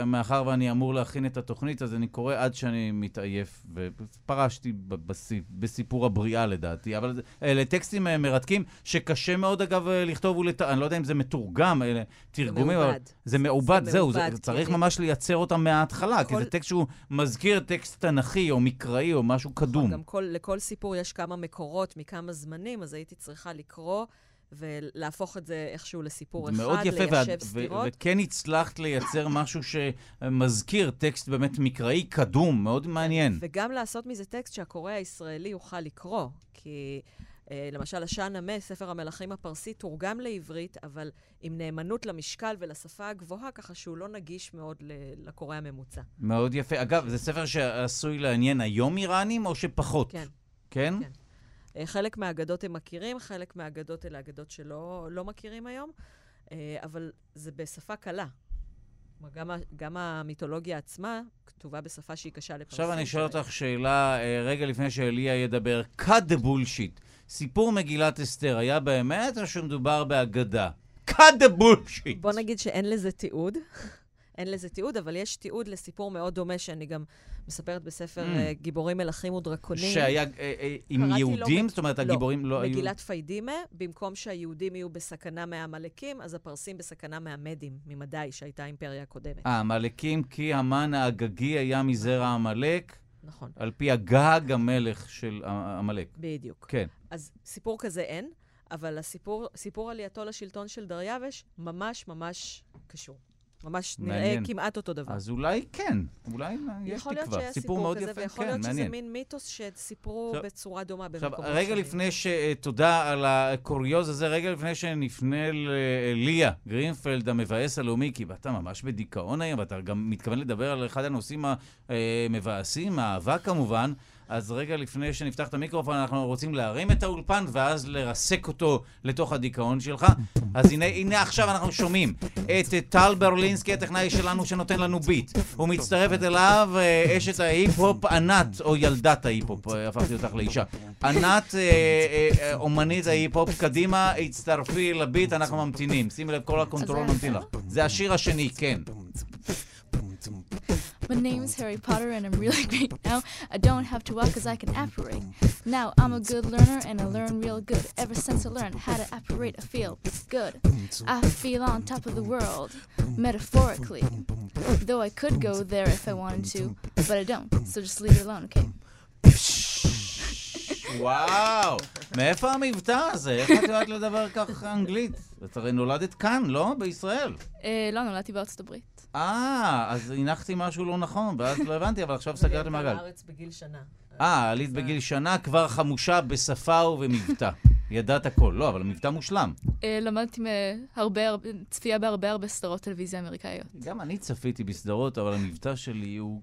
מאחר ואני אמור להכין את התוכנית, אז אני קורא עד שאני מתעייף, ופרשתי בסיפור הבריאה לדעתי, אבל זה- אלה טקסטים אה, מרתקים, שקשה מאוד אגב אה, לכתוב ולת... אני לא יודע אם זה מתורגם, אלה תרגומים, אבל מעובד. זה מעובד, זה זהו, זה, מעובד, צריך כי- ממש לייצר אותם מההתחלה, כי כל- זה טקסט שהוא מזכיר טקסט תנכי או מקראי או משהו קדום. גם כל, לכל סיפור יש כמה מקורות מכמה זמנים, אז הייתי צריכה לקרוא ולהפוך את זה איכשהו לסיפור אחד, מאוד יפה, ליישב ואת- ו- סתירות. וכן הצלחת לייצר משהו שמזכיר טקסט באמת מקראי קדום, מאוד מעניין. וגם לעשות מזה טקסט שהקורא הישראלי יוכל לקרוא. כי אה, למשל, השאן נמה, ספר המלכים הפרסי, תורגם לעברית, אבל עם נאמנות למשקל ולשפה הגבוהה, ככה שהוא לא נגיש מאוד לקורא הממוצע. מאוד יפה. אגב, זה ספר שעשוי לעניין היום איראנים או שפחות? כן. כן? כן. אה, חלק מהאגדות הם מכירים, חלק מהאגדות אלה אגדות שלא לא מכירים היום, אה, אבל זה בשפה קלה. כלומר, גם, גם המיתולוגיה עצמה כתובה בשפה שהיא קשה לפרסים. עכשיו אני ש- אותך שאלה, אה, רגע לפני שאליה ידבר. cut the bullshit. סיפור מגילת אסתר היה באמת או שמדובר באגדה? cut the bullshit! בוא נגיד שאין לזה תיעוד. אין לזה תיעוד, אבל יש תיעוד לסיפור מאוד דומה, שאני גם מספרת בספר Mm. אה, גיבורים מלכים ודרקונים. שהיה אה, אה, עם יהודים? מג- זאת אומרת, לא, הגיבורים לא היו... מגילת פיידימה, במקום שהיהודים יהיו בסכנה מהעמלקים, אז הפרסים בסכנה מהמדים, ממדי, שהייתה האימפריה הקודמת. אה, עמלקים כי המן האגגי היה מזרע עמלק, נכון, על פי הגג המלך של עמלק. בדיוק. כן. אז סיפור כזה אין, אבל הסיפור, סיפור עלייתו לשלטון של דריווש ממש ממש קשור. ממש נראה מעניין. כמעט אותו דבר. אז אולי כן, אולי יש יכול להיות תקווה. שהיה סיפור כזה, יפה, ויכול כן, להיות שזה מעניין. מין מיתוס שסיפרו עכשיו- בצורה דומה עכשיו, במקומות רגע שונים. לפני ש... אה, תודה על הקוריוז הזה, רגע לפני שנפנה לליה גרינפלד, המבאס הלאומי, כי אתה ממש בדיכאון היום, ואתה גם מתכוון לדבר על אחד הנושאים המבאסים, האהבה כמובן. אז רגע לפני שנפתח את המיקרופון, אנחנו רוצים להרים את האולפן ואז לרסק אותו לתוך הדיכאון שלך. אז הנה, הנה עכשיו אנחנו שומעים את טל ברלינסקי, הטכנאי שלנו, שנותן לנו ביט. ומצטרפת אליו אה, אשת ההיפ-הופ ענת, או ילדת ההיפ-הופ, אה, הפכתי אותך לאישה. ענת, אה, אומנית ההיפ-הופ, קדימה, הצטרפי לביט, אנחנו ממתינים. שימי לב, כל הקונטרול ממתין לך. זה השיר השני, כן. My name is Harry Potter and I'm really great now. I don't have to walk cause I can apparate. Now I'm a good learner and I learn real good. Ever since I learned how to apparate, I feel good. I feel on top of the world, metaphorically. Though I could go there if I wanted to, but I don't. So just leave it alone, okay? וואו, מאיפה המבטא הזה? איך את יודעת לדבר כך אנגלית? את הרי נולדת כאן, לא? בישראל. אה, לא, נולדתי בארצות הברית. אה, אז הנחתי משהו לא נכון, ואז לא הבנתי, אבל עכשיו סגרתי מעגל. בארץ בגיל שנה. אה, עלית בגיל שנה, כבר חמושה בשפה ובמבטא. ידעת הכל. לא, אבל מבטא מושלם. אה, למדתי מהרבה, הרבה- צפייה בהרבה הרבה סדרות טלוויזיה אמריקאיות. גם אני צפיתי בסדרות, אבל המבטא שלי הוא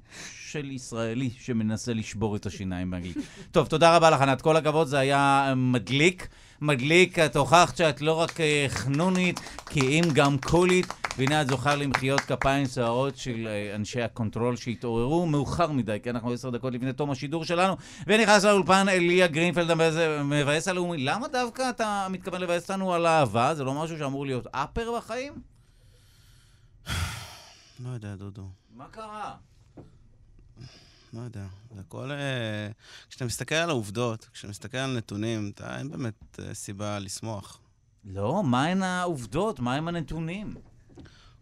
של ישראלי שמנסה לשבור את השיניים באנגלית. טוב, תודה רבה לך, ענת. כל הכבוד, זה היה מדליק. מדליק, את הוכחת שאת לא רק אה, חנונית, כי אם גם קולית. והנה את זוכה למחיאות כפיים סוערות של אה, אנשי הקונטרול שהתעוררו מאוחר מדי, כי אנחנו עשר דקות לפני תום השידור שלנו. ונכנס לאולפן אליה גרינפלד המבאס הלאומי. למה דווקא אתה מתכוון לבאס אותנו על אהבה? זה לא משהו שאמור להיות upper בחיים? לא יודע, דודו. מה קרה? לא יודע. זה הכל... אה, כשאתה מסתכל על העובדות, כשאתה מסתכל על נתונים, אתה, אין באמת אה, סיבה לשמוח. לא, מהן העובדות? מהם הנתונים?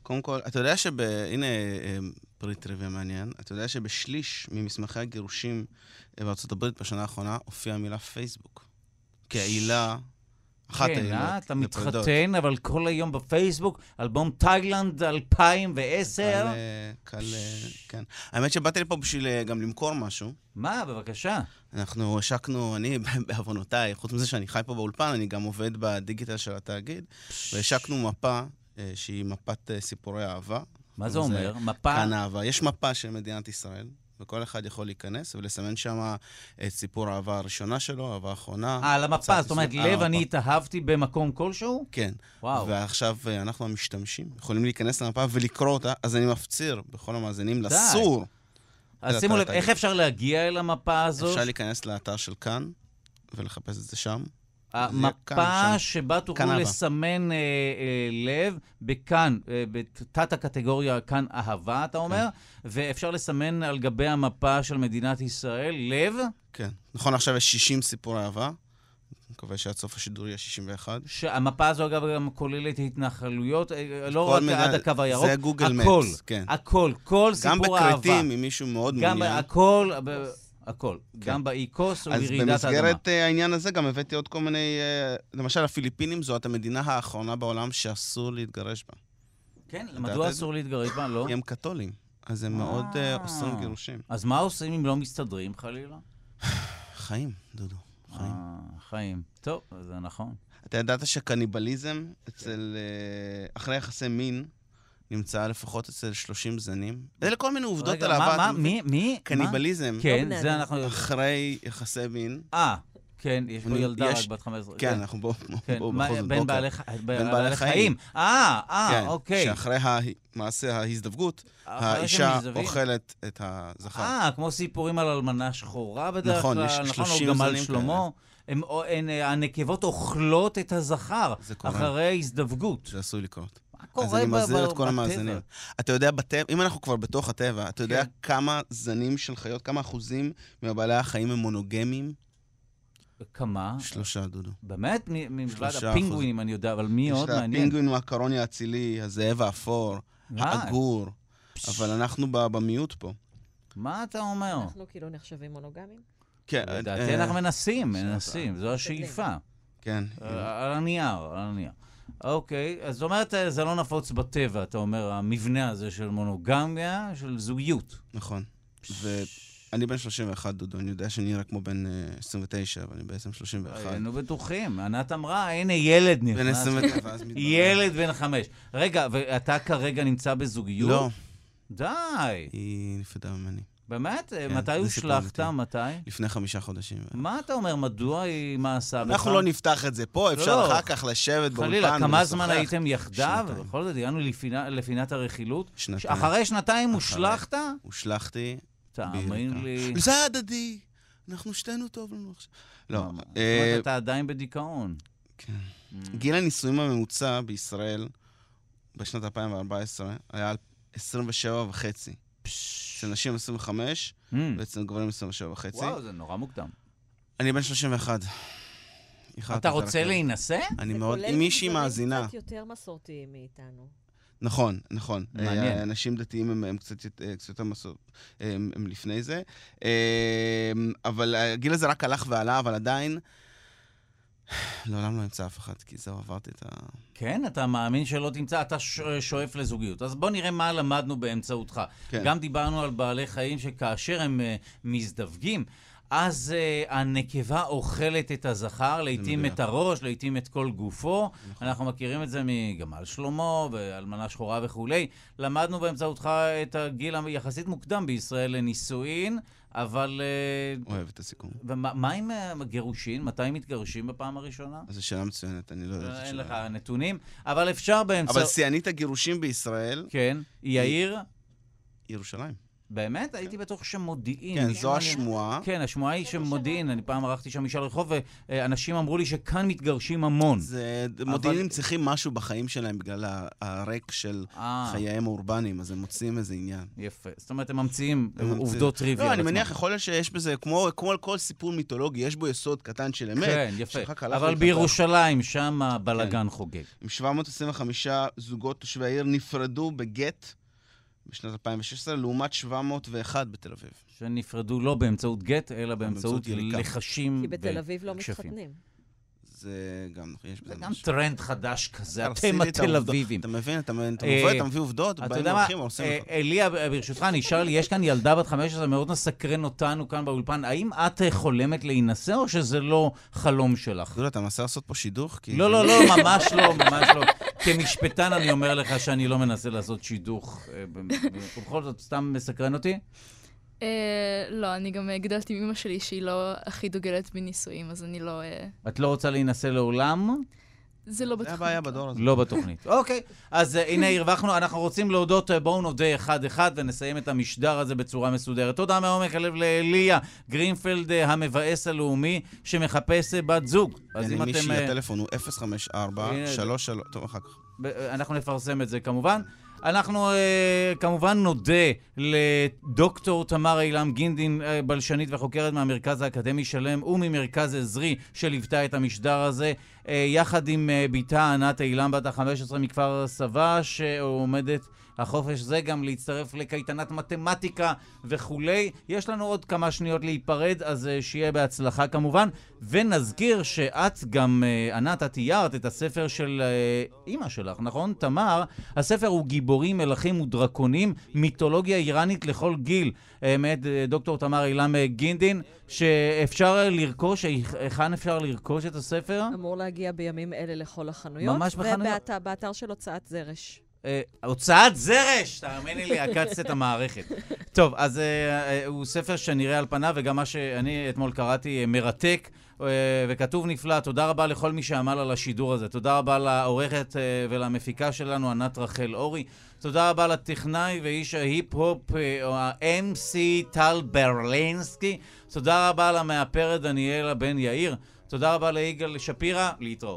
קודם כל, אתה יודע שב... הנה אה, פריט טריוויה מעניין. אתה יודע שבשליש ממסמכי הגירושים אה, בארצות הברית בשנה האחרונה הופיעה המילה פייסבוק. כעילה, אחת כן, אה? אתה. מתחתן, אבל כל היום בפייסבוק, אלבום תאילנד 2010. קל, אה, קל, אה, כן. האמת שבאתי לפה בשביל אה, גם למכור משהו. מה, בבקשה. אנחנו השקנו, אני בעוונותיי, חוץ מזה שאני חי פה באולפן, אני גם עובד בדיגיטל של התאגיד, והשקנו מפה אה, שהיא מפת אה, סיפורי אהבה. מה זה אומר? מפה? כאן אהבה. יש מפה של מדינת ישראל, וכל אחד יכול להיכנס ולסמן שם את סיפור האהבה הראשונה שלו, האהבה האחרונה. אה, על המפה, זאת אומרת, לב אני. התאהבתי במקום כלשהו? כן. וואו. ועכשיו אה, אנחנו המשתמשים יכולים להיכנס למפה ולקרוא אותה, אז אני מפציר בכל המאזינים. לסור. אז שימו לב, איך. אפשר להגיע אל המפה הזאת? אפשר להיכנס לאתר של כאן ולחפש את זה שם. המפה. שבה תוכלו. לסמן אה, אה, לב בכאן, אה, בתת הקטגוריה כאן אהבה, אתה אומר, ואפשר לסמן על גבי המפה של מדינת ישראל לב, כן. נכון, עכשיו יש 60 סיפורי אהבה. מקווה שעד סוף השידור יהיה 61. שהמפה הזו אגב גם כוללת התנחלויות, אה, לא כל רק מיני- עד הקו הירוק, זה גוגל הכל, מפס, כן. הכל, כל גם סיפור אהבה. בכרתים, אם מישהו מאוד גם מעוניין. הכל, ב- הכל. כן. גם באי כוס אז וברעידת האדמה. במסגרת אה, העניין הזה גם הבאתי עוד כל מיני... אה, למשל, הפיליפינים זאת המדינה האחרונה בעולם שאסור להתגרש בה. כן, מדוע? אסור להתגרש בה? לא. כי הם קתולים. אז הם מאוד אה, אה. אוסרים גירושים. אז מה עושים אם לא מסתדרים, חלילה? חיים, דודו. חיים. חיים. טוב, זה נכון. אתה ידעת שקניבליזם אצל... אחרי יחסי מין נמצא לפחות אצל 30 זנים? אלה כל מיני עובדות רגע, על מה- אהבה. מה? מבין? מי? מי? קניבליזם. כן, בני זה. אנחנו... אחרי יחסי מין. אה, כן, יש פה ילדה יש- רק בת 15. כן, אנחנו בואו כן, בואו מה- בכל זאת בין בוקר. בעלי חיים. אה, אה, כן, אוקיי. שאחרי מעשה ההזדווגות, אחרי האישה. אוכלת את הזכר. אה, כמו סיפורים על אלמנה שחורה בדרך נכון, כלל. יש נכון, 30 או גמל זנים שלמה. הם- או- הן, אה, הנקבות אוכלות את הזכר זה קורה. אחרי הזדווגות. זה עשוי לקרות. קורה אז אני מזהיר את כל בטבע? המאזינים. אתה יודע, בטבע, אם אנחנו כבר בתוך הטבע, אתה יודע כן. כמה זנים של חיות, כמה אחוזים מבעלי החיים הם מונוגמים? כמה? שלושה, דודו. באמת? מ- מלבד הפינגווינים, אני יודע, אבל מי עוד מעניין? הפינגווין מהקרוני האצילי, הזאב האפור, אה, העגור, אבל אנחנו במיעוט פה. מה אתה אומר? אנחנו כאילו נחשבים מונוגמים? כן, לדעתי אה, אנחנו מנסים, שאתה- מנסים, זו השאיפה. כן. אה, על הנייר, על הנייר. אוקיי, אז זאת אומרת, אה, זה לא נפוץ בטבע, אתה אומר, המבנה הזה של מונוגמיה, של זוגיות. נכון. ואני בן 31, דודו, אני יודע שאני נראה כמו בן אה, 29, אבל אני בעצם 31. היינו בטוחים. ענת אמרה, הנה ילד בן נכנס. 29, ואז מתברר. ילד בן חמש. רגע, ואתה כרגע נמצא בזוגיות? לא, די. היא נפרדה ממני. באמת? כן, מתי הושלכת? מתי? לפני חמישה חודשים. מה אתה אומר? מדוע היא מאסה בך? אנחנו לא נפתח את זה פה, אפשר לא. אחר כך לשבת באולפן חלילה, כמה זמן ולשוחח. הייתם יחדיו? שנתיים. בכל זאת, הגענו לפינה- לפינת הרכילות. שנתיים. אחרי שנתיים. הושלכת? הושלכתי. תאמין. לי. זה הדדי, אנחנו שתינו טוב לנו עכשיו. לא, זאת אומרת, אה, אתה עדיין בדיכאון. כן. גיל הנישואים הממוצע בישראל בשנת 2014 היה 27 וחצי. אצל נשים 25 Mm. ואצל גברים 27 וחצי. וואו, זה נורא מוקדם. אני בן 31. איחרתי אתה את רוצה. להינשא? אני זה מאוד, כולל אם מישהי מאזינה, קצת יותר מסורתיים מאיתנו. נכון, נכון. מעניין. אה, אנשים דתיים הם, הם קצת, אה, קצת יותר מסור... הם, הם לפני זה. אה, אבל הגיל הזה רק הלך ועלה, אבל עדיין... לעולם לא אמצא אף אחד, כי זהו, עברתי את ה... כן, אתה מאמין שלא תמצא, אתה שואף לזוגיות. אז בוא נראה מה למדנו באמצעותך. כן. גם דיברנו על בעלי חיים שכאשר הם אה, מזדווגים, אז uh, הנקבה אוכלת את הזכר, לעתים. את הראש, לעתים את כל גופו. אנחנו מכירים את זה מגמל שלמה ואלמנה שחורה וכולי. למדנו באמצעותך את הגיל היחסית מוקדם בישראל לנישואין, אבל... Uh, אוהב את הסיכום. ומה מה עם אה, גירושין? מתי מתגרשים בפעם הראשונה? זו שאלה מצוינת, אני לא יודע. את אין לך. נתונים, אבל אפשר באמצעות... אבל שיאנית הגירושים בישראל, כן, יאיר, ירושלים. באמת? הייתי בטוח שמודיעין. כן, זו לי- השמועה. כן, השמועה היא שמודיעין, אני פעם ערכתי שם משאל רחוב, ואנשים אמרו לי שכאן מתגרשים המון. זה, מודיעינים צריכים משהו בחיים שלהם בגלל הריק של אה, חייהם האורבניים, אז הם מוצאים איזה עניין. יפה. זאת אומרת, הם ממציאים הם. עובדות טריוויה. לא, אני. מניח, יכול להיות שיש בזה, כמו כמו על כל סיפור מיתולוגי, יש בו יסוד קטן של אמת. כן, יפה. אבל. בירושלים, שם כן. הבלגן חוגג. עם 725 זוגות תושבי העיר נפרדו בגט בשנת 2016, לעומת 701 בתל אביב. שנפרדו לא באמצעות גט, אלא באמצעות באמצעות. לחשים כי בתל אביב לא וכשפים. מתחתנים. זה גם, יש בזה זה גם משהו. טרנד חדש כזה, אתם התל. אביבים. אתה מבין? אתה מבין? אתה אה, מובא, אתה מביא עובדות, אתה באים יודע מה, הולכים, עושים אה, לך. אליה, ברשותך, נשאר לי, יש כאן ילדה בת 15, מאוד מסקרן אותנו כאן באולפן. האם את אה, חולמת להינשא, או שזה לא חלום שלך? דודו, אתה מנסה לעשות פה שידוך? לא, לא, לא, ממש לא, ממש לא. כמשפטן אני אומר לך שאני לא מנסה לעשות שידוך. אה, ובכל זאת, סתם מסקרן אותי? אה, לא, אני גם גדלתי עם אמא שלי שהיא לא הכי דוגלת בנישואים, אז אני לא... אה, את לא רוצה להינשא לעולם? זה לא זה בתוכנית. הבעיה בדור הזה. לא בתוכנית. אוקיי, אז אה, הנה הרווחנו, אנחנו רוצים להודות, בואו נודה אחד-אחד ונסיים את המשדר הזה בצורה מסודרת. תודה מעומק הלב לאליה גרינפלד, המבאס הלאומי, שמחפש בת זוג. אז כן, אם מישהי, אתם... אה, הטלפון הוא 054 הנה, 33 טוב, אחר כך. אנחנו נפרסם את זה כמובן. אנחנו אה, כמובן נודה לדוקטור תמר אילם גינדין, אה, בלשנית וחוקרת מהמרכז האקדמי שלם וממרכז עזרי שליוותה את המשדר הזה, אה, יחד עם בתה ענת אילם בת ה-15 מכפר סבא, שעומדת החופש זה גם להצטרף לקייטנת מתמטיקה וכולי. יש לנו עוד כמה שניות להיפרד, אז אה, שיהיה בהצלחה כמובן. ונזכיר שאת גם, אה, ענת, את תיארת את הספר של אה, אימא שלך, נכון? תמר. הספר הוא גיבורים, מלכים ודרקונים, מיתולוגיה איראנית לכל גיל, מאת דוקטור תמר אילם גינדין, שאפשר לרכוש, היכ- היכן אפשר לרכוש את הספר? אמור להגיע בימים אלה לכל החנויות. ממש בחנויות? ובאתר של הוצאת זרש. אה, הוצאת זרש! תאמיני לי, עקצת את המערכת. טוב, אז אה, אה, הוא ספר שנראה על פניו, וגם מה שאני אתמול קראתי מרתק. וכתוב נפלא, תודה רבה לכל מי שעמל על השידור הזה. תודה רבה לעורכת ולמפיקה שלנו, ענת רחל אורי. תודה רבה לטכנאי ואיש ההיפ-הופ, ה-MC טל ברלינסקי. תודה רבה למאפרת דניאלה בן יאיר. תודה רבה ליגאל שפירא, להתראות.